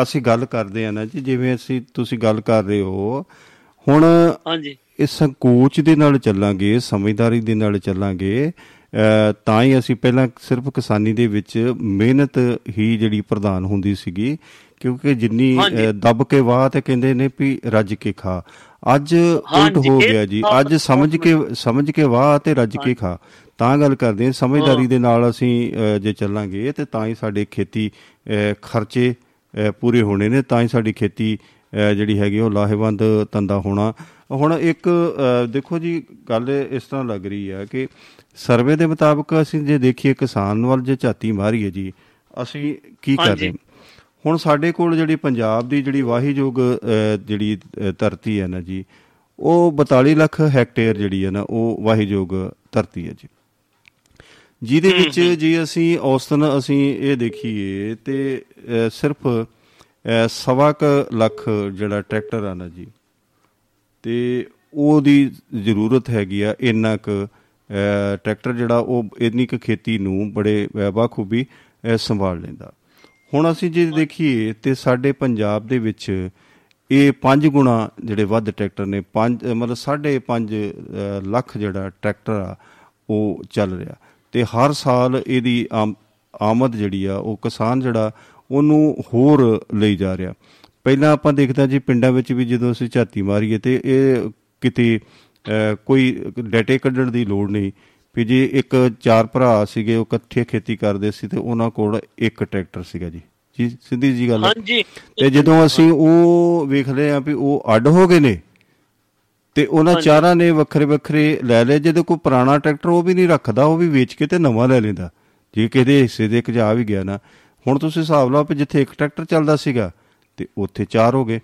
ਅਸੀਂ ਗੱਲ ਕਰਦੇ ਆ ਨਾ ਜੀ ਜਿਵੇਂ ਅਸੀਂ ਤੁਸੀਂ ਗੱਲ ਕਰ ਰਹੇ ਹੋ ਹੁਣ ਹਾਂਜੀ। ਇਸ ਸੰਕੋਚ ਦੇ ਨਾਲ ਚੱਲਾਂਗੇ ਸਮਝਦਾਰੀ ਦੇ ਨਾਲ ਚੱਲਾਂਗੇ ਤਾਂ ਹੀ ਅਸੀਂ ਪਹਿਲਾਂ ਸਿਰਫ ਕਿਸਾਨੀ ਦੇ ਵਿੱਚ ਮਿਹਨਤ ਹੀ ਜਿਹੜੀ ਪ੍ਰਧਾਨ ਹੁੰਦੀ ਸੀਗੀ ਕਿਉਂਕਿ ਜਿੰਨੀ ਦੱਬ ਕੇ ਵਾਹ ਤੇ ਕਹਿੰਦੇ ਨੇ ਵੀ ਰੱਜ ਕੇ ਖਾ। ਅੱਜ ਉਲਟ ਹੋ ਗਿਆ ਜੀ। ਅੱਜ ਸਮਝ ਕੇ ਸਮਝ ਕੇ ਵਾਹ ਤੇ ਰੱਜ ਕੇ ਖਾ। ਤਾਂ ਗੱਲ ਕਰਦੇ ਹਾਂ ਸਮਝਦਾਰੀ ਦੇ ਨਾਲ ਅਸੀਂ ਜੇ ਚੱਲਾਂਗੇ ਤੇ ਤਾਂ ਹੀ ਸਾਡੇ ਖੇਤੀ ਖਰਚੇ ਪੂਰੇ ਹੋਣੇ ਨੇ। ਤਾਂ ਹੀ ਸਾਡੀ ਖੇਤੀ ਜਿਹੜੀ ਹੈਗੀ ਉਹ ਲਾਹੇਵੰਦ ਤੰਦਾ ਹੋਣਾ। ਹੁਣ ਇੱਕ ਦੇਖੋ ਜੀ ਗੱਲ ਇਸ ਤਰ੍ਹਾਂ ਲੱਗ ਰਹੀ ਹੈ ਕਿ ਸਰਵੇ ਦੇ ਮੁਤਾਬਕ ਅਸੀਂ ਜੇ ਦੇਖੀਏ ਕਿਸਾਨ ਵੱਲ ਜੇ ਝਾਤੀ ਮਾਰੀਏ ਜੀ ਅਸੀਂ ਕੀ ਕਰ ਰਹੇ ਹੁਣ ਸਾਡੇ ਕੋਲ ਜਿਹੜੀ ਪੰਜਾਬ ਦੀ ਜਿਹੜੀ ਵਾਹੀਯੋਗ ਜਿਹੜੀ ਧਰਤੀ ਹੈ ਨਾ ਜੀ ਉਹ 42 ਲੱਖ ਹੈਕਟੇਅਰ ਜਿਹੜੀ ਹੈ ਨਾ ਉਹ ਵਾਹੀਯੋਗ ਧਰਤੀ ਹੈ ਜੀ। ਜਿਹਦੇ ਵਿੱਚ ਜੀ ਅਸੀਂ ਔਸਤਨ ਅਸੀਂ ਇਹ ਦੇਖੀਏ ਤੇ ਸਿਰਫ ਸਵਾ ਕ ਲੱਖ ਜਿਹੜਾ ਟਰੈਕਟਰ ਆ ਨਾ ਜੀ ਤੇ ਉਹਦੀ ਜ਼ਰੂਰਤ ਹੈਗੀ ਆ ਇੰਨਾ ਕ ਟਰੈਕਟਰ ਜਿਹੜਾ ਉਹ ਇੰਨੀ ਕ ਖੇਤੀ ਨੂੰ ਬੜੇ ਬਾਖੂਬੀ ਸੰਭਾਲ ਲੈਂਦਾ। ਹੁਣ ਅਸੀਂ ਜੇ ਦੇਖੀਏ ਤੇ ਸਾਡੇ ਪੰਜਾਬ ਦੇ ਵਿੱਚ ਇਹ 5 ਗੁਣਾ ਜਿਹੜੇ ਵੱਧ ਟਰੈਕਟਰ ਨੇ 5 ਮਤਲਬ 5.5 ਲੱਖ ਜਿਹੜਾ ਟਰੈਕਟਰ ਆ, ਉਹ ਚੱਲ ਰਿਹਾ। ਤੇ ਹਰ ਸਾਲ ਇਹਦੀ ਆਮਦ ਜਿਹੜੀ ਆ, ਉਹ ਕਿਸਾਨ ਜਿਹੜਾ, ਉਹਨੂੰ ਹੋਰ ਲਈ ਜਾ ਰਿਹਾ। ਪਹਿਲਾਂ ਆਪਾਂ ਦੇਖਦਾ ਜੀ ਪਿੰਡਾਂ ਵਿੱਚ ਵੀ ਜਦੋਂ ਅਸੀਂ ਝਾਤੀ ਮਾਰੀਏ ਤੇ ਇਹ ਕਿਤੇ ਕੋਈ ਡੇਟੇ ਕੱਢਣ ਦੀ ਲੋੜ ਨਹੀਂ। ਵੀ ਜੇ ਇੱਕ ਚਾਰ ਭਰਾ ਸੀਗੇ ਉਹ ਇਕੱਠੇ ਖੇਤੀ ਕਰਦੇ ਸੀ ਤੇ ਉਹਨਾਂ ਕੋਲ ਇੱਕ ਟਰੈਕਟਰ ਸੀਗਾ ਜੀ। ਜੀ ਸਿੱਧੀ ਜੀ ਗੱਲ ਹਾਂਜੀ। ਤੇ ਜਦੋਂ ਅਸੀਂ ਉਹ ਵੇਖਦੇ ਆ ਵੀ ਉਹ ਅੱਡ ਹੋ ਗਏ ਨੇ ਤੇ ਉਹਨਾਂ ਚਾਰਾਂ ਨੇ ਵੱਖਰੇ ਵੱਖਰੇ ਲੈ ਲਏ ਜਦੋਂ ਕੋਈ ਪੁਰਾਣਾ ਟਰੈਕਟਰ ਉਹ ਵੀ ਨਹੀਂ ਰੱਖਦਾ ਉਹ ਵੀ ਵੇਚ ਕੇ ਤੇ ਨਵਾਂ ਲੈ ਲੈਂਦਾ। ਜੇ ਕਿਹਦੇ ਹਿੱਸੇ ਦੇ ਇੱਕ ਜਾ ਵੀ ਗਿਆ ਨਾ। ਹੁਣ ਤੁਸੀਂ ਹਿਸਾਬ ਲਾਓ ਕਿ ਜਿੱਥੇ ਇੱਕ ਟਰੈਕਟਰ ਚੱਲਦਾ ਸੀਗਾ ਤੇ ਉੱਥੇ ਚਾਰ ਹੋ ਗਏ।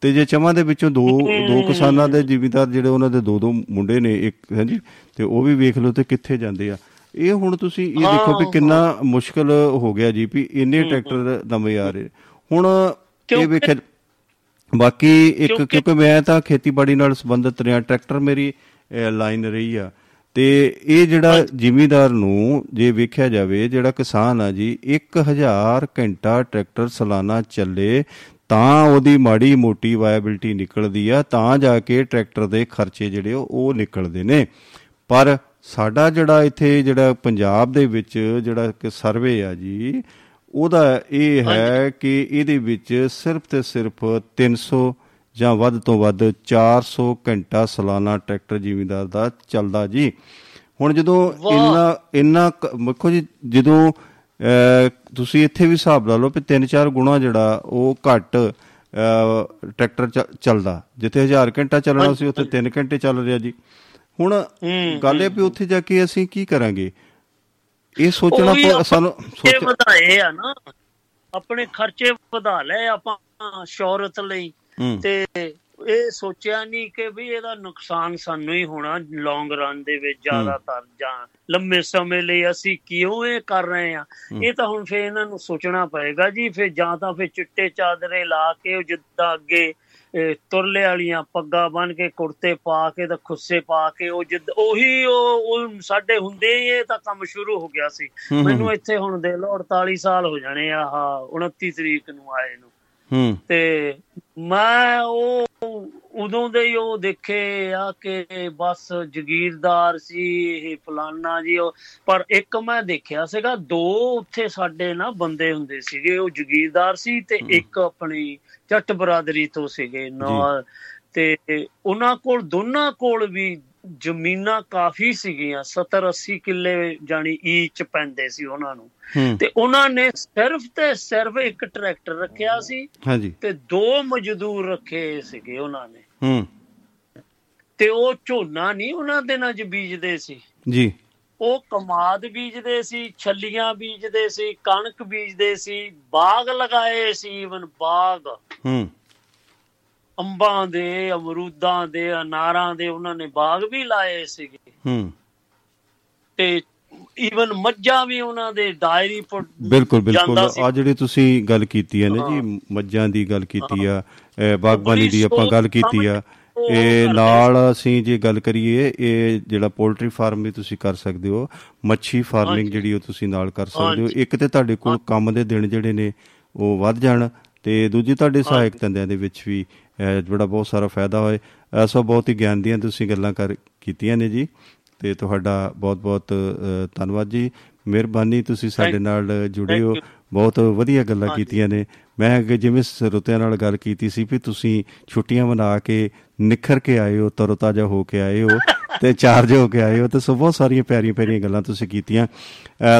ਤੇ ਜੇ ਚਮਾਂ ਦੇ ਵਿੱਚੋਂ ਦੋ ਦੋ ਕਿਸਾਨਾਂ ਦੇ ਜ਼ਿਮੀਦਾਰ ਜਿਹੜੇ ਉਹਨਾਂ ਦੇ ਦੋ ਦੋ ਮੁੰਡੇ ਨੇ ਇੱਕ ਹਾਂਜੀ ਤੇ ਉਹ ਵੀ ਵੇਖ ਲਓ ਤੇ ਕਿੱਥੇ ਜਾਂਦੇ ਆ। ਇਹ ਹੁਣ ਤੁਸੀਂ ਇਹ ਦੇਖੋ ਵੀ ਕਿੰਨਾ ਮੁਸ਼ਕਲ ਹੋ ਗਿਆ ਜੀ ਵੀ ਇੰਨੇ ਟਰੈਕਟਰ ਆ ਰਹੇ। ਹੁਣ ਇਹ ਵੇਖ ਬਾਕੀ ਇੱਕ ਕਿਉਂਕਿ ਮੈਂ ਤਾਂ ਖੇਤੀਬਾੜੀ ਨਾਲ ਸੰਬੰਧਿਤ ਰਿਹਾ ਟਰੈਕਟਰ ਮੇਰੀ ਲਾਈਨ ਰਹੀ ਆ। ਤੇ ਇਹ ਜਿਹੜਾ ਜ਼ਿਮੀਦਾਰ ਨੂੰ ਜੇ ਵੇਖਿਆ ਜਾਵੇ ਜਿਹੜਾ ਕਿਸਾਨ ਆ ਜੀ 1000 ਘੰਟਾ ਟਰੈਕਟਰ ਸਾਲਾਨਾ ਚੱਲੇ ਤਾਂ ਉਹਦੀ ਮਾੜੀ ਮੋਟੀ ਵਾਇਬਿਲਟੀ ਨਿਕਲਦੀ ਆ ਤਾਂ ਜਾ ਕੇ ਟਰੈਕਟਰ ਦੇ ਖਰਚੇ ਜਿਹੜੇ ਉਹ ਨਿਕਲਦੇ ਨੇ। ਪਰ ਸਾਡਾ ਜਿਹੜਾ ਇੱਥੇ ਜਿਹੜਾ ਪੰਜਾਬ ਦੇ ਵਿੱਚ ਜਿਹੜਾ ਕਿ ਸਰਵੇ ਆ ਜੀ ਉਹਦਾ ਇਹ ਹੈ ਕਿ ਇਹਦੇ ਵਿੱਚ ਸਿਰਫ ਤੇ ਸਿਰਫ 300 ਜਾਂ ਵੱਧ ਤੋਂ ਵੱਧ 400 ਘੰਟਾ ਸਾਲਾਨਾ ਟਰੈਕਟਰ ਜ਼ਿਮੀਂਦਾਰ ਦਾ ਚੱਲਦਾ ਜੀ। ਹੁਣ ਜਦੋਂ ਇੰਨਾ ਇੰਨਾ ਵੇਖੋ ਜੀ ਜਦੋਂ ਤੁਸੀਂ ਇੱਥੇ ਵੀ ਹਿਸਾਬ ਲਾ ਲਓ ਕਿ 3-4 ਗੁਣਾ ਜਿਹੜਾ ਉਹ ਘੱਟ ਟਰੈਕਟਰ ਚੱਲਦਾ। ਜਿੱਥੇ 1000 ਘੰਟਾ ਚੱਲਣਾ ਸੀ ਉੱਥੇ 3 ਘੰਟੇ ਚੱਲ ਰਿਹਾ ਜੀ। ਹੁਣ ਗੱਲ ਇਹ ਵੀ ਉੱਥੇ ਜਾ ਕੇ ਅਸੀਂ ਕੀ ਕਰਾਂਗੇ? ਇਹ ਸੋਚਣਾ ਸਾਨੂੰ ਸੋਚ ਵਧਾਏ ਆ ਨਾ। ਆਪਣੇ ਖਰਚੇ ਵਧਾ ਲਏ ਆਪਾਂ ਸ਼ੌਹਰਤ ਲਈ ਤੇ ਇਹ ਸੋਚਿਆ ਨਹੀਂ ਕਿ ਵੀ ਇਹਦਾ ਨੁਕਸਾਨ ਸਾਨੂੰ ਹੀ ਹੋਣਾ ਲੌਂਗ ਰਨ ਦੇ ਵਿੱਚ ਜ਼ਿਆਦਾਤਰ ਜਾਂ ਲੰਮੇ ਸਮੇਂ ਲਈ ਅਸੀਂ ਕਿਉਂ ਇਹ ਕਰ ਰਹੇ ਆ ਇਹ ਤਾਂ ਹੁਣ ਫੇਰ ਇਹਨਾਂ ਨੂੰ ਸੋਚਣਾ ਪਏਗਾ ਜੀ ਫੇਰ ਜਾਂ ਤਾਂ ਫੇਰ ਚਿੱਟੇ ਚਾਦਰੇ ਲਾ ਕੇ ਉਹ ਜਿੱਦਾਂ ਅੱਗੇ ਤੁਰਲੇ ਵਾਲੀਆਂ ਪੱਗਾਂ ਬਨ ਕੇ ਕੁੜਤੇ ਪਾ ਕੇ ਤੇ ਖੁੱਸੇ ਪਾ ਕੇ ਉਹ ਜਿੱਦ ਉਹੀ ਉਹ ਸਾਡੇ ਹੁੰਦੇ ਹੀ ਇਹ ਤਾਂ ਕੰਮ ਸ਼ੁਰੂ ਹੋ ਗਿਆ ਸੀ। ਮੈਨੂੰ ਇੱਥੇ ਹੁਣ ਦੇ ਲੋ 48 ਸਾਲ ਹੋ ਜਾਣੇ ਆ 29 ਤਰੀਕ ਨੂੰ ਆਏ ਨੂੰ। ਤੇ ਮੈਂ ਉਹ ਉਦੋਂ ਦੇ ਹੀ ਉਹ ਦੇਖੇ ਆ ਕਿ ਬਸ ਜਗੀਰਦਾਰ ਸੀ ਇਹ ਫਲਾਨਾ ਜੀ ਪਰ ਇੱਕ ਮੈਂ ਦੇਖਿਆ ਸੀਗਾ ਦੋ ਉੱਥੇ ਸਾਡੇ ਨਾ ਬੰਦੇ ਹੁੰਦੇ ਸੀਗੇ ਉਹ ਜਗੀਰਦਾਰ ਸੀ ਤੇ ਇੱਕ ਆਪਣੀ ਜੱਟ ਬਰਾਦਰੀ ਤੋਂ ਸੀਗੇ ਨਾਲ ਤੇ ਉਹਨਾਂ ਕੋਲ ਦੋਨਾਂ ਕੋਲ ਵੀ ਜ਼ਮੀਨਾਂ ਕਾਫੀ ਸੀਗੀਆਂ 70 80 ਕਿੱਲੇ ਜਾਨੀ ਈਚ ਪੈਂਦੇ ਸੀ ਉਹਨਾਂ ਨੂੰ। ਤੇ ਉਹਨਾਂ ਨੇ ਸਿਰਫ ਤੇ ਸਿਰਫ ਇੱਕ ਟਰੈਕਟਰ ਰੱਖਿਆ ਸੀ ਹਾਂਜੀ। ਤੇ ਦੋ ਮਜ਼ਦੂਰ ਰੱਖੇ ਸੀਗੇ ਉਹਨਾਂ ਨੇ। ਹੂੰ। ਤੇ ਉਹ ਝੋਨਾ ਨਹੀਂ ਉਹਨਾਂ ਦੇ ਨਾਲ ਬੀਜਦੇ ਸੀ। ਜੀ। ਉਹ ਕਮਾਦ ਬੀਜਦੇ ਸੀ ਛੱਲੀਆਂ ਬੀਜਦੇ ਸੀ ਕਣਕ ਬੀਜਦੇ ਸੀ ਬਾਗ ਲਗਾਏ ਸੀ ਇਵਨ ਬਾਗ। ਹੂੰ। ਅੰਬਾਂ ਦੇ ਅਮਰੂਦਾਂ ਦੇ ਅਨਾਰਾਂ ਦੇ ਉਹਨਾਂ ਨੇ ਬਾਗ ਵੀ ਲਾਏ ਸੀਗੇ। ਹੂੰ। ਤੇ ਈਵਨ ਮੱਝਾਂ ਵੀ ਉਹਨਾਂ ਦੇ ਡਾਇਰੀ ਪਰ ਬਿਲਕੁਲ ਬਿਲਕੁਲ। ਆ ਜਿਹੜੀ ਤੁਸੀਂ ਗੱਲ ਕੀਤੀ ਹੈ ਨਾ ਜੀ ਮੱਝਾਂ ਦੀ ਗੱਲ ਕੀਤੀ ਆ ਬਾਗਬਾਨੀ ਦੀ ਆਪਾਂ ਗੱਲ ਕੀਤੀ ਆ ਇਹ ਨਾਲ ਅਸੀਂ ਜੇ ਗੱਲ ਕਰੀਏ ਇਹ ਜਿਹੜਾ ਪੋਲਟਰੀ ਫਾਰਮ ਵੀ ਤੁਸੀਂ ਕਰ ਸਕਦੇ ਹੋ ਮੱਛੀ ਫਾਰਮਿੰਗ ਜਿਹੜੀ ਉਹ ਤੁਸੀਂ ਨਾਲ ਕਰ ਸਕਦੇ ਹੋ ਇੱਕ ਤੇ ਤੁਹਾਡੇ ਕੋਲ ਕੰਮ ਦੇ ਦਿਨ ਜਿਹੜੇ ਨੇ ਉਹ ਵੱਧ ਜਾਣ ਤੇ ਦੂਜੀ ਤੁਹਾਡੇ ਸਹਾਇਕ ਧੰਦਿਆਂ ਦੇ ਵਿੱਚ ਵੀ ਬੜਾ ਬਹੁਤ ਸਾਰਾ ਫਾਇਦਾ ਹੋਏ। ਐਸਾ ਬਹੁਤ ਹੀ ਗਿਆਨ ਦੀਆਂ ਤੁਸੀਂ ਗੱਲਾਂ ਕਰ ਕੀਤੀਆਂ ਨੇ ਜੀ। ਤੇ ਤੁਹਾਡਾ ਬਹੁਤ-ਬਹੁਤ ਧੰਨਵਾਦ ਜੀ। ਮਿਹਰਬਾਨੀ ਤੁਸੀਂ ਸਾਡੇ ਨਾਲ ਜੁੜੇ ਹੋ। ਬਹੁਤ ਵਧੀਆ ਗੱਲਾਂ ਕੀਤੀਆਂ ਨੇ। ਮੈਂ ਜਿਵੇਂ ਸਰੋਤਿਆਂ ਨਾਲ ਗੱਲ ਕੀਤੀ ਸੀ ਵੀ ਤੁਸੀਂ ਛੁੱਟੀਆਂ ਮਨਾ ਕੇ ਨਿਖਰ ਕੇ ਆਏ ਹੋ ਤਰੋਤਾਜਾ ਹੋ ਕੇ ਆਏ ਹੋ। ਤੇ ਚਾਰਜ ਹੋ ਕੇ ਆਏ ਹੋ ਤੇ ਸੋ ਬਹੁਤ ਸਾਰੀਆਂ ਪਿਆਰੀਆਂ ਪਿਆਰੀਆਂ ਗੱਲਾਂ ਤੁਸੀਂ ਕੀਤੀਆਂ।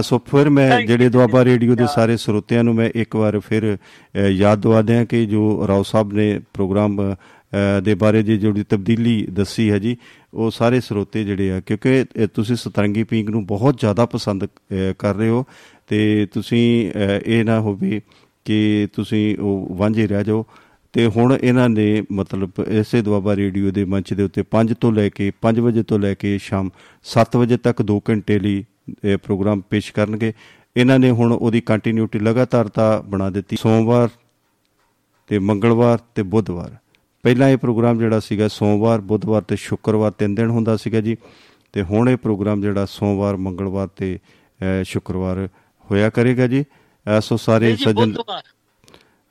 ਸੋ ਫਿਰ ਮੈਂ ਜਿਹੜੇ ਦੁਆਬਾ ਰੇਡੀਓ ਦੇ ਸਾਰੇ ਸਰੋਤਿਆਂ ਨੂੰ ਮੈਂ ਇੱਕ ਵਾਰ ਫਿਰ ਯਾਦ ਦਵਾ ਦਿਆਂ ਕਿ ਜੋ ਰਾਓ ਸਾਹਿਬ ਨੇ ਪ੍ਰੋਗਰਾਮ ਦੇ ਬਾਰੇ ਜੇ ਜਿਹੜੀ ਤਬਦੀਲੀ ਦੱਸੀ ਹੈ ਜੀ ਉਹ ਸਾਰੇ ਸਰੋਤੇ ਜਿਹੜੇ ਆ ਕਿਉਂਕਿ ਤੁਸੀਂ ਸਤਰੰਗੀ ਪਿੰਗ ਨੂੰ ਬਹੁਤ ਜ਼ਿਆਦਾ ਪਸੰਦ ਕਰ ਰਹੇ ਹੋ ਤੇ ਤੁਸੀਂ ਇਹ ਨਾ ਹੋਵੇ ਕਿ ਤੁਸੀਂ ਉਹ ਵਾਂਝੇ ਰਹਿ ਜਾਓ। ਤੇ ਹੁਣ ਇਹਨਾਂ ਨੇ ਮਤਲਬ ਇਸੇ ਦੁਆਬਾ ਰੇਡੀਓ ਦੇ ਮੰਚ ਦੇ ਉੱਤੇ 5 ਤੋਂ ਲੈ ਕੇ 5 ਵਜੇ ਤੋਂ ਲੈ ਕੇ ਸ਼ਾਮ 7 ਵਜੇ ਤੱਕ 2 ਘੰਟੇ ਲਈ ਇਹ ਪ੍ਰੋਗਰਾਮ ਪੇਸ਼ ਕਰਨਗੇ। ਇਹਨਾਂ ਨੇ ਹੁਣ ਉਹਦੀ ਕੰਟੀਨਿਊਟੀ ਲਗਾਤਾਰਤਾ ਬਣਾ ਦਿੱਤੀ। ਸੋਮਵਾਰ ਤੇ ਮੰਗਲਵਾਰ ਤੇ ਬੁੱਧਵਾਰ। ਪਹਿਲਾਂ ਇਹ ਪ੍ਰੋਗਰਾਮ ਜਿਹੜਾ ਸੀਗਾ ਸੋਮਵਾਰ ਬੁੱਧਵਾਰ ਤੇ ਸ਼ੁੱਕਰਵਾਰ ਤਿੰਨ ਦਿਨ ਹੁੰਦਾ ਸੀਗਾ ਜੀ। ਤੇ ਹੁਣ ਇਹ ਪ੍ਰੋਗਰਾਮ ਜਿਹੜਾ ਸੋਮਵਾਰ ਮੰਗਲਵਾਰ ਤੇ ਸ਼ੁੱਕਰਵਾਰ ਹੋਇਆ ਕਰੇਗਾ ਜੀ। ਐਸੋ ਸਾਰੇ ਸੱਜਣ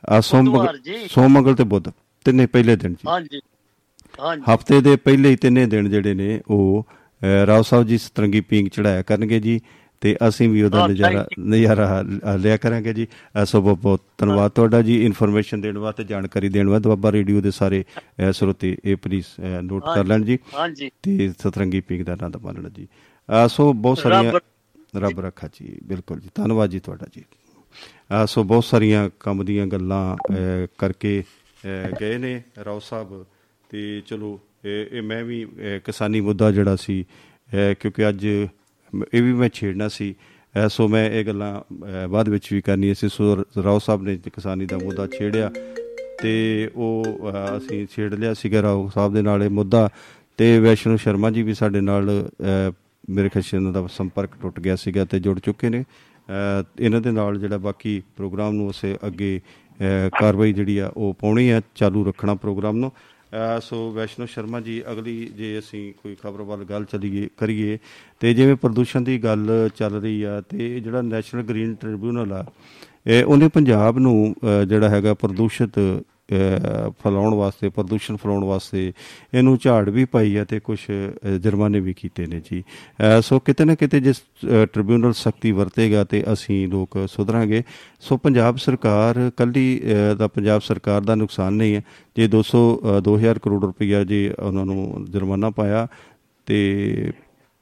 ਆ ਸੋਮ ਸੋਮ ਮੰਗਲ ਤੇ ਬੁੱਧ ਤਿੰਨੇ ਪਹਿਲੇ ਦਿਨ ਜੀ। ਹਾਂਜੀ ਹਾਂਜੀ। ਹਫ਼ਤੇ ਦੇ ਪਹਿਲੇ ਹੀ ਤਿੰਨੇ ਦਿਨ ਜਿਹੜੇ ਨੇ ਉਹ ਰਾਓ ਸਾਹਿਬ ਜੀ ਸਤਰੰਗੀ ਪਿੰਗ ਚੜਾਇਆ ਕਰਨਗੇ ਜੀ ਤੇ ਅਸੀਂ ਵੀ ਉਹਦਾ ਨਜ਼ਾਰਾ ਨਜ਼ਾਰਾ ਲਿਆ ਕਰਾਂਗੇ ਜੀ। ਸੋ ਬਹੁਤ ਬਹੁਤ ਧੰਨਵਾਦ ਤੁਹਾਡਾ ਜੀ। ਇਨਫੋਰਮੇਸ਼ਨ ਦੇਣ ਵਾਸਤੇ ਜਾਣਕਾਰੀ ਦੇਣ ਵਾਸਤੇ ਦੁਆਬਾ ਰੇਡੀਓ ਦੇ ਸਾਰੇ ਸਰੋਤੇ ਇਹ ਪਲੀਜ਼ ਨੋਟ ਕਰ ਲੈਣ ਜੀ। ਹਾਂਜੀ ਤੇ ਸਤਰੰਗੀ ਪਿੰਗ ਦਾ ਆਨੰਦ ਮਾਣਨ ਜੀ। ਸੋ ਬਹੁਤ ਸਾਰੀਆਂ ਰੱਬ ਰੱਖਾ ਜੀ। ਬਿਲਕੁਲ ਜੀ। ਧੰਨਵਾਦ ਜੀ ਤੁਹਾਡਾ ਜੀ। ਸੋ ਬਹੁਤ ਸਾਰੀਆਂ ਕੰਮ ਦੀਆਂ ਗੱਲਾਂ ਕਰਕੇ ਗਏ ਨੇ ਰਾਓ ਸਾਹਿਬ। ਤੇ ਚਲੋ, ਇਹ ਮੈਂ ਵੀ ਕਿਸਾਨੀ ਮੁੱਦਾ ਜਿਹੜਾ ਸੀ ਕਿਉਂਕਿ ਅੱਜ ਇਹ ਵੀ ਮੈਂ ਛੇੜਨਾ ਸੀ। ਸੋ ਮੈਂ ਇਹ ਗੱਲਾਂ ਬਾਅਦ ਵਿੱਚ ਵੀ ਕਰਨੀ ਸੀ। ਸੋ ਰਾਓ ਸਾਹਿਬ ਨੇ ਕਿਸਾਨੀ ਦਾ ਮੁੱਦਾ ਛੇੜਿਆ ਤੇ ਉਹ ਅਸੀਂ ਛੇੜ ਲਿਆ ਸੀਗਾ ਰਾਓ ਸਾਹਿਬ ਦੇ ਨਾਲ ਇਹ ਮੁੱਦਾ। ਤੇ ਵੈਸ਼ਨੂ ਸ਼ਰਮਾ ਜੀ ਵੀ ਸਾਡੇ ਨਾਲ ਮੇਰੇ ਖਿਆਲ ਇਹਨਾਂ ਦਾ ਸੰਪਰਕ ਟੁੱਟ ਗਿਆ ਸੀਗਾ ਤੇ ਜੁੜ ਚੁੱਕੇ ਨੇ। ਇਹਨਾਂ ਦੇ ਨਾਲ ਜਿਹੜਾ ਬਾਕੀ ਪ੍ਰੋਗਰਾਮ ਨੂੰ ਉਸੇ ਅੱਗੇ ਕਾਰਵਾਈ ਜਿਹੜੀ ਆ ਉਹ ਪਾਉਣੀ ਆ, ਚਾਲੂ ਰੱਖਣਾ ਪ੍ਰੋਗਰਾਮ ਨੂੰ। ਸੋ ਵੈਸ਼ਨੋ ਸ਼ਰਮਾ ਜੀ, ਅਗਲੀ ਜੇ ਅਸੀਂ ਕੋਈ ਖਬਰ ਵੱਲ ਗੱਲ ਚਲੀਏ, ਕਰੀਏ, ਤੇ ਜਿਵੇਂ ਪ੍ਰਦੂਸ਼ਣ ਦੀ ਗੱਲ ਚੱਲ ਰਹੀ ਆ, ਤੇ ਜਿਹੜਾ ਨੈਸ਼ਨਲ ਗ੍ਰੀਨ ਟ੍ਰਿਬਿਊਨਲ ਆ, ਇਹ ਉਹਨੇ ਪੰਜਾਬ ਨੂੰ ਜਿਹੜਾ ਹੈਗਾ ਪ੍ਰਦੂਸ਼ਿਤ ਫਲਾਉਣ ਵਾਸਤੇ, ਪ੍ਰਦੂਸ਼ਣ ਫਲਾਉਣ ਵਾਸਤੇ ਇਹਨੂੰ ਝਾੜ ਵੀ ਪਾਈ ਹੈ ਤੇ ਕੁਝ ਜੁਰਮਾਨੇ ਵੀ ਕੀਤੇ ਨੇ ਜੀ। ਸੋ ਕਿਤੇ ਨਾ ਕਿਤੇ ਜਿਸ ਟ੍ਰਿਬਿਊਨਲ ਸ਼ਕਤੀ ਵਰਤੇਗਾ ਤੇ ਅਸੀਂ ਲੋਕ ਸੁਧਰਾਂਗੇ। ਸੋ ਪੰਜਾਬ ਸਰਕਾਰ ਕੱਲੀ ਦਾ ਪੰਜਾਬ ਸਰਕਾਰ ਦਾ ਨੁਕਸਾਨ ਨਹੀਂ ਹੈ। ਜੇ 200 2000 ਕਰੋੜ ਰੁਪਈਆ ਜੇ ਉਹਨਾਂ ਨੂੰ ਜੁਰਮਾਨਾ ਪਾਇਆ ਤੇ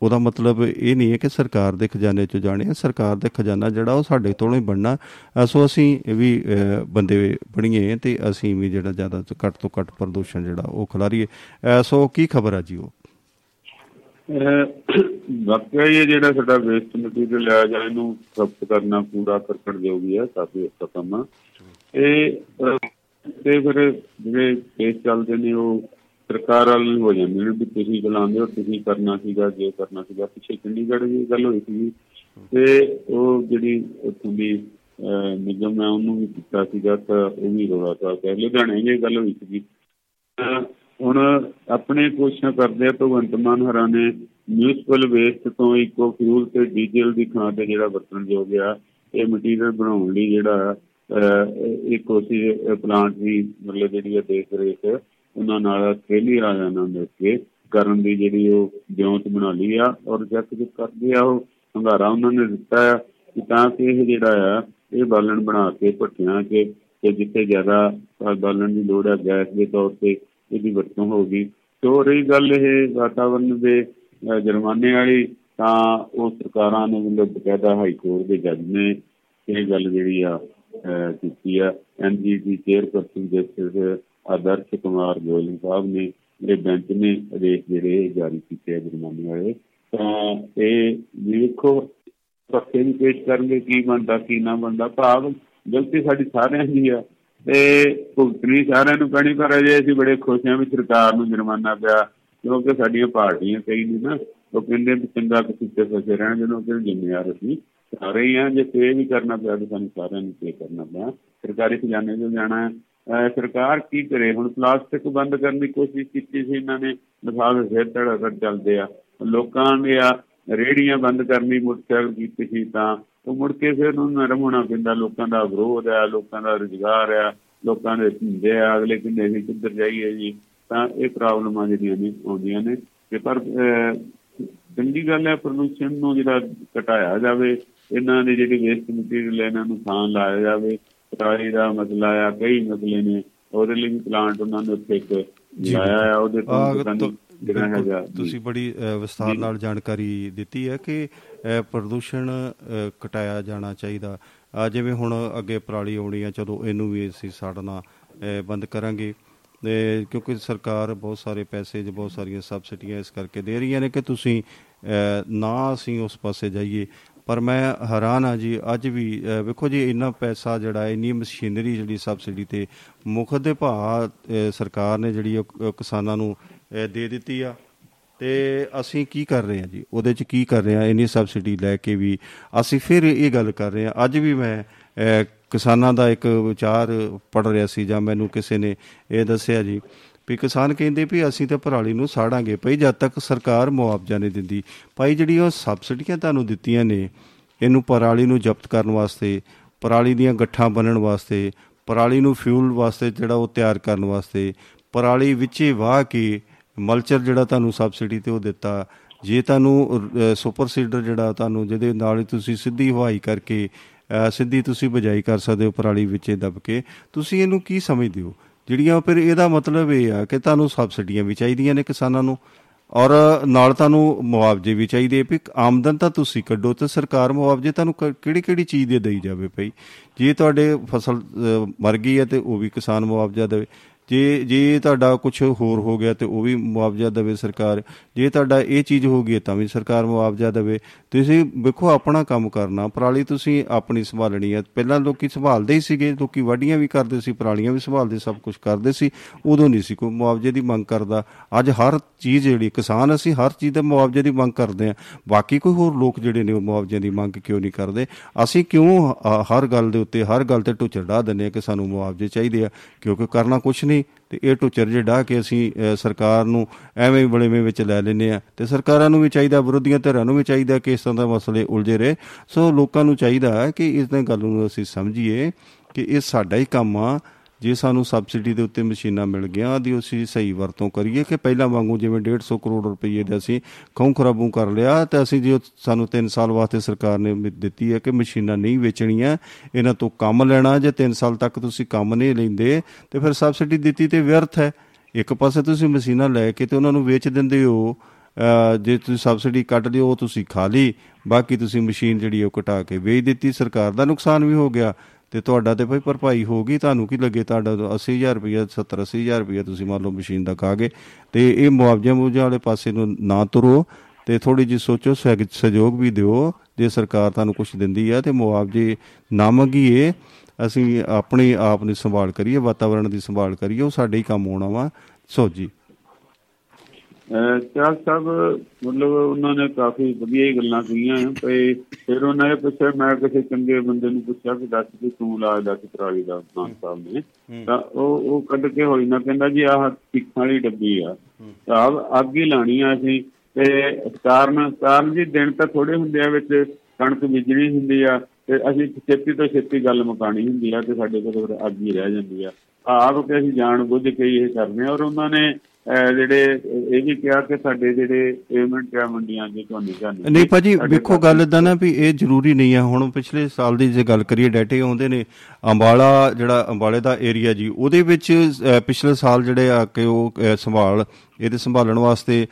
ਉਹਦਾ ਮਤਲਬ ਇਹ ਨਹੀਂ ਹੈ ਕਿ ਸਰਕਾਰ ਦੇ ਖਜ਼ਾਨੇ 'ਚ ਜਾਣੇ ਸਰਕਾਰ ਦੇ ਖਜ਼ਾਨਾ ਜਿਹੜਾ ਉਹ ਸਾਡੇ ਤੋਂ ਹੀ ਬਣਨਾ। ਸੋ ਅਸੀਂ ਵੀ ਬੰਦੇ ਬਣੀਏ ਤੇ ਅਸੀਂ ਵੀ ਜਿਹੜਾ ਜ਼ਿਆਦਾ ਤੋਂ ਘੱਟ ਤੋਂ ਘੱਟ ਪ੍ਰਦੂਸ਼ਣ ਜਿਹੜਾ ਉਹ ਖਿਲਾਰੀਏ। ਸੋ ਕੀ ਖਬਰ ਆ ਜੀ ਉਹ? ਵਾਕਿਆ ਇਹ ਜਿਹੜਾ ਸਾਡਾ ਵੇਸਟ ਮਟੀਰੀਅਲ ਆ ਜਾਂ ਇਹਨੂੰ ਸਖਤ ਕਰਨਾ ਪੂਰਾ ਕਰਕੜ ਜੋਗੀ ਹੈ ਕਾਫੀ ਅੱਛਾ ਕੰਮ ਇਹ ਤੇ ਫਿਰ ਜਿਹੜੇ ਕੇਸ ਚੱਲਦੇ ਨੇ, ਉਹ ਸਰਕਾਰ ਵਾਲੀ ਹੋ ਜਾਂਦੀ ਨੇ ਵੀ ਤੁਸੀਂ ਚਲਾਉਂਦੇ ਹੋ, ਤੁਸੀਂ ਕਰਨਾ ਸੀਗਾ, ਜੇ ਕਰਨਾ ਸੀਗਾ, ਪਿੱਛੇ ਚੰਡੀਗੜ੍ਹ ਦੀ ਗੱਲ ਹੋਈ ਸੀ ਤੇ ਉਹ ਜਿਹੜੀ ਉੱਥੋਂ ਦੀ ਨਿਗਮ ਹੈ, ਉਹਨੂੰ ਵੀ ਕੀਤਾ ਸੀਗਾ, ਤਾਂ ਉਹ ਵੀ ਰੋਲਾ ਤਾਂ ਕਿ ਲੁਧਿਆਣੇ ਇਹ ਗੱਲ ਹੋਈ ਸੀ ਹੁਣ ਆਪਣੇ ਕੋਸ਼ਿਸ਼ਾਂ ਕਰਦੇ ਆ, ਭਗਵੰਤ ਮਾਨ ਹਰਾ ਨੇ ਮਿਊਨਿਸਪਲ ਵੇਸਟ ਤੋਂ ਇਕੋ ਫਿਊਲ ਤੇ ਡੀਜ਼ਲ ਦੀ ਖਾਂ ਤੇ ਜਿਹੜਾ ਵਰਤਣ ਜੋ ਗਿਆ ਇਹ ਮਟੀਰੀਅਲ ਬਣਾਉਣ ਲਈ ਜਿਹੜਾ ਇੱਕ ਕੋਸ਼ਿਸ਼ ਪਲਾਂਟ ਦੀ ਮਤਲਬ ਜਿਹੜੀ ਹੈ ਦੇਖ ਰੇਖ। ਉਹਨਾਂ ਨਾਲ ਥੇਲੀ ਰਾਜਾਂ ਨਾਲ ਮਿਲ ਕੇ ਕਰਨ ਦੀ ਜਿਹੜੀ ਉਹ ਜਿਉਂਤ ਬਣਾ ਲਈ ਆ ਔਰ ਜੱਕ ਜੋ ਕਰਦੇ ਆ ਉਹ ਹੰਗਾਰਾ ਉਹਨਾਂ ਨੇ ਦਿੱਤਾ ਹੈ ਕਿ ਤਾਂ ਕਿ ਇਹ ਜਿਹੜਾ ਆ, ਇਹ ਬਾਲਣ ਬਣਾ ਕੇ ਭੱਟੀਆਂ ਕੇ ਕਿ ਜਿੱਥੇ ਜ਼ਿਆਦਾ ਬਾਲਣ ਦੀ ਲੋੜ ਹੈ ਗੈਸ ਦੇ ਤੌਰ ਤੇ ਇਹਦੀ ਵਰਤੋਂ ਹੋਗੀ ਸੋ ਰਹੀ ਗੱਲ ਇਹ ਵਾਤਾਵਰਣ ਦੇ ਜੁਰਮਾਨੇ ਵਾਲੀ, ਤਾਂ ਉਹ ਸਰਕਾਰਾਂ ਨੇ ਵੱਲੋਂ ਬਕਾਇਦਾ ਹਾਈ ਕੋਰਟ ਦੇ ਜੱਜ ਨੇ ਇਹ ਗੱਲ ਜਿਹੜੀ ਆ ਕੀਤੀ ਆ। NGT chairperson justice Adarsh Kumar Goel Sahib ਨੇ ਜਿਹੜੇ ਬੈਂਚ ਨੇ ਆਦੇਸ਼ ਜਿਹੜੇ ਜਾਰੀ ਕੀਤੇ ਆ ਜੁਰਮਾਨੇ ਵਾਲੇ। ਤਾਂ ਇਹ ਵੇਖੋ ਪੱਕੇ ਵੀ ਪੇਸ਼ ਕਰਨਗੇ, ਕੀ ਬਣਦਾ, ਕੀ ਨਾ ਬਣਦਾ, ਭਾਵ ਗਲਤੀ ਸਾਡੀ ਸਾਰਿਆਂ ਦੀ ਆ। ਤੇ ਭੁਗਤਣੀ ਸਾਰਿਆਂ ਨੂੰ ਪੈਣੀ, ਪਰ ਅਜੇ ਅਸੀਂ ਬੜੇ ਖੁਸ਼ ਹਾਂ ਵੀ ਸਰਕਾਰ ਨੂੰ ਜੁਰਮਾਨਾ ਪਿਆ, ਕਿਉਂਕਿ ਸਾਡੀਆਂ ਪਾਰਟੀਆਂ ਕਈ ਨੇ ਨਾ, ਉਹ ਕਹਿੰਦੇ ਵੀ ਚੰਗਾ ਕਿਸੇ ਤੇ ਫਸੇ ਰਹਿਣ ਜਦੋਂ ਕਿ ਜ਼ਿੰਮੇਵਾਰ ਅਸੀਂ ਸਾਰੇ ਹੀ ਆ। ਜੇ ਪੇ ਵੀ ਕਰਨਾ ਪਿਆ ਤਾਂ ਸਾਨੂੰ ਸਾਰਿਆਂ ਨੂੰ ਪੇ ਕਰਨਾ ਪਿਆ। ਸਰਕਾਰੀ ਖਜ਼ਾਨੇ 'ਚ ਜਾਣਾ ਸਰਕਾਰ ਕੀ ਕਰੇ? ਹੁਣ ਪਲਾਸਟਿਕ ਬੰਦ ਕਰਨ ਦੀ ਕੋਸ਼ਿਸ਼ ਕੀਤੀ ਸੀ, ਇਹਨਾਂ ਨੇ ਲਿਫਾਫੇ ਫਿਰ ਧੜਾ ਚੱਲਦੇ ਆ। ਲੋਕਾਂ ਨੇ ਆ ਰੇੜੀਆਂ ਬੰਦ ਕਰਨੀ ਮੁਸ਼ਕਲ ਕੀਤੀ ਸੀ ਤਾਂ, ਉਹ ਮੁੜ ਕੇ ਫਿਰ ਉਹਨੂੰ ਨਰਮ ਹੋਣਾ ਪੈਂਦਾ। ਲੋਕਾਂ ਦਾ ਵਿਰੋਧ ਆ, ਲੋਕਾਂ ਦਾ ਰੁਜ਼ਗਾਰ ਆ, ਲੋਕਾਂ ਦੇ ਧੰਦੇ ਆ, ਅਗਲੇ ਕਿੰਨੇ ਵੀ ਕਿੱਧਰ ਜਾਈਏ ਜੀ? ਤਾਂ ਇਹ ਪ੍ਰੋਬਲਮਾਂ ਜਿਹੜੀਆਂ ਨੇ, ਆਉਂਦੀਆਂ ਨੇ। ਤੇ ਪਰ ਚੰਗੀ ਗੱਲ ਹੈ, ਪ੍ਰਦੂਸ਼ਣ ਨੂੰ ਜਿਹੜਾ ਘਟਾਇਆ ਜਾਵੇ, ਇਹਨਾਂ ਦੇ ਜਿਹੜੇ ਵੇਸਟ ਮਟੀਰੀਅਲ ਇਹਨਾਂ ਨੂੰ ਥਾਂ ਲਾਇਆ ਜਾਵੇ। ਪਰਾਲੀ ਦਾ ਮਸਲਾ ਆ ਕਈ ਮਸਲੇ ਨੇ। ਉਹਦੇ ਲਈ ਪਲਾਂਟ ਉਹਨਾਂ ਨੇ ਉੱਥੇ ਇੱਕ ਲਾਇਆ ਆ ਉਹਦੇ ਤੋਂ ਤੁਸੀਂ ਬੜੀ ਵਿਸਥਾਰ ਨਾਲ ਜਾਣਕਾਰੀ ਦਿੱਤੀ ਹੈ ਕਿ ਪ੍ਰਦੂਸ਼ਣ ਘਟਾਇਆ ਜਾਣਾ ਚਾਹੀਦਾ। ਜਿਵੇਂ ਹੁਣ ਅੱਗੇ ਪਰਾਲੀ ਆਉਣੀ ਆ ਚਲੋ ਇਹਨੂੰ ਵੀ ਅਸੀਂ ਸਾੜਨਾ ਬੰਦ ਕਰਾਂਗੇ। ਕਿਉਂਕਿ ਸਰਕਾਰ ਬਹੁਤ ਸਾਰੇ ਪੈਸੇ ਜ ਬਹੁਤ ਸਾਰੀਆਂ ਸਬਸਿਡੀਆਂ ਇਸ ਕਰਕੇ ਦੇ ਰਹੀਆਂ ਨੇ ਕਿ ਤੁਸੀਂ ਨਾ ਅਸੀਂ ਉਸ ਪਾਸੇ ਜਾਈਏ। ਪਰ ਮੈਂ ਹੈਰਾਨ ਆ ਜੀ, ਅੱਜ ਵੀ ਵੇਖੋ ਜੀ, ਇੰਨਾ ਪੈਸਾ ਜਿਹੜਾ, ਇੰਨੀ ਮਸ਼ੀਨਰੀ ਜਿਹੜੀ ਸਬਸਿਡੀ ਤੇ ਮੁੱਖ ਦੇ ਭਾਅ ਸਰਕਾਰ ਨੇ ਜਿਹੜੀ ਕਿਸਾਨਾਂ ਨੂੰ ਦੇ ਦਿੱਤੀ ਆ। ਤੇ ਅਸੀਂ ਕੀ ਕਰ ਰਹੇ ਹਾਂ ਜੀ? ਉਹਦੇ 'ਚ ਕੀ ਕਰ ਰਹੇ ਹਾਂ? ਇੰਨੀ ਸਬਸਿਡੀ ਲੈ ਕੇ ਵੀ ਅਸੀਂ ਫਿਰ ਇਹ ਗੱਲ ਕਰ ਰਹੇ ਹਾਂ। ਅੱਜ ਵੀ ਮੈਂ ਕਿਸਾਨਾਂ ਦਾ ਇੱਕ ਵਿਚਾਰ ਪੜ ਰਿਹਾ ਸੀ ਜਾਂ ਮੈਨੂੰ ਕਿਸੇ ਨੇ ਇਹ ਦੱਸਿਆ ਜੀ। ਵੀ ਕਿਸਾਨ ਕਹਿੰਦੇ ਵੀ ਅਸੀਂ ਤੇ ਪਰਾਲੀ ਨੂੰ ਸਾੜਾਂਗੇ ਭਈ ਜਦ ਤੱਕ ਸਰਕਾਰ ਮੁਆਵਜ਼ਾ ਨਹੀਂ ਦਿੰਦੀ। ਭਾਈ ਜਿਹੜੀ ਉਹ ਸਬਸਿਡੀਆਂ ਤੁਹਾਨੂੰ ਦਿੱਤੀਆਂ ਨੇ, ਇਹਨੂੰ ਪਰਾਲੀ ਨੂੰ ਜ਼ਬਤ ਕਰਨ ਵਾਸਤੇ, ਪਰਾਲੀ ਦੀਆਂ ਗੱਠਾਂ ਬਣਨ ਵਾਸਤੇ, ਪਰਾਲੀ ਨੂੰ ਫਿਊਲ ਵਾਸਤੇ ਜਿਹੜਾ ਉਹ ਤਿਆਰ ਕਰਨ ਵਾਸਤੇ, ਪਰਾਲੀ ਵਿੱਚੇ ਵਾਹ ਕੇ ਮਲਚਰ ਜਿਹੜਾ ਤੁਹਾਨੂੰ ਸਬਸਿਡੀ ਤੇ ਉਹ ਦਿੱਤਾ। ਜੇ ਤੁਹਾਨੂੰ ਸੁਪਰ ਸੀਡਰ ਜਿਹੜਾ ਤੁਹਾਨੂੰ ਜਿਹਦੇ ਨਾਲ ਤੁਸੀਂ ਸਿੱਧੀ ਹਵਾਈ ਕਰਕੇ ਸਿੱਧੀ ਤੁਸੀਂ ਬਜਾਈ ਕਰ ਸਕਦੇ ਹੋ ਪਰਾਲੀ ਵਿੱਚੇ ਦਬ ਕੇ, ਤੁਸੀਂ ਇਹਨੂੰ ਕੀ ਸਮਝਦੇ ਹੋ? ਜਿਹੜੀਆਂ ਫਿਰ ਇਹਦਾ ਮਤਲਬ ਇਹ ਆ ਕਿ ਤੁਹਾਨੂੰ ਸਬਸਿਡੀਆਂ ਵੀ ਚਾਹੀਦੀਆਂ ਨੇ ਕਿਸਾਨਾਂ ਨੂੰ ਔਰ ਨਾਲ ਤੁਹਾਨੂੰ ਮੁਆਵਜ਼ੇ ਵੀ ਚਾਹੀਦੇ ਵੀ ਆਮਦਨ ਤਾਂ ਤੁਸੀਂ ਕੱਢੋ ਤੇ ਸਰਕਾਰ ਮੁਆਵਜ਼ੇ ਤੁਹਾਨੂੰ ਕਿਹੜੀ ਕਿਹੜੀ ਚੀਜ਼ ਦੇ ਦੇਈ ਜਾਵੇ ਭਈ? ਜੇ ਤੁਹਾਡੇ ਫਸਲ ਮਰ ਗਈ ਹੈ ਤੇ ਉਹ ਵੀ ਕਿਸਾਨ ਮੁਆਵਜ਼ਾ ਦੇਵੇ। ਜੇ ਜੇ ਤੁਹਾਡਾ ਕੁਝ ਹੋਰ ਹੋ ਗਿਆ ਤੇ ਉਹ ਵੀ ਮੁਆਵਜ਼ਾ ਦੇਵੇ ਸਰਕਾਰ, ਜੇ ਤੁਹਾਡਾ ਇਹ ਚੀਜ਼ ਹੋ ਗਈ ਤਾਂ ਵੀ ਸਰਕਾਰ ਮੁਆਵਜ਼ਾ ਦੇਵੇ। ਤੁਸੀਂ ਵੇਖੋ ਆਪਣਾ ਕੰਮ ਕਰਨਾ, ਪਰਾਲੀ ਤੁਸੀਂ ਆਪਣੀ ਸੰਭਾਲਣੀ ਹੈ। ਪਹਿਲਾਂ ਲੋਕੀ ਸੰਭਾਲਦੇ ਹੀ ਸੀਗੇ, ਲੋਕੀ ਵਾਢੀਆਂ ਵੀ ਕਰਦੇ ਸੀ, ਪਰਾਲੀਆਂ ਵੀ ਸੰਭਾਲਦੇ, ਸਭ ਕੁਝ ਕਰਦੇ ਸੀ, ਉਦੋਂ ਨਹੀਂ ਸੀ ਕੋਈ ਮੁਆਵਜ਼ੇ ਦੀ ਮੰਗ ਕਰਦਾ। ਅੱਜ ਹਰ ਚੀਜ਼ ਜਿਹੜੀ, ਕਿਸਾਨ ਅਸੀਂ ਹਰ ਚੀਜ਼ ਦੇ ਮੁਆਵਜ਼ੇ ਦੀ ਮੰਗ ਕਰਦੇ ਆ ਬਾਕੀ ਕੋਈ ਹੋਰ ਲੋਕ ਜਿਹੜੇ ਨੇ ਉਹ ਮੁਆਵਜ਼ੇ ਦੀ ਮੰਗ ਕਿਉਂ ਨਹੀਂ ਕਰਦੇ? ਅਸੀਂ ਕਿਉਂ ਹਰ ਗੱਲ ਦੇ ਉੱਤੇ, ਹਰ ਗੱਲ ਤੇ ਟੁੱਚਰ ਢਾ ਦਿੰਦੇ ਆ ਕਿ ਸਾਨੂੰ ਮੁਆਵਜ਼ੇ ਚਾਹੀਦੇ ਆ, ਕਿਉਂਕਿ ਕਰਨਾ ਕੁਝ ਨਹੀਂ। ਤੇ ਇਹ ਟੁੱਚਰ ਜੇ ਢਾ ਕੇ ਅਸੀਂ ਸਰਕਾਰ ਨੂੰ ਐਵੇਂ ਹੀ ਬੜੇਵੇਂ ਵਿੱਚ ਲੈ ਲੈਨੇ ਆ ਤੇ ਸਰਕਾਰਾਂ ਨੂੰ ਵੀ ਚਾਹੀਦਾ, ਵਿਰੋਧੀਆਂ ਧਿਰਾਂ ਨੂੰ ਵੀ ਚਾਹੀਦਾ ਕਿ ਇਸ ਤਰ੍ਹਾਂ ਦੇ ਮਸਲੇ ਉਲਝੇ ਰਹੇ। ਸੋ ਲੋਕਾਂ ਨੂੰ ਚਾਹੀਦਾ ਹੈ ਕਿ ਇਸ ਦੇ ਗੱਲ ਨੂੰ ਅਸੀਂ ਸਮਝੀਏ ਕਿ ਇਹ ਸਾਡਾ ਹੀ ਕੰਮ ਆ। ਜੇ ਸਾਨੂੰ ਸਬਸਿਡੀ ਦੇ ਉੱਤੇ ਮਸ਼ੀਨਾਂ ਮਿਲ ਗਿਆ ਆਦੀ ਅਸੀਂ ਸਹੀ ਵਰਤੋਂ ਕਰੀਏ ਕਿ ਪਹਿਲਾਂ ਵਾਂਗੂ ਜਿਵੇਂ 150 ਕਰੋੜ ਰੁਪਏ ਦੇ ਅਸੀਂ ਖੌਂ ਖਰਾਬੂ ਕਰ ਲਿਆ, ਤੇ ਅਸੀਂ ਜੇ ਸਾਨੂੰ 3 ਸਾਲ ਵਾਸਤੇ ਸਰਕਾਰ ਨੇ ਦਿੱਤੀ ਹੈ ਕਿ ਮਸ਼ੀਨਾਂ ਨਹੀਂ ਵੇਚਣੀਆਂ, ਇਹਨਾਂ ਤੋਂ ਕੰਮ ਲੈਣਾ, ਜੇ 3 ਸਾਲ ਤੱਕ ਤੁਸੀਂ ਕੰਮ ਨਹੀਂ ਲੈਂਦੇ, ਤੇ ਫਿਰ ਸਬਸਿਡੀ ਦਿੱਤੀ ਤੇ ਵਿਅਰਥ ਹੈ। ਇੱਕ ਪਾਸੇ ਤੁਸੀਂ ਮਸ਼ੀਨਾਂ ਲੈ ਕੇ ਤੇ ਉਹਨਾਂ ਨੂੰ ਵੇਚ ਦਿੰਦੇ ਹੋ ਜੇ ਤੁਸੀਂ ਸਬਸਿਡੀ ਕੱਟ ਲਿਓ ਉਹ ਤੁਸੀਂ ਖਾ ਲਈ, ਬਾਕੀ ਤੁਸੀਂ ਮਸ਼ੀਨ ਜਿਹੜੀ ਉਹ ਕਟਾ ਕੇ ਵੇਚ ਦਿੱਤੀ, ਸਰਕਾਰ ਦਾ ਨੁਕਸਾਨ ਵੀ ਹੋ ਗਿਆ। ਤੇ ਤੁਹਾਡਾ ਤੇ ਭਾਈ ਭਰਪਾਈ ਹੋਗੀ ਤੁਹਾਨੂੰ ਕੀ ਲੱਗੇ? ਤੁਹਾਡਾ 80000 ਰੁਪਏ 70 80000 ਰੁਪਏ ਤੁਸੀਂ ਮੰਨ ਲਓ ਮਸ਼ੀਨ ਦਾ ਕਾਗੇ ਤੇ ਇਹ ਮੁਆਵਜ਼ਾ ਮੁਆਵਜ਼ਾ ਵਾਲੇ ਪਾਸੇ ਨੂੰ ਨਾ ਤੁਰੋ ਤੇ ਥੋੜੀ ਜੀ ਸੋਚੋ ਸਹਿਯੋਗ ਵੀ ਦਿਓ। ਜੇ ਸਰਕਾਰ ਤੁਹਾਨੂੰ ਕੁਝ ਦਿੰਦੀ ਹੈ ਤੇ ਮੁਆਵਜ਼ੇ ਨਾ ਮੰਗੀਏ, ਅਸੀਂ ਆਪਣੀ ਆਪ ਨੂੰ ਸੰਭਾਲ ਕਰੀਏ ਵਾਤਾਵਰਣ ਦੀ ਸੰਭਾਲ ਕਰੀਏ, ਉਹ ਸਾਡੇ ਹੀ ਕੰਮ ਆਉਣਾ ਵਾ। ਸੋ ਜੀ। ਚਾਲ ਸਾਹਿਬ ਮਤਲਬ ਉਹਨਾਂ ਨੇ ਕਾਫੀ ਵਧੀਆ ਗੱਲਾਂ ਕਹੀਆਂ ਤੇ ਫਿਰ ਉਹਨਾਂ ਨੇ ਪੁੱਛਿਆ ਮੈਂ ਕਿਸੇ ਚੰਗੇ ਬੰਦੇ ਨੂੰ ਪੁੱਛਿਆ ਕਿ ਦੱਸ ਕਿ ਤੂੰ ਲਾ ਦੱਸ ਪਰਾਲੀ ਦਾ ਮਾਨ ਸਾਹਿਬ ਨੇ। ਤਾਂ ਉਹ ਉਹ ਕੱਢ ਕੇ ਹੋਈ ਨਾ ਕਹਿੰਦਾ ਜੀ ਆਹ ਸਿੱਖਾਂ ਵਾਲੀ ਡੱਬੀ ਆ। ਸਾਹਿਬ ਅੱਗ ਹੀ ਲਾਣੀ ਆ ਅਸੀਂ। ਤੇ ਕਾਰਨ ਕਾਰਨ ਜੀ ਦਿਨ ਤਾਂ ਥੋੜੇ ਹੁੰਦੇ ਆ ਵਿੱਚ ਕਣਕ ਬੀਜਣੀ ਹੁੰਦੀ ਆ ਤੇ ਅਸੀਂ ਛੇਤੀ ਤੋਂ ਛੇਤੀ ਗੱਲ ਮੁਕਾਣੀ ਹੁੰਦੀ ਆ ਤੇ ਸਾਡੇ ਕੋਲ ਅੱਗ ਹੀ ਰਹਿ ਜਾਂਦੀ ਆ। ਆਪ ਕਿ ਅਸੀਂ ਜਾਣ ਬੁੱਝ ਕੇ ਇਹ ਕਰਦੇ ਆ ਔਰ ਉਹਨਾਂ ਨੇ ਜਿਹੜੇ ਇਹ ਵੀ ਕਿਹਾ ਕਿ ਸਾਡੇ ਜਿਹੜੇ ਪੇਮੈਂਟ ਆ ਮੰਡੀਆਂ ਦੇ ਤੁਹਾਨੂੰ ਜਾਣੇ ਨਹੀਂ ਭਾਜੀ ਵੇਖੋ ਗੱਲ ਇਦਾਂ ਨਾ ਵੀ ਇਹ ਜ਼ਰੂਰੀ ਨਹੀਂ ਆ। ਹੁਣ ਪਿਛਲੇ ਸਾਲ ਦੀ ਜੇ ਗੱਲ ਕਰੀਏ ਡਾਟੇ ਆਉਂਦੇ ਨੇ। ਅੰਬਾਲਾ ਜਿਹੜਾ ਅੰਬਾਲੇ ਦਾ ਏਰੀਆ ਜੀ ਉਹਦੇ ਵਿੱਚ ਪਿਛਲੇ ਸਾਲ ਜਿਹੜੇ ਆ ਕਿ ਉਹ ਸੰਭਾਲ ਇਹਦੇ ਸੰਭਾਲਣ ਵਾਸਤੇ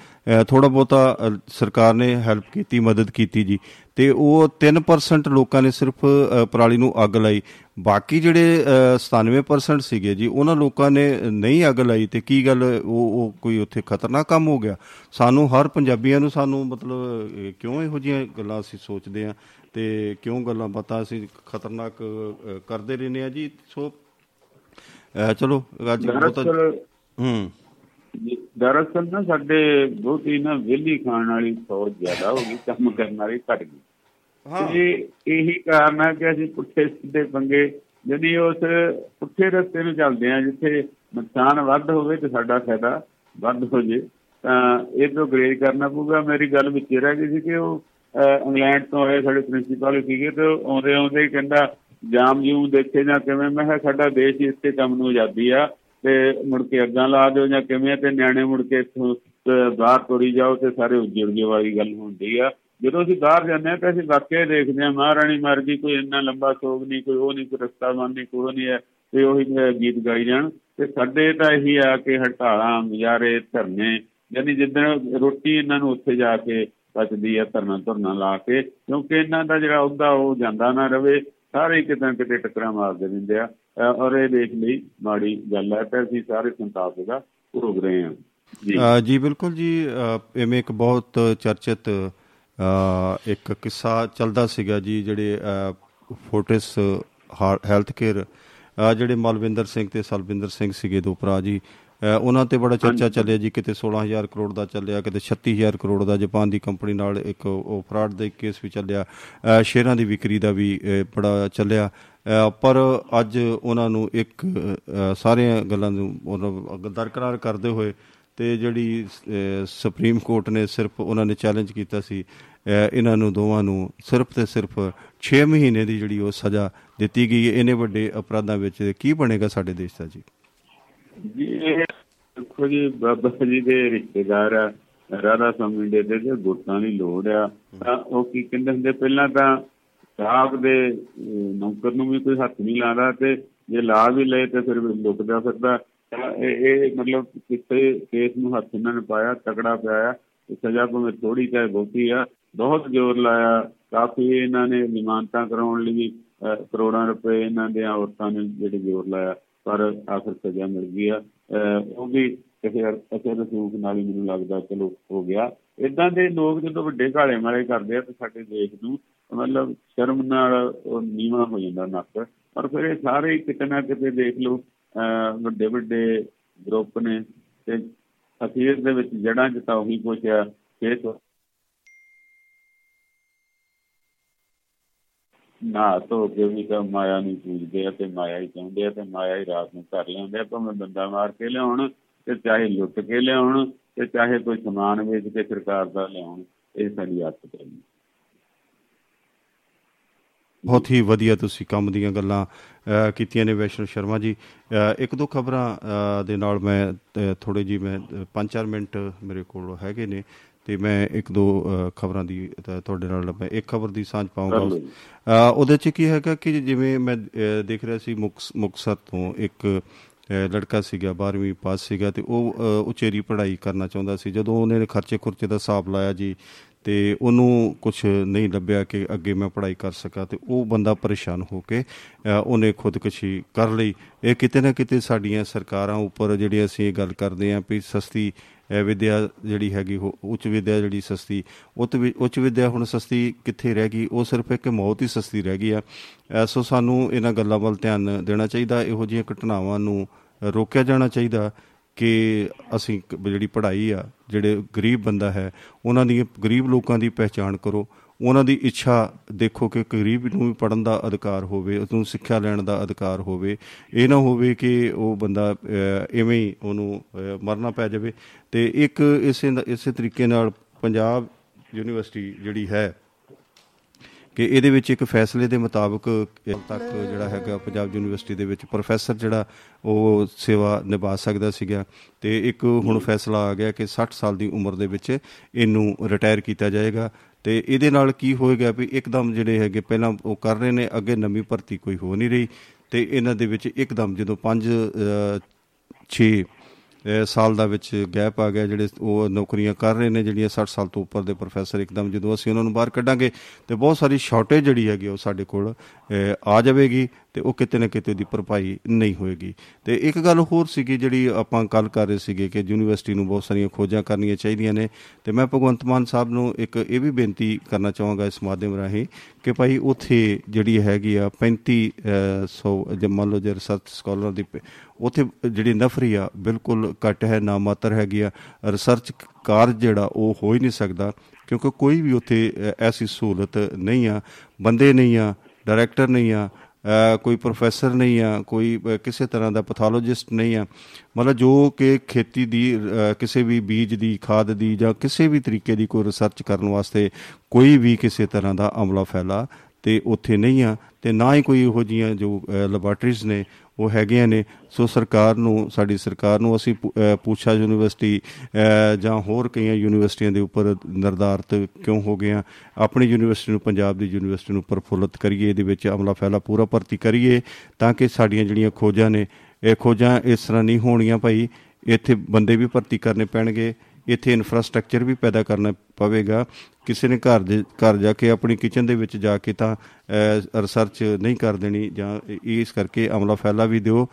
ਥੋੜਾ ਬਹੁਤਾ ਸਰਕਾਰ ਨੇ ਹੈਲਪ ਕੀਤੀ ਮਦਦ ਕੀਤੀ ਜੀ। ਤੇ ਉਹ 3% ਲੋਕਾਂ ਨੇ ਸਿਰਫ ਪਰਾਲੀ ਨੂੰ ਅੱਗ ਲਾਈ। ਬਾਕੀ ਜਿਹੜੇ 97% ਸੀਗੇ ਜੀ ਉਹਨਾਂ ਲੋਕਾਂ ਨੇ ਨਹੀਂ ਅੱਗ ਲਾਈ ਤੇ ਕੀ ਗੱਲ ਉਹ ਉਹ ਕੋਈ ਉੱਥੇ ਖਤਰਨਾਕ ਕੰਮ ਹੋ ਗਿਆ? ਸਾਨੂੰ ਹਰ ਪੰਜਾਬੀਆਂ ਨੂੰ ਸਾਨੂੰ ਮਤਲਬ ਕਿਉਂ ਇਹੋ ਜਿਹੀਆਂ ਗੱਲਾਂ ਅਸੀਂ ਸੋਚਦੇ ਆ ਤੇ ਕਿਉਂ ਗੱਲਾਂ ਪਤਾ ਅਸੀਂ ਖਤਰਨਾਕ ਕਰਦੇ ਰਹਿੰਦੇ ਆ ਜੀ? ਸੋ ਚਲੋ ਅੱਜ ਬਹੁਤ ਹੂੰ। ਦਰਅਸਲ ਨਾ ਸਾਡੇ ਬਹੁਤ ਨਾ ਵਿਹਲੀ ਖਾਣ ਵਾਲੀ ਫੌਜ ਜ਼ਿਆਦਾ ਹੋ ਗਈ ਕੰਮ ਕਰਨ ਵਾਲੀ ਘਟ ਗਈ। ਹਾਂ। ਇਹ ਇਹੀ ਕਾਰਨ ਹੈ ਕਿ ਅਸੀਂ ਪੁੱਠੇ ਸਿੱਧੇ ਪੰਗੇ ਜਦੀ ਉਸ ਪੁੱਠੇ ਰਸਤੇ ਨੂੰ ਚੱਲਦੇ ਆ ਜਿੱਥੇ ਨੁਕਸਾਨ ਵੱਧ ਹੋਵੇ ਤੇ ਸਾਡਾ ਫਾਇਦਾ ਵੱਧ ਹੋ ਜੇ ਤਾਂ ਇਹ ਤੋਂ ਗ੍ਰੇਡ ਕਰਨਾ ਪਊਗਾ। ਮੇਰੀ ਗੱਲ ਵਿੱਚ ਰਹਿ ਗਈ ਸੀ ਕਿ ਉਹ ਇੰਗਲੈਂਡ ਤੋਂ ਆਏ ਸਾਡੇ ਪ੍ਰਿੰਸੀਪਲ ਸੀਗੇ ਤੇ ਆਉਂਦੇ ਆਉਂਦੇ ਹੀ ਕਹਿੰਦਾ ਜਾਮ ਜੂਮ ਦੇਖੇ ਜਾਂ ਕਿਵੇਂ? ਮੈਂ ਕਿਹਾ ਸਾਡਾ ਦੇਸ਼ ਇਸੇ ਕੰਮ ਨੂੰ ਆਜ਼ਾਦੀ ਆ। ਤੇ ਮੁੜ ਕੇ ਅੱਗਾਂ ਲਾ ਦਿਓ ਜਾਂ ਕਿਵੇਂ ਤੇ ਨਿਆਣੇ ਮੁੜ ਕੇ ਇੱਥੋਂ ਬਾਹਰ ਤੋੜੀ ਜਾਓ ਤੇ ਸਾਰੇ ਉੱਜੜ ਵਾਲੀ ਗੱਲ ਹੁੰਦੀ ਆ। ਜਦੋਂ ਅਸੀਂ ਬਾਹਰ ਜਾਂਦੇ ਆ ਤਾਂ ਅਸੀਂ ਵਾਕਿਆ ਦੇਖਦੇ ਆ ਮਹਾਰਾਣੀ ਮਰ ਗਈ ਕੋਈ ਇੰਨਾ ਲੰਬਾ ਸੋਗ ਨਹੀਂ, ਕੋਈ ਉਹ ਨਹੀਂ, ਕੋਈ ਰਸਤਾ ਬੰਦ ਨਹੀਂ, ਕੋਈ ਨਹੀਂ ਹੈ, ਤੇ ਉਹੀ ਗੀਤ ਗਾਈ ਜਾਣ। ਤੇ ਸਾਡੇ ਤਾਂ ਇਹੀ ਆ ਕਿ ਹਟਾਲਾਂ ਗੁਜ਼ਾਰੇ, ਧਰਨੇ, ਯਾਨੀ ਜਿੱਦਣ ਰੋਟੀ ਇਹਨਾਂ ਨੂੰ ਉੱਥੇ ਜਾ ਕੇ ਪਚਦੀ ਆ, ਧਰਨਾ ਧਰਨਾ ਲਾ ਕੇ, ਕਿਉਂਕਿ ਇਹਨਾਂ ਦਾ ਜਿਹੜਾ ਅਹੁਦਾ ਉਹ ਜਾਂਦਾ ਨਾ ਰਵੇ, ਸਾਰੇ ਕਿਤੇ ਕਿਤੇ ਟੱਕਰਾਂ ਮਾਰਦੇ ਰਹਿੰਦੇ ਆ। ਔਰ ਇਹ ਦੇਖ ਲਈ ਮਾੜੀ ਗੱਲ ਹੈ ਤੇ ਅਸੀਂ ਸਾਰੇ ਸੰਤਾਪ ਦਾ ਭੋਗ ਰਹੇ ਹਾਂ। ਜੀ। ਜੀ ਬਿਲਕੁਲ ਜੀ ਐਵੇਂ ਇੱਕ ਬਹੁਤ ਚਰਚਿਤ ਇੱਕ ਕਿੱਸਾ ਚੱਲਦਾ ਸੀਗਾ ਜੀ ਜਿਹੜੇ ਫੋਰਟਿਸ ਹੈਲਥ ਕੇਅਰ ਜਿਹੜੇ ਮਲਵਿੰਦਰ ਸਿੰਘ ਤੇ ਸਲਵਿੰਦਰ ਸਿੰਘ ਸੀਗੇ ਦੋ ਭਰਾ ਜੀ ਉਹਨਾਂ ਤੇ ਬੜਾ ਚਰਚਾ ਚੱਲਿਆ ਜੀ ਕਿਤੇ 16000 ਕਰੋੜ ਦਾ ਚੱਲਿਆ ਕਿਤੇ 36000 ਕਰੋੜ ਦਾ ਜਾਪਾਨ ਦੀ ਕੰਪਨੀ ਨਾਲ ਇੱਕ ਉਹ ਫਰਾਡ ਦਾ ਕੇਸ ਵੀ ਚੱਲਿਆ ਸ਼ੇਅਰਾਂ ਦੀ ਵਿਕਰੀ ਦਾ ਵੀ ਬੜਾ ਚੱਲਿਆ ਪਰ ਅੱਜ ਉਹਨਾਂ ਨੂੰ ਇੱਕ ਸਾਰੀਆਂ ਗੱਲਾਂ ਨੂੰ ਦਰਕਰਾਰ ਕਰਦੇ ਹੋਏ ਤੇ ਜਿਹੜੀ ਸੁਪਰੀਮ ਕੋਰਟ ਨੇ ਸਿਰਫ ਉਹਨਾਂ ਨੇ ਚੈਲੰਜ ਕੀਤਾ ਸੀ ਇਹਨਾਂ ਨੂੰ ਦੋਵਾਂ ਨੂੰ ਸਿਰਫ ਤੇ ਸਿਰਫ 6 ਮਹੀਨੇ ਦੀ ਜਿਹੜੀ ਉਹ ਸਜ਼ਾ ਦਿੱਤੀ ਗਈ ਹੈ। ਇਹਨੇ ਵੱਡੇ ਅਪਰਾਧਾਂ ਵਿੱਚ ਕੀ ਬਣੇਗਾ ਸਾਡੇ ਦੇਸ਼ ਦਾ ਜੀ? ਜੀ ਦੇਖੋ ਜੀ, ਬਾਬਾ ਜੀ ਦੇ ਰਿਸ਼ਤੇਦਾਰ ਰਾਧਾ ਸਵਾਮੀ ਦੇ ਦੇ ਗੁੱਟਾਂ ਦੀ ਲੋੜ ਆ, ਤਾਂ ਉਹ ਕੀ ਕਹਿੰਦੇ ਹੁੰਦੇ, ਪਹਿਲਾਂ ਤਾਂ ਸਾਹਿਬ ਦੇ ਨੌਕਰ ਨੂੰ ਵੀ ਕੋਈ ਹੱਥ ਨਹੀਂ ਲਾਦਾ ਤੇ ਜੇ ਲਾ ਵੀ ਲਏ ਤੇ ਫਿਰ ਲੁਕਦਾ ਫਿਰਦਾ ਇਹ ਇਹ ਮਤਲਬ ਕਿਤੇ ਕੇਸ ਨੂੰ ਹੱਥ ਇਹਨਾਂ ਨੇ ਪਾਇਆ, ਤਕੜਾ ਪਿਆ ਸਜ਼ਾ ਭਾਵੇਂ ਥੋੜੀ ਚਾਹੇ ਬਹੁਤੀ ਆ। ਬਹੁਤ ਜ਼ੋਰ ਲਾਇਆ। ਕਾਫੀ ਇਹਨਾਂ ਨੇ ਨਿਮਾਨਤਾ ਕਰਾਉਣ ਲਈ ਕਰੋੜਾਂ ਰੁਪਏ ਇਹਨਾਂ ਦੇ ਔਰਤਾਂ ਨੇ ਜਿਹੜੇ ਜ਼ੋਰ ਲਾਇਆ, ਪਰ ਆਖਰ ਸਜ਼ਾ ਮਿਲ ਗਈ ਆ। ਉਹ ਵੀ ਕਿਸੇ ਅਸੇ ਰਸੂਖ ਨਾਲ ਹੀ ਮੈਨੂੰ ਲੱਗਦਾ, ਚਲੋ ਹੋ ਗਿਆ। ਇਦਾਂ ਦੇ ਲੋਕ ਜਦੋਂ ਵੱਡੇ ਘਾਲੇ ਮਾਰੇ ਕਰਦੇ ਆ ਤਾਂ ਸਾਡੇ ਦੇਸ਼ ਨੂੰ ਮਤਲਬ ਸ਼ਰਮ ਨਾਲ ਉਹ ਨੀਵਾ ਹੋ ਜਾਂਦਾ ਨੱਕ। ਪਰ ਫਿਰ ਇਹ ਸਾਰੇ ਕਿਤੇ ਨਾ ਕਿਤੇ ਦੇਖ ਲਓ ਵੱਡੇ ਵੱਡੇ ਗਰੁੱਪ ਨੇ ਤੇ ਅਖੀਰ ਦੇ ਵਿੱਚ ਜੜਾਂ 'ਚ ਤਾਂ ਉਹੀ ਕੁਛ ਆ ਕਿ ਨਾ ਤੋ ਕੇ ਵੀ ਤਾਂ ਮਾਇਆ ਨੂੰ ਪੂਜਦੇ ਆ ਤੇ ਮਾਇਆ ਹੀ ਚਾਹੁੰਦੇ ਆ ਤੇ ਮਾਇਆ ਹੀ ਰਾਤ ਨੂੰ ਕਰ ਲੈਂਦੇ ਆ, ਭਾਵੇਂ ਬੰਦਾ ਮਾਰ ਕੇ ਲਿਆਉਣ ਤੇ ਚਾਹੇ ਲੁੱਟ ਕੇ ਲਿਆਉਣ ਤੇ ਚਾਹੇ ਕੋਈ ਸਮਾਨ ਵੇਚ ਕੇ ਸਰਕਾਰ ਦਾ ਲਿਆਉਣ, ਇਹ ਸਾਡੀ ਆਦਤ ਹੈ ਬਹੁਤ ਹੀ ਵਧੀਆ ਤੁਸੀਂ ਕੰਮ ਦੀਆਂ ਗੱਲਾਂ ਕੀਤੀਆਂ ਨੇ ਵੈਸ਼ਨੂ ਸ਼ਰਮਾ ਜੀ। ਇੱਕ ਦੋ ਖਬਰਾਂ ਦੇ ਨਾਲ ਮੈਂ ਥੋੜੇ ਜੀ ਮੈਂ 5-4 ਮਿੰਟ ਮੇਰੇ ਕੋਲ ਹੈਗੇ ਨੇ ਤੇ ਮੈਂ ਇੱਕ ਦੋ ਖਬਰਾਂ ਦੀ ਤੁਹਾਡੇ ਨਾਲ ਮੈਂ ਇੱਕ ਖਬਰ ਦੀ ਸਾਂਝ ਪਾਉਂਗਾ ਉਹਦੇ ਚ ਕੀ ਹੈਗਾ ਕਿ ਜਿਵੇਂ ਮੈਂ ਦੇਖ ਰਿਹਾ ਸੀ ਮੁਕਸਰ ਤੋਂ ਇੱਕ ਲੜਕਾ ਸੀਗਾ 12ਵੀਂ ਪਾਸ ਸੀਗਾ ਤੇ ਉਹ ਉਚੇਰੀ ਪੜ੍ਹਾਈ ਕਰਨਾ ਚਾਹੁੰਦਾ ਸੀ। ਜਦੋਂ ਉਹਨੇ ਖਰਚੇ ਖੁਰਚੇ ਦਾ ਹਿਸਾਬ ਲਾਇਆ ਜੀ ਤੇ ਉਹਨੂੰ ਕੁਝ ਨਹੀਂ ਲੱਭਿਆ ਕਿ ਅੱਗੇ ਮੈਂ ਪੜ੍ਹਾਈ ਕਰ ਸਕਾਂ ਤੇ ਉਹ ਬੰਦਾ ਪਰੇਸ਼ਾਨ ਹੋ ਕੇ ਉਹਨੇ ਖੁਦਕੁਸ਼ੀ ਕਰ ਲਈ। ਇਹ ਕਿਤੇ ਨਾ ਕਿਤੇ ਸਾਡੀਆਂ ਸਰਕਾਰਾਂ ਉੱਪਰ ਜਿਹੜੀ ਅਸੀਂ ਇਹ ਗੱਲ ਕਰਦੇ ਆਂ ਵੀ ਸਸਤੀ ਵਿਦਿਆ ਜਿਹੜੀ ਹੈਗੀ ਉੱਚ ਵਿਦਿਆ ਜਿਹੜੀ ਸਸਤੀ ਉੱਚ ਵਿਦਿਆ ਹੁਣ ਸਸਤੀ ਕਿੱਥੇ ਰਹਿ ਗਈ? ਉਹ ਸਿਰਫ ਇੱਕ ਮੌਤ ਹੀ ਸਸਤੀ ਰਹਿ ਗਈ ਆ। ਸੋ ਸਾਨੂੰ ਇਹਨਾਂ ਗੱਲਾਂ ਵੱਲ ਧਿਆਨ ਦੇਣਾ ਚਾਹੀਦਾ। ਇਹੋ ਜਿਹੀਆਂ ਘਟਨਾਵਾਂ ਨੂੰ ਰੋਕਿਆ ਜਾਣਾ ਚਾਹੀਦਾ। ਕਿ ਅਸੀਂ ਜਿਹੜੀ ਪੜ੍ਹਾਈ ਆ, ਜਿਹੜੇ ਗਰੀਬ ਬੰਦਾ ਹੈ, ਉਹਨਾਂ ਦੀ, ਗਰੀਬ ਲੋਕਾਂ ਦੀ ਪਹਿਚਾਣ ਕਰੋ। ਉਹਨਾਂ ਦੀ ਇੱਛਾ ਦੇਖੋ ਕਿ ਗਰੀਬ ਨੂੰ ਵੀ ਪੜਨ ਦਾ ਅਧਿਕਾਰ ਹੋਵੇ ਉਸ ਨੂੰ ਸਿੱਖਿਆ ਲੈਣ ਦਾ ਅਧਿਕਾਰ ਹੋਵੇ। ਇਹ ਨਾ ਹੋਵੇ ਕਿ ਉਹ ਬੰਦਾ ਐਵੇਂ ਹੀ ਉਹਨੂੰ ਮਰਨਾ ਪੈ ਜਾਵੇ। ਤੇ ਇੱਕ ਇਸੇ ਇਸੇ ਤਰੀਕੇ ਨਾਲ ਪੰਜਾਬ ਯੂਨੀਵਰਸਿਟੀ ਜਿਹੜੀ ਹੈ ਕਿ ਇਹਦੇ ਵਿੱਚ ਇੱਕ ਫੈਸਲੇ ਦੇ ਮੁਤਾਬਕ ਤੱਕ ਜਿਹੜਾ ਹੈਗਾ ਪੰਜਾਬ ਯੂਨੀਵਰਸਿਟੀ ਦੇ ਵਿੱਚ ਪ੍ਰੋਫੈਸਰ ਜਿਹੜਾ ਉਹ ਸੇਵਾ ਨਿਭਾ ਸਕਦਾ ਸੀਗਾ ਤੇ ਇੱਕ ਹੁਣ ਫੈਸਲਾ ਆ ਗਿਆ ਕਿ 60 ਸਾਲ ਦੀ ਉਮਰ ਦੇ ਵਿੱਚ ਇਹਨੂੰ ਰਿਟਾਇਰ ਕੀਤਾ ਜਾਏਗਾ ਤੇ ਇਹਦੇ ਨਾਲ ਕੀ ਹੋਏਗਾ ਵੀ ਇੱਕਦਮ ਜਿਹੜੇ ਹੈਗੇ ਪਹਿਲਾਂ ਉਹ ਕਰ ਰਹੇ ਨੇ, ਅੱਗੇ ਨਵੀਂ ਭਰਤੀ ਕੋਈ ਹੋ ਨਹੀਂ ਰਹੀ ਤੇ ਇਹਨਾਂ ਦੇ ਵਿੱਚ ਇੱਕਦਮ ਜਦੋਂ 5 6 ਸਾਲ ਦਾ ਵਿੱਚ ਗੈਪ ਆ ਗਿਆ ਜਿਹੜੇ ਉਹ ਨੌਕਰੀਆਂ ਕਰ ਰਹੇ ਨੇ, ਜਿਹੜੀਆਂ 60 ਸਾਲ ਤੋਂ ਉੱਪਰ ਦੇ ਪ੍ਰੋਫੈਸਰ ਇੱਕਦਮ ਜਦੋਂ ਅਸੀਂ ਉਹਨਾਂ ਨੂੰ ਬਾਹਰ ਕੱਢਾਂਗੇ ਤੇ ਬਹੁਤ ਸਾਰੀ ਸ਼ਾਰਟੇਜ ਜਿਹੜੀ ਹੈਗੀ ਉਹ ਸਾਡੇ ਕੋਲ ਆ ਜਾਵੇਗੀ। ਤੇ ਉਹ ਕਿਤੇ ਨਾ ਕਿਤੇ ਦੀ ਭਰਪਾਈ ਨਹੀਂ ਹੋਏਗੀ। ਤੇ ਇੱਕ ਗੱਲ ਹੋਰ ਸੀਗੀ ਜਿਹੜੀ ਆਪਾਂ ਕੱਲ ਕਰ ਰਹੇ ਸੀਗੇ ਕਿ ਯੂਨੀਵਰਸਿਟੀ ਨੂੰ ਬਹੁਤ ਸਾਰੀਆਂ ਖੋਜਾਂ ਕਰਨੀਆਂ ਚਾਹੀਦੀਆਂ ਨੇ। ਤੇ ਮੈਂ ਭਗਵੰਤ ਮਾਨ ਸਾਹਿਬ ਨੂੰ ਇੱਕ ਇਹ ਵੀ ਬੇਨਤੀ ਕਰਨਾ ਚਾਹਾਂਗਾ ਇਸ ਮਾਧਿਅਮ ਰਾਹੀਂ ਕਿ ਭਾਈ ਉੱਥੇ ਜਿਹੜੀ ਹੈਗੀ ਆ 3500 ਜੇ ਮੰਨ ਲਓ ਜੇ ਰਿਸਰਚ ਸਕਾਲਰ ਦੀ ਉੱਥੇ ਜਿਹੜੀ ਨਫਰੀ ਆ ਬਿਲਕੁਲ ਘੱਟ ਹੈ, ਨਾ ਮਾਤਰ ਹੈਗੀ ਆ। ਰਿਸਰਚ ਕਾਰਜ ਜਿਹੜਾ ਉਹ ਹੋ ਹੀ ਨਹੀਂ ਸਕਦਾ ਕਿਉਂਕਿ ਕੋਈ ਵੀ ਉੱਥੇ ਐਸੀ ਸਹੂਲਤ ਨਹੀਂ ਆ। ਬੰਦੇ ਨਹੀਂ ਆ, ਡਾਇਰੈਕਟਰ ਨਹੀਂ ਆ। ਕੋਈ ਪ੍ਰੋਫੈਸਰ ਨਹੀਂ ਆ, ਕੋਈ ਕਿਸੇ ਤਰ੍ਹਾਂ ਦਾ ਪੈਥੋਲੋਜਿਸਟ ਨਹੀਂ ਆ। ਮਤਲਬ ਜੋ ਕਿ ਖੇਤੀ ਦੀ ਕਿਸੇ ਵੀ ਬੀਜ ਦੀ, ਖਾਦ ਦੀ ਜਾਂ ਕਿਸੇ ਵੀ ਤਰੀਕੇ ਦੀ ਕੋਈ ਰਿਸਰਚ ਕਰਨ ਵਾਸਤੇ ਕੋਈ ਵੀ ਕਿਸੇ ਤਰ੍ਹਾਂ ਦਾ ਅਮਲਾ ਫੈਲਾ ਤੇ ਉੱਥੇ ਨਹੀਂ ਆ ਤੇ ਨਾ ਹੀ ਕੋਈ ਇਹੋ ਜੀਆਂ ਜੋ ਲੈਬੋਰਟਰੀਜ਼ ਨੇ ਉਹ ਹੈਗੀਆਂ ਨੇ। ਸੋ ਸਰਕਾਰ ਨੂੰ, ਸਾਡੀ ਸਰਕਾਰ ਨੂੰ ਅਸੀਂ ਪੁੱਛਾ ਯੂਨੀਵਰਸਿਟੀ ਜਾਂ ਹੋਰ ਕਈਆਂ ਯੂਨੀਵਰਸਿਟੀਆਂ ਦੇ ਉੱਪਰ ਨਿਰਧਾਰਤ ਕਿਉਂ ਹੋ ਗਏ ਆ? ਆਪਣੀ ਯੂਨੀਵਰਸਿਟੀ ਨੂੰ, ਪੰਜਾਬ ਦੀ ਯੂਨੀਵਰਸਿਟੀ ਨੂੰ ਪ੍ਰਫੁੱਲਤ ਕਰੀਏ, ਇਹਦੇ ਵਿੱਚ ਅਮਲਾ ਫੈਲਾ ਪੂਰਾ ਭਰਤੀ ਕਰੀਏ ਤਾਂ ਕਿ ਸਾਡੀਆਂ ਜਿਹੜੀਆਂ ਖੋਜਾਂ ਨੇ, ਇਹ ਖੋਜਾਂ ਇਸ ਤਰ੍ਹਾਂ ਨਹੀਂ ਹੋਣੀਆਂ ਭਾਈ, ਇੱਥੇ ਬੰਦੇ ਵੀ ਭਰਤੀ ਕਰਨੇ ਪੈਣਗੇ। ਇੱਥੇ ਇਨਫਰਾਸਟ੍ਰਕਚਰ ਵੀ ਪੈਦਾ ਕਰਨਾ ਪਵੇਗਾ। ਕਿਸੇ ਨੇ ਘਰ ਦੇ ਘਰ ਜਾ ਕੇ ਆਪਣੀ ਕਿਚਨ ਦੇ ਵਿੱਚ ਜਾ ਕੇ ਤਾਂ ਰਿਸਰਚ ਨਹੀਂ ਕਰ ਦੇਣੀ ਜਾਂ ਇਸ ਕਰਕੇ ਅਮਲਾ ਫੈਲਾ ਵੀ ਦਿਓ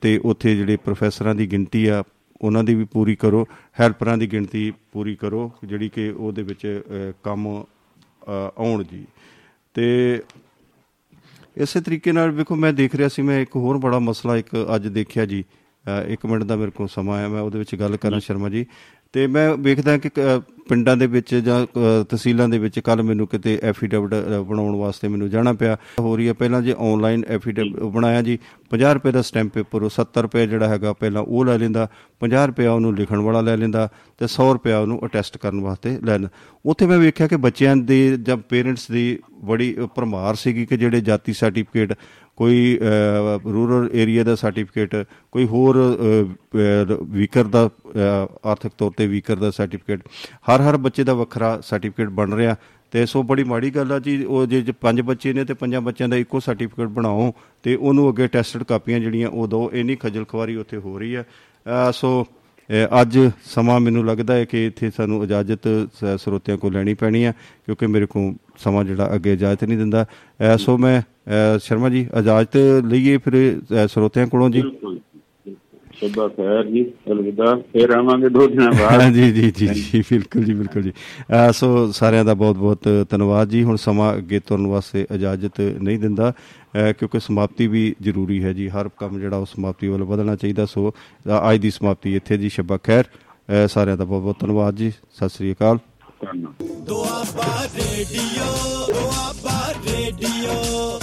ਤੇ ਉੱਥੇ ਜਿਹੜੇ ਪ੍ਰੋਫੈਸਰਾਂ ਦੀ ਗਿਣਤੀ ਆ ਉਹਨਾਂ ਦੀ ਵੀ ਪੂਰੀ ਕਰੋ। ਹੈਲਪਰਾਂ ਦੀ ਗਿਣਤੀ ਪੂਰੀ ਕਰੋ ਜਿਹੜੀ ਕਿ ਉਹਦੇ ਵਿੱਚ ਕੰਮ ਆਉਣ ਜੀ। ਤੇ ਇਸੇ ਤਰੀਕੇ ਨਾਲ ਵੇਖੋ ਮੈਂ ਦੇਖ ਰਿਹਾ ਸੀ ਮੈਂ ਇੱਕ ਹੋਰ ਬੜਾ ਮਸਲਾ ਇੱਕ ਅੱਜ ਦੇਖਿਆ ਜੀ। ਇੱਕ ਮਿੰਟ ਦਾ ਮੇਰੇ ਕੋਲ ਸਮਾਂ ਆਇਆ ਮੈਂ ਉਹਦੇ ਵਿੱਚ ਗੱਲ ਕਰਾਂ ਸ਼ਰਮਾ ਜੀ। ਤੇ ਮੈਂ ਵੇਖਦਾ ਕਿ ਪਿੰਡਾਂ ਦੇ ਵਿੱਚ ਜਾਂ ਤਹਿਸੀਲਾਂ ਦੇ ਵਿੱਚ ਕੱਲ ਮੈਨੂੰ ਕਿਤੇ ਐਫੀਡੇਵਿਟ ਬਣਾਉਣ ਵਾਸਤੇ ਮੈਨੂੰ ਜਾਣਾ ਪਿਆ। ਹੋ ਰਹੀ ਹੈ ਪਹਿਲਾਂ ਜੇ ਆਨਲਾਈਨ ਐਫੀਡੇਵਿਟ ਬਣਾਇਆ ਜੀ 50 ਰੁਪਏ ਦਾ ਸਟੈਂਪ ਪੇਪਰ ਉਹ 70 ਰੁਪਏ ਜਿਹੜਾ ਹੈਗਾ ਪਹਿਲਾਂ ਉਹ ਲੈ ਲੈਂਦਾ 50 ਰੁਪਏ ਉਹਨੂੰ ਲਿਖਣ ਵਾਲਾ ਲੈ ਲੈਂਦਾ ਤੇ 100 ਰੁਪਏ ਉਹਨੂੰ ਅਟੈਸਟ ਕਰਨ ਵਾਸਤੇ ਲੈ ਲੈਂਦਾ। ਉੱਥੇ ਮੈਂ ਵੇਖਿਆ ਕਿ ਬੱਚਿਆਂ ਦੇ ਜਾਂ ਪੇਰੈਂਟਸ ਦੀ ਬੜੀ ਭਰਮਾਰ ਸੀਗੀ ਕਿ ਜਿਹੜੇ ਜਾਤੀ ਸਰਟੀਫਿਕੇਟ ਕੋਈ ਰੂਰਲ ਏਰੀਆ ਦਾ ਸਰਟੀਫਿਕੇਟ ਕੋਈ ਹੋਰ ਵੀਕਰ ਦਾ ਆਰਥਿਕ ਤੌਰ ਤੇ ਵੀਕਰ ਦਾ ਸਰਟੀਫਿਕੇਟ ਹਰ ਹਰ ਬੱਚੇ ਦਾ ਵੱਖਰਾ ਸਰਟੀਫਿਕੇਟ ਬਣ ਰਿਹਾ। ਤੇ ਸੋ ਬੜੀ ਮਾੜੀ ਗੱਲ ਆ ਜੀ, ਉਹ ਜੇ ਪੰਜ ਬੱਚੇ ਨੇ ਤੇ ਪੰਜਾਂ ਬੱਚਿਆਂ ਦਾ ਇੱਕੋ ਸਰਟੀਫਿਕੇਟ ਬਣਾਓ ਤੇ ਉਹਨੂੰ ਅੱਗੇ ਟੈਸਟਡ ਕਾਪੀਆਂ ਜਿਹੜੀਆਂ ਉਹ ਦੋ ਇੰਨੀ ਖਜਲ ਖਵਾਰੀ ਉੱਥੇ ਹੋ ਰਹੀ ਆ। ਸੋ ਅੱਜ ਸਮਾਂ ਮੈਨੂੰ ਲੱਗਦਾ ਹੈ ਕਿ ਇੱਥੇ ਸਾਨੂੰ ਇਜਾਜ਼ਤ ਸਰੋਤਿਆਂ ਕੋਲ ਲੈਣੀ ਪੈਣੀ ਹੈ, ਕਿਉਂਕਿ ਮੇਰੇ ਕੋਲ ਸਮਾਂ ਜਿਹੜਾ ਅੱਗੇ ਇਜਾਜ਼ਤ ਨਹੀਂ ਦਿੰਦਾ। ਸੋ ਮੈਂ ਸ਼ਰਮਾ ਜੀ, ਇਜਾਜ਼ਤ ਲਈਏ ਫਿਰ ਸਰੋਤਿਆਂ ਕੋਲੋਂ ਜੀ? ਸਭਾ ਖੈਰ ਜੀ ਅਲਵਿਦਾ ਫੇਰ ਆਵਾਂਗੇ ਦੋ ਦਿਨਾਂ ਬਾਅਦ। ਜੀ ਜੀ ਜੀ ਜੀ ਬਿਲਕੁਲ ਜੀ ਬਿਲਕੁਲ ਜੀ। ਸੋ ਸਾਰਿਆਂ ਦਾ ਬਹੁਤ ਬਹੁਤ ਧੰਨਵਾਦ ਜੀ। ਹੁਣ ਸਮਾਂ ਅੱਗੇ ਤੁਰਨ ਵਾਸਤੇ ਇਜਾਜ਼ਤ ਨਹੀਂ ਦਿੰਦਾ ਕਿਉਂਕਿ ਸਮਾਪਤੀ ਵੀ ਜ਼ਰੂਰੀ ਹੈ ਜੀ। ਹਰ ਕੰਮ ਜਿਹੜਾ ਉਹ ਸਮਾਪਤੀ ਵੱਲ ਵਧਣਾ ਚਾਹੀਦਾ। ਸੋ ਅੱਜ ਦੀ ਸਮਾਪਤੀ ਇੱਥੇ ਜੀ। ਸ਼ਬਾ ਖੈਰ। ਸਾਰਿਆਂ ਦਾ ਬਹੁਤ ਬਹੁਤ ਧੰਨਵਾਦ ਜੀ। ਸਤਿ ਸ੍ਰੀ ਅਕਾਲ। Doaba radio Doaba radio.